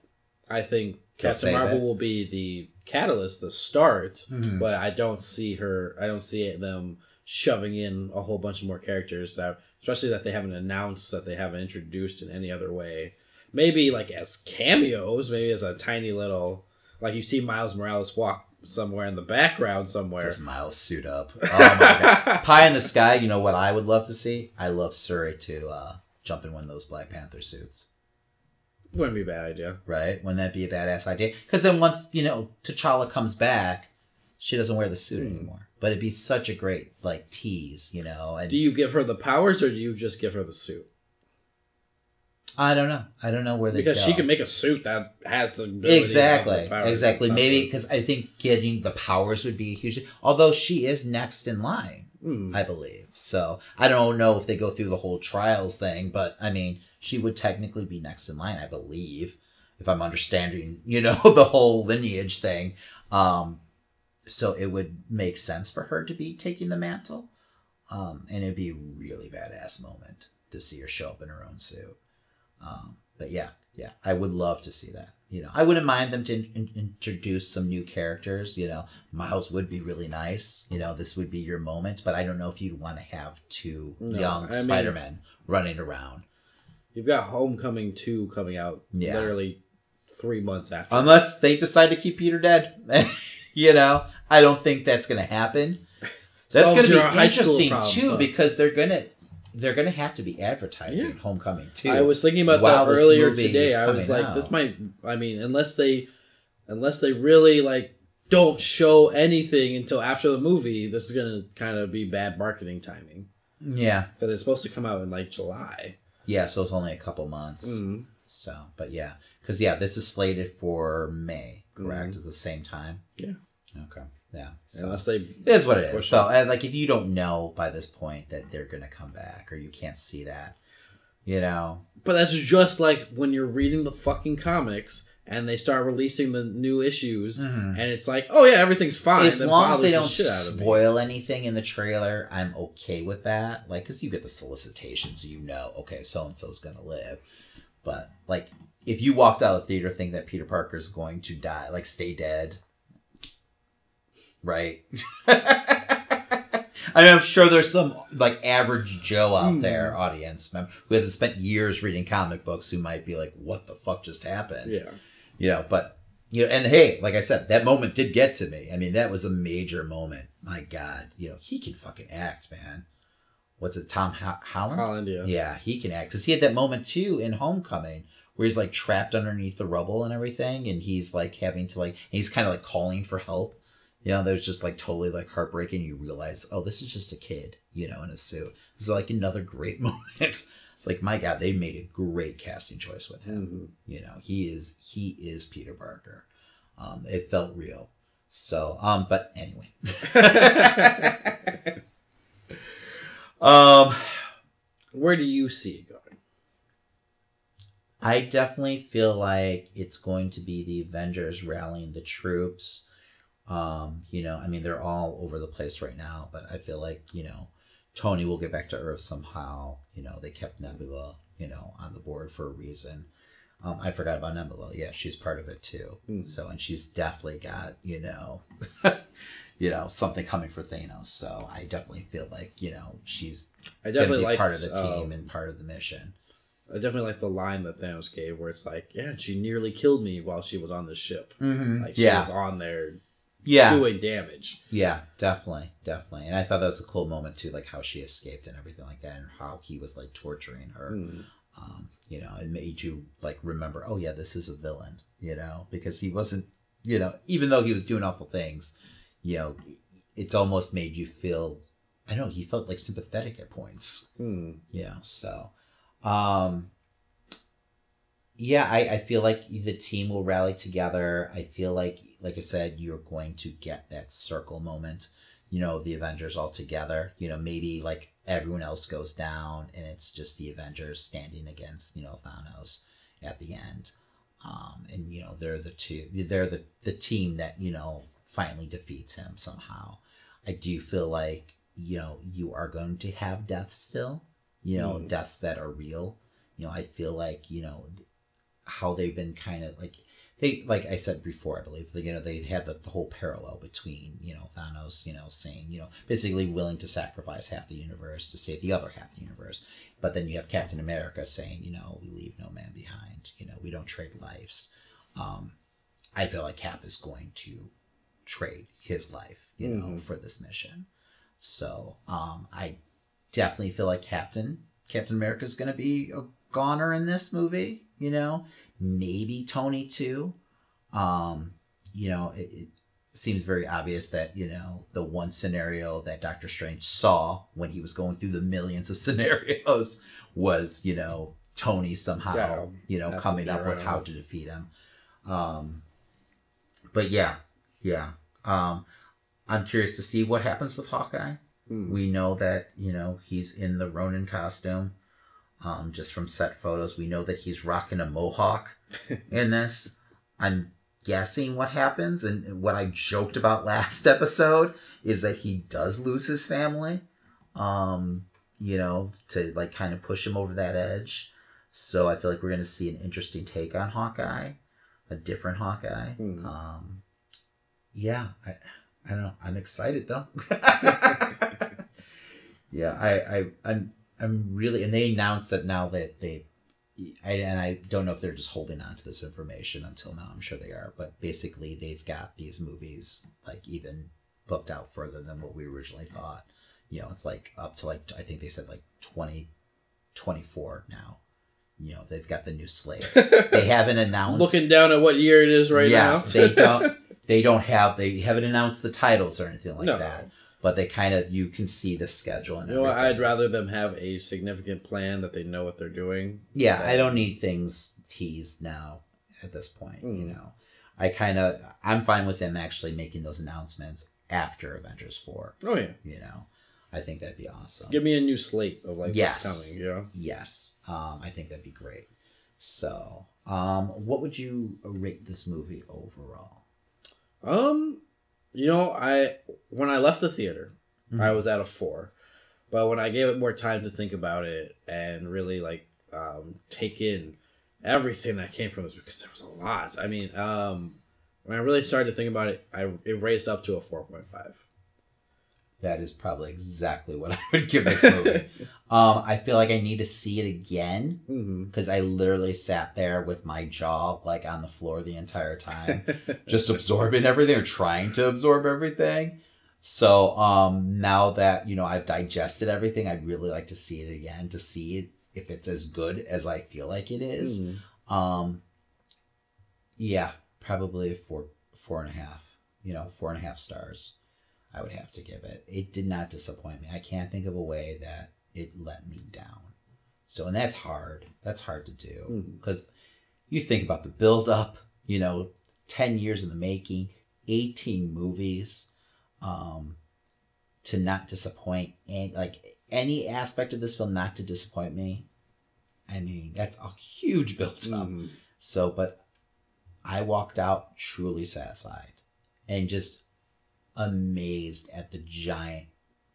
I think They'll Captain Marvel it. will be the catalyst, the start, Mhm. but I don't see her. I don't see them shoving in a whole bunch of more characters that, especially that they haven't announced, that they haven't introduced in any other way. Maybe like as cameos, maybe as a tiny little, like you see Miles Morales walk somewhere in the background somewhere. Does Miles suit up? Oh my god! Pie in the sky. You know what I would love to see? I love Shuri to uh, jump in one of those Black Panther suits. Wouldn't be a bad idea. Right? Wouldn't that be a badass idea? Because then once you know T'Challa comes back, she doesn't wear the suit Hmm. anymore. But it'd be such a great like tease, you know. And Do you give her the powers or do you just give her the suit? I don't know. I don't know where they Because go. she can make a suit that has the exactly. exactly. maybe because i think getting the powers would be a huge although she is next in line Hmm. i believe. So i don't know if they go through the whole trials thing but i mean she would technically be next in line i believe if i'm understanding you know the whole lineage thing. Um so it would make sense for her to be taking the mantle. Um and it'd be a really badass moment to see her show up in her own suit um, but yeah, yeah, I would love to see that. You know, I wouldn't mind them to in- in- introduce some new characters. You know, Miles would be really nice. You know, this would be your moment. But I don't know if you'd want to have two No, young I Spider-Men running around, You've got Homecoming 2 coming out Yeah. literally three months after. unless they decide to keep Peter dead. you know, I don't think that's going to happen. That's going to be interesting too so. because they're gonna they're gonna have to be advertising Yeah. Homecoming too. I was thinking about that earlier today. I was like, this might. I mean, unless they, unless they really like don't show anything until after the movie, this is gonna kind of be bad marketing timing yeah, because it's supposed to come out in like July. yeah. So it's only a couple months. Mm. So, but yeah, because yeah, this is slated for May, correct? At the same time. Yeah. Okay. Yeah. So Unless they, it is what it is. So, and like, if you don't know by this point that they're gonna come back, or you can't see that, you know, but that's just like when you're reading the fucking comics and they start releasing the new issues, Mhm. and it's like, oh yeah, everything's fine. as long as they the don't out spoil anything in the trailer, I'm okay with that. Like, because you get the solicitation, so you know, okay, so and so's gonna live. But like, if you walked out of the theater thinking that Peter Parker's going to die, like, stay dead, right? I mean, I'm sure there's some like average Joe out Hmm. there, audience member, who hasn't spent years reading comic books, who might be like, "What the fuck just happened?" Yeah. you know but you know and hey like i said that moment did get to me i mean that was a major moment my god you know he can fucking act man what's it tom Ho- holland Holland, yeah. yeah he can act because he had that moment too in homecoming where he's like trapped underneath the rubble and everything and he's like having to like he's kind of like calling for help you know that was just like totally like heartbreaking. You realize oh this is just a kid you know in a suit. It was like another great moment. It's like my god they made a great casting choice with him. Mhm. you know he is he is peter parker. Um it felt real. So um but anyway. Um Where do you see it going? i definitely feel like it's going to be the avengers rallying the troops um you know i mean they're all over the place right now but i feel like you know tony will get back to earth somehow you know they kept nebula you know on the board for a reason um, I forgot about Nebula. Yeah, she's part of it too. Mm. So, and she's definitely got you know, you know something coming for Thanos. So, I definitely feel like you know she's I definitely like part of the team um, and part of the mission. I definitely like the line that Thanos gave, where it's like, "Yeah, she nearly killed me while she was on the ship. Mm-hmm. Like she yeah, was on there yeah, doing damage." yeah, definitely, definitely. And I thought that was a cool moment too, like how she escaped and everything like that, and how he was like torturing her. Mm. um, you know, it made you like remember, oh yeah, this is a villain, you know, because he wasn't, you know, even though he was doing awful things, you know, it's almost made you feel, I know he felt like sympathetic at points, Mm. you know, so, um, yeah, I, I feel like the team will rally together. I feel like, like I said, you're going to get that circle moment, you know, the Avengers all together, you know, maybe like everyone else goes down and it's just the Avengers standing against, you know, Thanos at the end. Um, and you know, they're the two, they're the, the team that, you know, finally defeats him somehow. I do feel like, you know, you are going to have deaths still, you know, Mm. deaths that are real. You know, I feel like, you know, how they've been kind of like, they like I said before, I believe you know they had the, the whole parallel between you know Thanos, you know, saying you know basically willing to sacrifice half the universe to save the other half of the universe, but then you have Captain America saying you know we leave no man behind, you know we don't trade lives. Um, I feel like Cap is going to trade his life, you know, for this mission. So um, I definitely feel like Captain Captain America is going to be a goner in this movie. You know, maybe Tony too. Um, you know, it, it seems very obvious that you know the one scenario that Doctor Strange saw when he was going through the millions of scenarios was you know Tony somehow Yeah, you know coming up with how to defeat him. Um, but yeah, yeah. Um, I'm curious to see what happens with Hawkeye. Hmm. We know that you know he's in the Ronin costume. Um, just from set photos, we know that he's rocking a mohawk in this. I'm guessing what happens, and what I joked about last episode is that he does lose his family. Um, you know, to like kind of push him over that edge. So I feel like we're gonna see an interesting take on Hawkeye, a different Hawkeye. Hmm. Um, yeah, I, I don't know. I'm excited though. yeah, I, I, I'm, I'm really, and they announced that now that they, I, and I don't know if they're just holding on to this information until now. I'm sure they are, but basically they've got these movies like even booked out further than what we originally thought. You know, it's like up to like I think they said like 20, 24 now. You know, they've got the new slate. they haven't announced Looking down at what year it is right yes, now. they don't. They don't have. They haven't announced the titles or anything like No. that. But they kind of you can see the schedule and You know, everything. I'd rather them have a significant plan that they know what they're doing. yeah, I don't need things teased now at this point. You Mm. know, I kind of I'm fine with them actually making those announcements after Avengers four. Oh yeah, You know, I think that'd be awesome. give me a new slate of like Yes. what's coming. You know, yes, um, I think that'd be great. So, um, what would you rate this movie overall? um, you know, I when I left the theater, Mhm. I was at a four, but when I gave it more time to think about it and really like um, take in everything that came from this because there was a lot. I mean, um, when I really started to think about it, I it raised up to a four point five. That is probably exactly what I would give this movie. um, I feel like I need to see it again mm-hmm. because I literally sat there with my jaw like on the floor the entire time, just absorbing everything or trying to absorb everything. So um, now that you know I've digested everything, I'd really like to see it again to see if it's as good as I feel like it is. Mhm. Um, yeah, probably four, four and a half. You know, four and a half stars. I would have to give it. It did not disappoint me. I can't think of a way that it let me down. So, and that's hard. That's hard to do because you think about the build up. You know, ten years in the making, eighteen movies, um, to not disappoint and like any aspect of this film not to disappoint me. I mean, that's a huge build up. Mhm. So, but I walked out truly satisfied and just amazed at the giant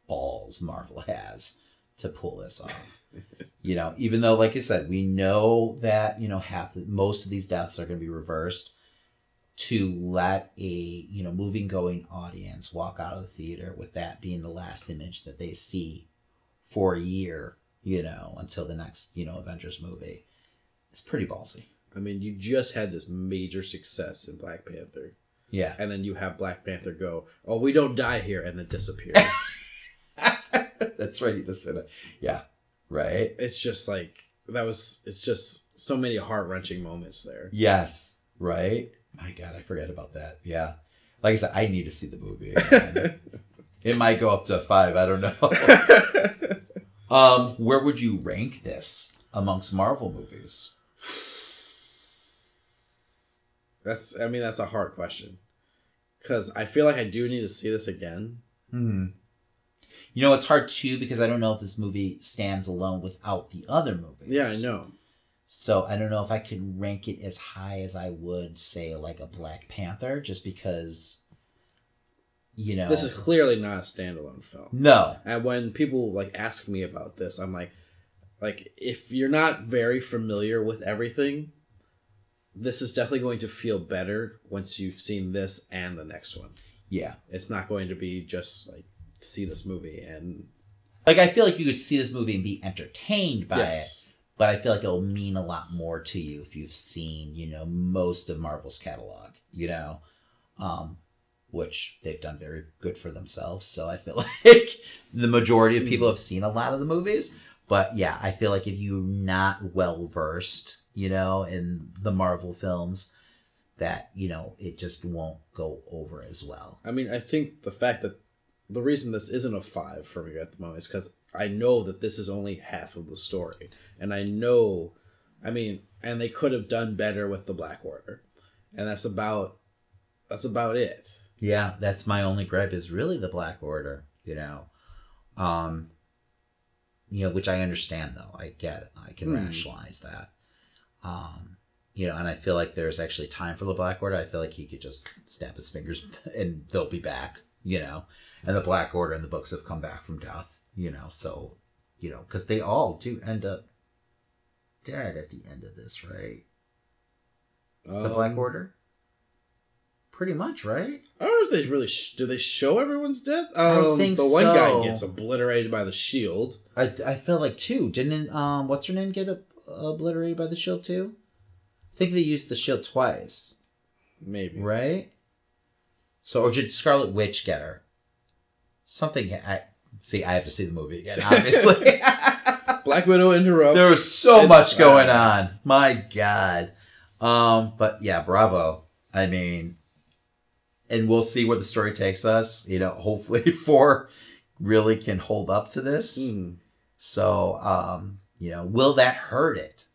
balls Marvel has to pull this off. you know, even though, like I said, we know that, you know, half, most of these deaths are going to be reversed to let a, you know, moving going audience walk out of the theater with that being the last image that they see for a year, you know, until the next, you know, Avengers movie. It's pretty ballsy. I mean, you just had this major success in Black Panther, Yeah. and then you have Black Panther go, "Oh, we don't die here," and then disappears. That's right. That's it. Yeah. Right. it's just like that was. It's just so many heart wrenching moments there. Yes. Right. My God, I forget about that. Yeah. Like I said, I need to see the movie. it might go up to five. I don't know. um, where would you rank this amongst Marvel movies? That's. I mean, that's a hard question because I feel like I do need to see this again. Hmm. You know, it's hard too because I don't know if this movie stands alone without the other movies. Yeah, I know. So I don't know if I could rank it as high as I would say like a Black Panther, just because, you know, This is clearly not a standalone film. no, And when people like ask me about this, I'm like, like if you're not very familiar with everything, this is definitely going to feel better once you've seen this and the next one. Yeah. It's not going to be just like see this movie and Like I feel like you could see this movie and be entertained by it, but I feel like it'll mean a lot more to you if you've seen, you know, most of Marvel's catalog, you know. Um which they've done very good for themselves. So I feel like the majority of people have seen a lot of the movies. But yeah, I feel like if you're not well versed, you know, in the Marvel films, that, you know, it just won't go over as well. I mean, I think the fact that the reason this isn't a five for me at the moment is because I know that this is only half of the story, and I know, I mean, and they could have done better with the Black Order, and that's about that's about it. Yeah, that's my only gripe is really the Black Order, you know. Um you know, which I understand though. I get it. I can Hmm. rationalize that. Um you know, and I feel like there's actually time for the Black Order. I feel like he could just snap his fingers and they'll be back, you know. And the Black Order and the books have come back from death, you know. So, you know, because they all do end up dead at the end of this, right? The Black Um, Order? Pretty much, right? I don't know if they really sh- do. They show everyone's death. I Um, think the one so. guy gets obliterated by the shield. I, I feel like too. Didn't um what's her name get ob- obliterated by the shield too? I think they used the shield twice, Maybe right? So or did Scarlet Witch get her? Something I see. I have to see the movie again. Obviously, Black Widow interrupts. there was so It's, much going uh, on. My God. Um, but yeah, bravo. I mean, and we'll see where the story takes us. You know, hopefully, four really can hold up to this. Mm. So, um, you know, will that hurt it?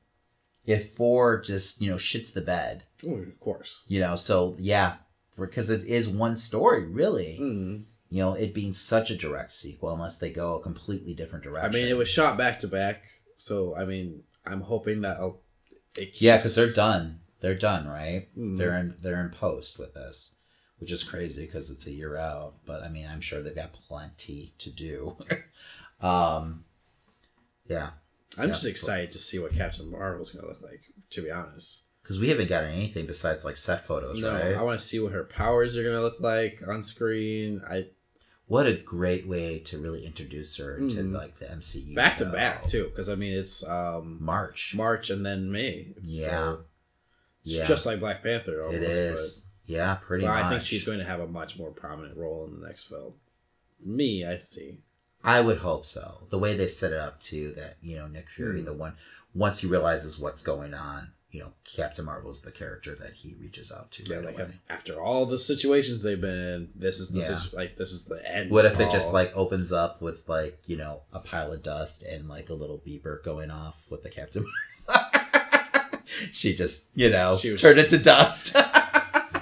If four just, you know, shits the bed, Oh, of course. you know, so yeah, because it is one story, really. Mm. You know, it being such a direct sequel, unless they go a completely different direction. I mean, it was shot back to back, so I mean, I'm hoping that I'll. It yeah, because they're done. They're done, right? Mhm. They're in they're in post with this, which is crazy because it's a year out. But I mean, I'm sure they've got plenty to do. um, yeah, I'm Yeah. just excited to see what Captain Marvel's gonna look like. To be honest, because we haven't gotten anything besides like set photos, no, right? I want to see what her powers are gonna look like on screen. I What a great way to really introduce her to Mhm. like the MCU. back to back too, because I mean it's um March. March and then May. Yeah. so it's Yeah. just like Black Panther. Almost, it is. yeah, pretty but much. I think she's going to have a much more prominent role in the next film. Me, I see. I would hope so. The way they set it up too, that you know Nick Fury, Hmm. the one once he realizes what's going on, you know Captain Marvel's the character that he reaches out to. Yeah, right like away. after all the situations they've been in, this is the Yeah. situ- like this is the end. What if it just like opens up with like you know a pile of dust and like a little beeper going off with the Captain? she just you know She was- turned into dust.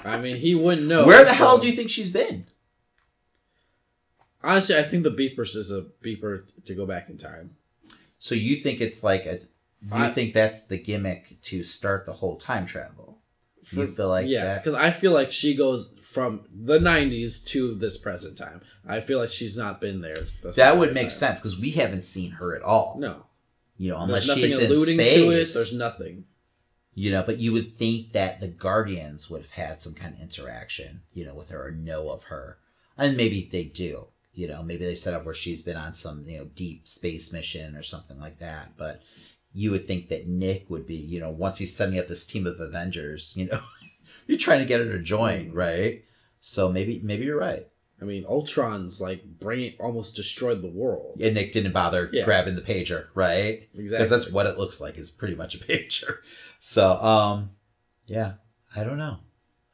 I mean, he wouldn't know. Where the hell do you think she's been? Honestly, I think the beepers is a beeper to go back in time. So you think it's like a, you I- think that's the gimmick to start the whole time travel? you feel like yeah, because I feel like she goes from the '90s to this present time. I feel like she's not been there. That would make time. sense because we haven't seen her at all. No, you know, unless there's nothing she's in space. to it. There's nothing. you know, but you would think that the Guardians would have had some kind of interaction, you know, with her or know of her, and maybe they do. You know, maybe they set up where she's been on some you know deep space mission or something like that. But you would think that Nick would be, you know, once he's setting up this team of Avengers, you know, you're trying to get her to join, Mm. right? So maybe maybe you're right. I mean, Ultron's like brain almost destroyed the world. And Nick didn't bother Yeah. grabbing the pager, right? Exactly. Because that's what it looks like. It's pretty much a pager. So, um, yeah, I don't know.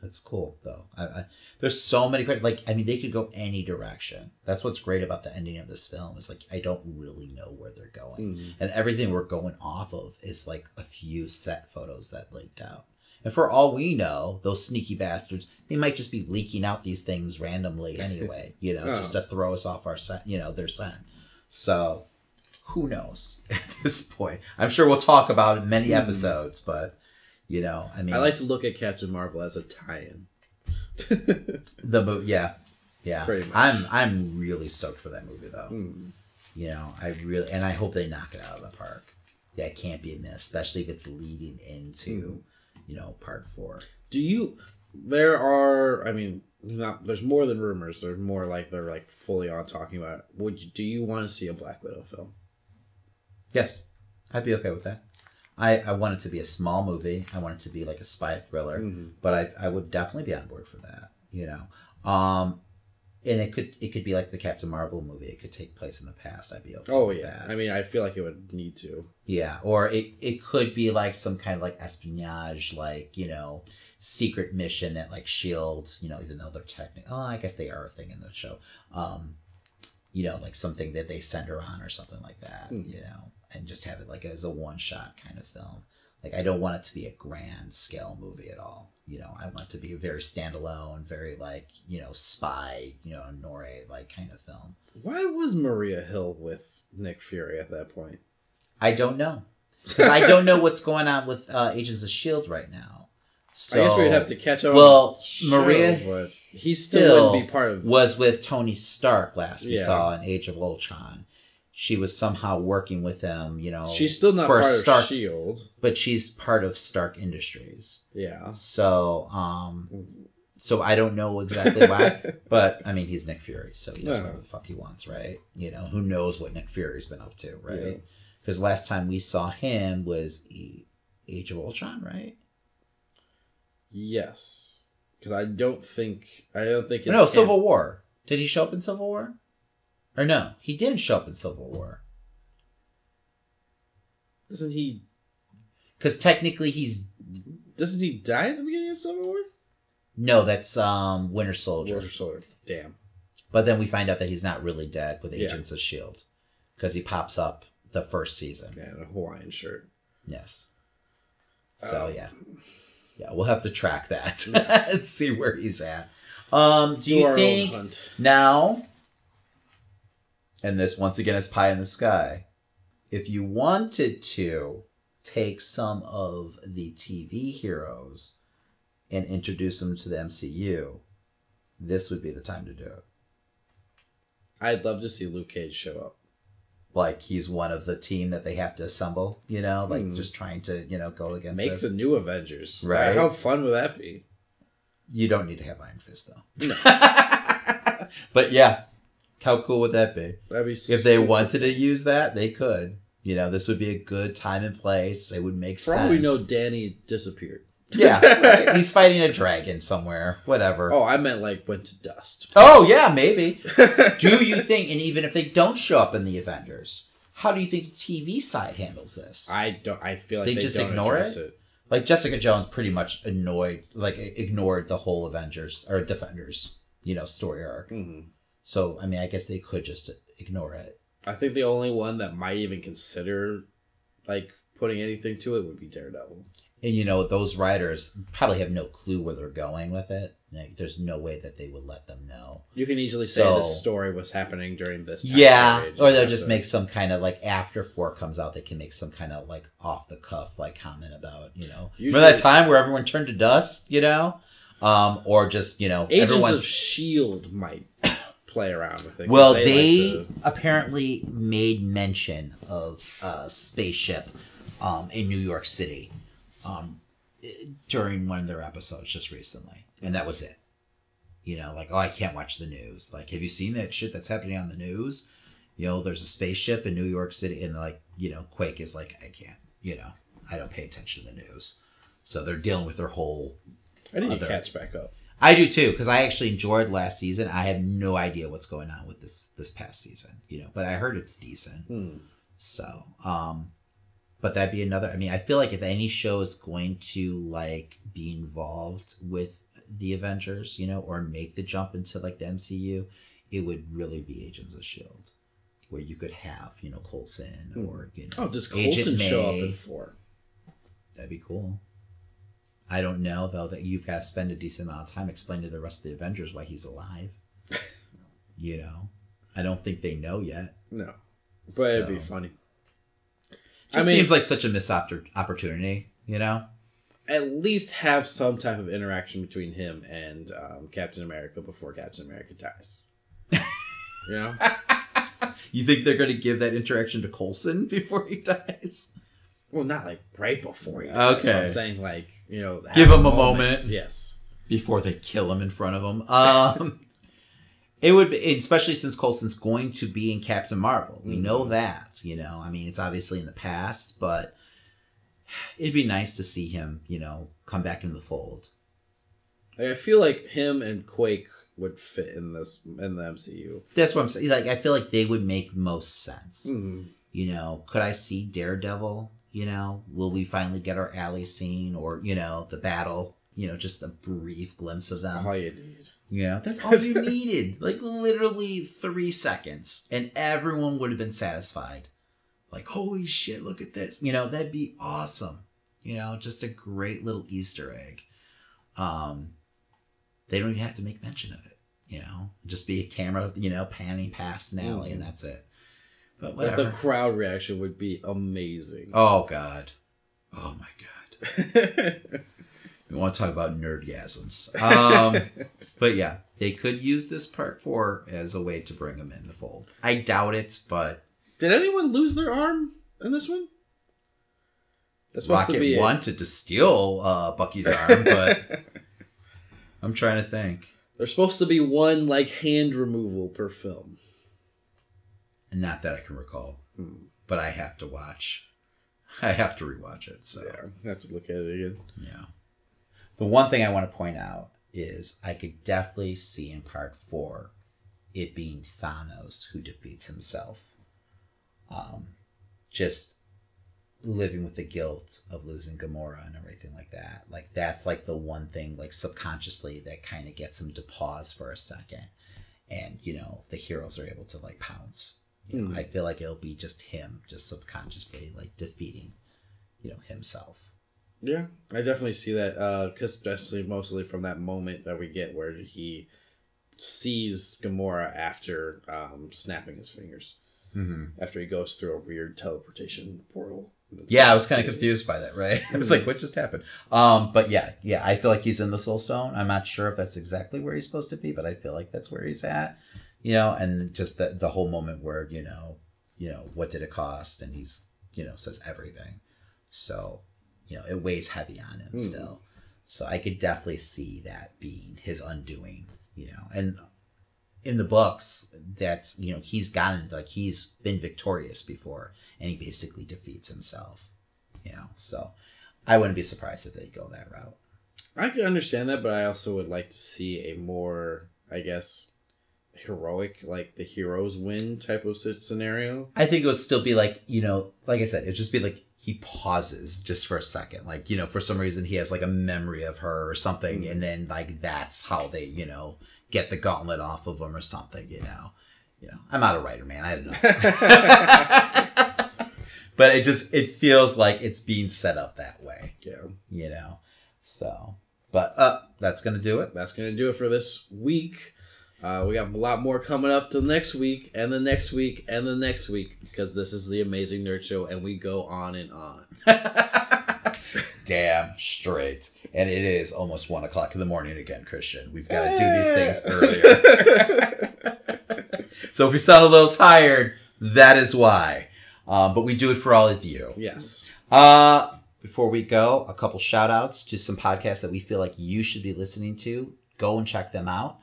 That's cool though. I, I, there's so many great. Like, I mean, they could go any direction. That's what's great about the ending of this film. Is like I don't really know where they're going, Mhm. and everything we're going off of is like a few set photos that leaked out. And for all we know, those sneaky bastards, they might just be leaking out these things randomly anyway, you know, Oh. just to throw us off our scent, you know, their scent. So, who knows at this point? I'm sure we'll talk about it in many Hmm. episodes, but you know, I mean, I like to look at Captain Marvel as a tie-in. the movie. Yeah, yeah. I'm I'm really stoked for that movie though. Mm. You know, I really and I hope they knock it out of the park. That can't be a miss, especially if it's leading into, you know, part four. Do you? There are. I mean, not. There's more than rumors. There's more like they're like fully on talking about. It. Would you, do you want to see a Black Widow film? Yes, I'd be okay with that. I, I want it to be a small movie. I want it to be like a spy thriller, Mhm. but I, I would definitely be on board for that. You know, um, and it could it could be like the Captain Marvel movie. It could take place in the past. I'd be okay. Oh yeah. that. I mean, I feel like it would need to. Yeah, or it, it could be like some kind of like espionage, like, you know, secret mission that like Shield, you know, even though they're technically, oh, I guess they are a thing in the show. Um, you know, like something that they send her on or something like that, Hmm. you know, and just have it like as a one shot kind of film. Like, I don't want it to be a grand scale movie at all. You know, I want it to be a very standalone, very like, you know, spy, you know, noir like kind of film. Why was Maria Hill with Nick Fury at that point? I don't know. Because I don't know what's going on with uh, Agents of Shield right now. So I guess we'd have to catch up. Well, show, Maria he still, wouldn't be part of. was with Tony Stark last we Yeah. saw in Age of Ultron. She was somehow working with him, you know. She's still not for part Stark, of Shield. but she's part of Stark Industries. Yeah. So, um, so I don't know exactly why, but I mean, he's Nick Fury, so he does Yeah. whatever the fuck he wants, right? You know, who knows what Nick Fury's been up to, right? Because last time we saw him was E- Age of Ultron, right? Yes, because I don't think I don't think no, Civil War. Did he show up in Civil War? Or no, he didn't show up in Civil War Doesn't he? because technically he's Doesn't he die at the beginning of Civil War? no, that's um Winter Soldier. Winter Soldier. Damn. But then we find out that he's not really dead with Yeah. Agents of Shield because he pops up the first season. Yeah, a Hawaiian shirt. Yes. So Um, yeah, yeah, we'll have to track that and see where he's at. Um, do you think now? And this once again is pie in the sky. If you wanted to take some of the TV heroes and introduce them to the MCU, this would be the time to do it. I'd love to see Luke Cage show up. Like he's one of the team that they have to assemble, you know, like Hmm. just trying to, you know, go against Make this. the new Avengers. Right. How fun would that be? You don't need to have Iron Fist though. No. but yeah, how cool would that be? That'd be If they wanted to use that, they could. You know, this would be a good time and place. It would make For sense. all we know, Danny disappeared. yeah, right. he's fighting a dragon somewhere. Whatever. Oh, I meant like went to dust. Oh, yeah, maybe. do you think? And even if they don't show up in the Avengers, how do you think the TV side handles this? I don't. I feel like They they, just ignore it? it. like Jessica Jones pretty much annoyed, like ignored the whole Avengers or Defenders, you know, story arc. Mhm. So I mean, I guess they could just ignore it. I think the only one that might even consider like putting anything to it would be Daredevil. And you know, those writers probably have no clue where they're going with it. Like, there's no way that they would let them know. You can easily say So- this story was happening during this. Time Yeah, period. or they'll just make some kind of like after four comes out, they can make some kind of like off the cuff like comment about you know remember that time where everyone turned to dust, you know, um, or just you know Agents everyone's of Shield might play around with it. Well, like they, to- apparently made mention of a spaceship um, in New York City um, during one of their episodes just recently, and that was it. You know, like, oh, I can't watch the news. Like, have you seen that shit that's happening on the news? You know, there's a spaceship in New York City, and like, you know, Quake is like, I can't. You know, I don't pay attention to the news, so they're dealing with their whole I need to other- catch back up. I do too because I actually enjoyed last season. I have no idea what's going on with this this past season, you know, but I heard it's decent. Hmm. So, um, but that'd be another. I mean, I feel like if any show is going to like be involved with the Avengers, you know, or make the jump into like the MCU, it would really be Agents of Shield, where you could have you know Coulson or you know, Oh, does Coulson show up in four? That'd be cool. I don't know though that you've got to spend a decent amount of time explaining to the rest of the Avengers why he's alive. you know, I don't think they know yet. No, but it'd be funny. Just I mean- seems like such a missed oppor- opportunity. You know, At least have some type of interaction between him and um, Captain America before Captain America dies. you know, you think they're going to give that interaction to Coulson before he dies? Well, not like right before you. Okay. I'm saying like you know, Give him a moment. Yes. before they kill him in front of him. Um, it would, be, especially since Coulson's going to be in Captain Marvel. We know that, you know. I mean, it's obviously in the past, but it'd be nice to see him, you know, come back into the fold. Like, I feel like him and Quake would fit in this in the MCU. That's what I'm saying. Like, I feel like they would make most sense. Mm. You know, could I see Daredevil? You know, will we finally get our alley scene or you know the battle? You know, just a brief glimpse of them. All you need. Yeah, that's all you needed. Like literally three seconds, and everyone would have been satisfied. Like, holy shit, look at this. You know, that'd be awesome. You know, just a great little Easter egg. Um, they don't even have to make mention of it. You know, just be a camera, you know, panning past an alley, and that's it. But But the crowd reaction would be amazing. oh God. Oh my God. We want to talk about nerdgasms. Um, but yeah, they could use this part four as a way to bring him in the fold. I doubt it, but Did anyone lose their arm in this one? That's Rocket wanted to steal uh, Bucky's arm, but I'm trying to think. There's supposed to be one like hand removal per film. Not that I can recall, Hmm. but I have to watch. I have to rewatch it. So Yeah, I have to look at it again. Yeah. The one thing I want to point out is I could definitely see in part four it being Thanos who defeats himself. Um, just living with the guilt of losing Gamora and everything like that. Like that's like the one thing like subconsciously that kind of gets him to pause for a second. And you know, the heroes are able to like pounce. You know, Mm. I feel like it'll be just him just subconsciously like defeating, you know, himself. Yeah, I definitely see that. Because especially mostly from that moment that we get where he sees Gamora after um, snapping his fingers, Mm-hmm. after he goes through a weird teleportation portal. Yeah, I was kind of confused by that, right? I was like, what just happened? Um, but yeah, yeah, I feel like he's in the Soul Stone. I'm not sure if that's exactly where he's supposed to be, but I feel like that's where he's at. You know, and just the the whole moment where, you know, you know, what did it cost? And he's, you know, says everything. So, you know, it weighs heavy on him Hmm. still. So I could definitely see that being his undoing, you know. And in the books, that's you know, he's gotten like he's been victorious before and he basically defeats himself. You know, so I wouldn't be surprised if they go that route. I can understand that, but I also would like to see a more, I guess, heroic, like the heroes win type of scenario. I think it would still be like, you know, like I said, it'd just be like he pauses just for a second. Like, you know, for some reason he has like a memory of her or something, and then like that's how they, you know, get the gauntlet off of him or something, you know. You know, I'm not a writer, man. I don't know. but it just it feels like it's being set up that way, Yeah, you know. So but uh that's gonna do it. that's gonna do it for this week. Uh, we got a lot more coming up till next week, and the next week, and the next week, because this is the Amazing Nerd Show, and we go on and on. Damn straight. And it is almost one o'clock in the morning again, Christian. We've got to do these things earlier. so if we sound a little tired, that is why. Um, but we do it for all of you. yes. Uh, before we go, a couple shout outs to some podcasts that we feel like you should be listening to. Go and check them out.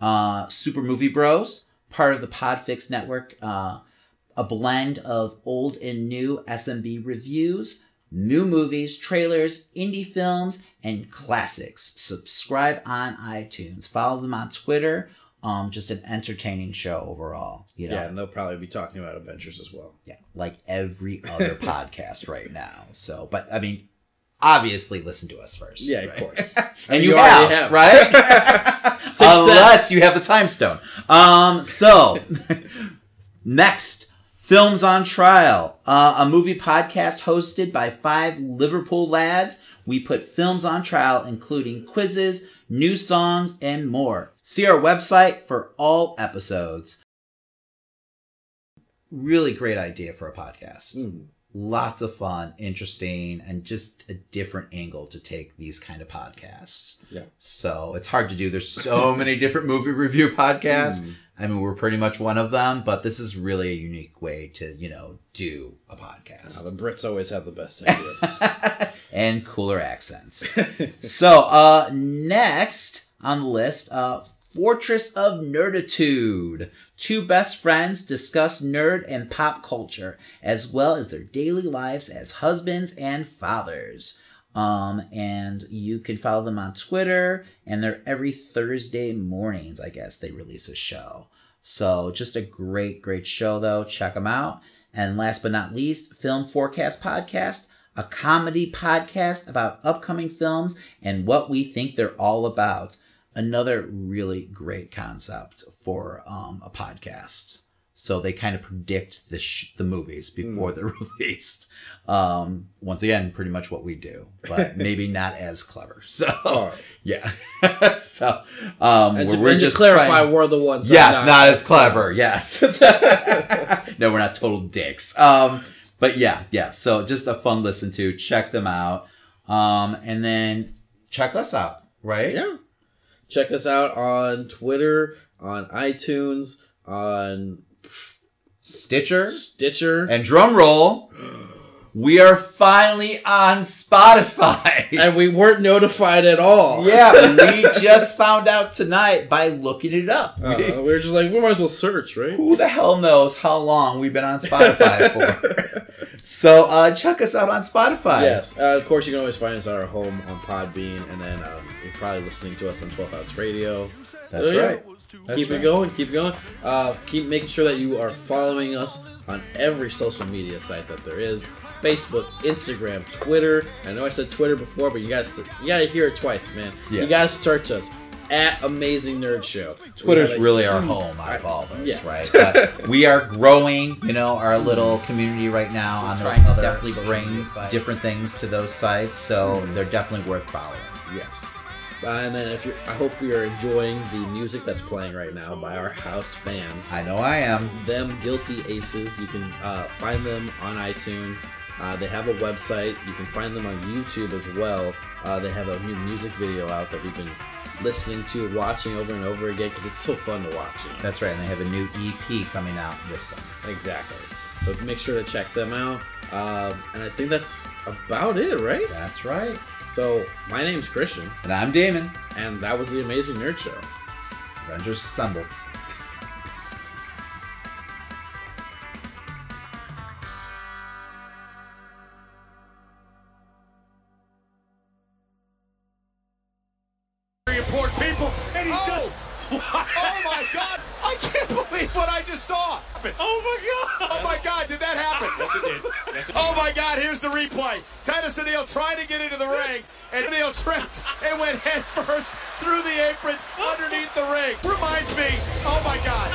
Uh, Super Movie Bros, part of the Podfix Network, uh, a blend of old and new SMB reviews, new movies, trailers, indie films, and classics. Subscribe on iTunes. Follow them on Twitter. Um, just an entertaining show overall. You know, Yeah, and they'll probably be talking about adventures as well. yeah, like every other podcast right now. So, but I mean, obviously, listen to us first. Yeah, of course. and You you, have, have. right? Unless you have the time stone. Um, so next, films on trial, uh, a movie podcast hosted by five Liverpool lads. We put films on trial, including quizzes, new songs, and more. See our website for all episodes. Really great idea for a podcast. Mm. Lots of fun, interesting, and just a different angle to take these kind of podcasts. Yeah. So it's hard to do. There's so many different movie review podcasts. Mm. I mean, we're pretty much one of them, but this is really a unique way to, you know, do a podcast. Now, the Brits always have the best ideas. and cooler accents. so, uh, next on the list, uh, Fortress of Nerditude. Two best friends discuss nerd and pop culture, as well as their daily lives as husbands and fathers. Um, and you can follow them on Twitter, and they're every Thursday mornings, I guess, they release a show. So, just a great, great show, though. Check them out. And last but not least, Film Forecast Podcast, a comedy podcast about upcoming films and what we think they're all about. Another really great concept for um, a podcast. So they kind of predict the sh- the movies before they're released. Um, once again, pretty much what we do, but maybe not as clever. So Alright. yeah. so um, and we're, to, we're and just clarify, trying- we're the ones. yes, are not, as clever. Yes. no, we're not total dicks. Um, but yeah, yeah. So just a fun listen to. Check them out. Um, and then check us out, right? Yeah. Check us out on Twitter, on iTunes, on Stitcher Stitcher. and drum roll. We are finally on Spotify. and we weren't notified at all. yeah, we just found out tonight by looking it up. Uh, we were just like, we might as well search, right? Who the hell knows how long we've been on Spotify for? so uh, check us out on Spotify. Yes. Uh, of course, you can always find us at our home on Podbean, and then um, you're probably listening to us on 12oz Radio. That's So, yeah, right. That's keep right. it going. Keep it going. Uh, keep making sure that you are following us on every social media site that there is. Facebook, Instagram, Twitter. I know I said Twitter before, but you guys you gotta hear it twice, man. You gotta search us at Amazing Nerd Show. Twitter's a really our home out of all those, Yeah. right? But we are growing, you know, our little community right now on those. Other Definitely bring different things to those sites, so they're definitely worth following. Yes. Uh, and then if you, I hope you are enjoying the music that's playing right now by our house band. I know I am. them guilty aces you can uh, find them on itunes uh, they have a website you can find them on youtube as well uh, they have a new music video out that we've been listening to watching over and over again because it's so fun to watch you know? That's right, and they have a new EP coming out this summer. exactly so make sure to check them out uh, and i think that's about it right That's right. so my name's christian And I'm Damon. and that was the amazing nerd show Avengers Assemble. Important people, and he oh. just. Oh my God! I can't believe what I just saw. Oh my God! Oh my God! Did that happen? Yes, it did. Yes, it did. Oh my God! Here's the replay. Titus O'Neil trying to get into the ring, and O'Neil tripped and went head first through the apron underneath the ring. Reminds me. Oh my God!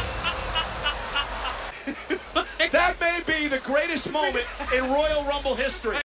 That may be the greatest moment in Royal Rumble history.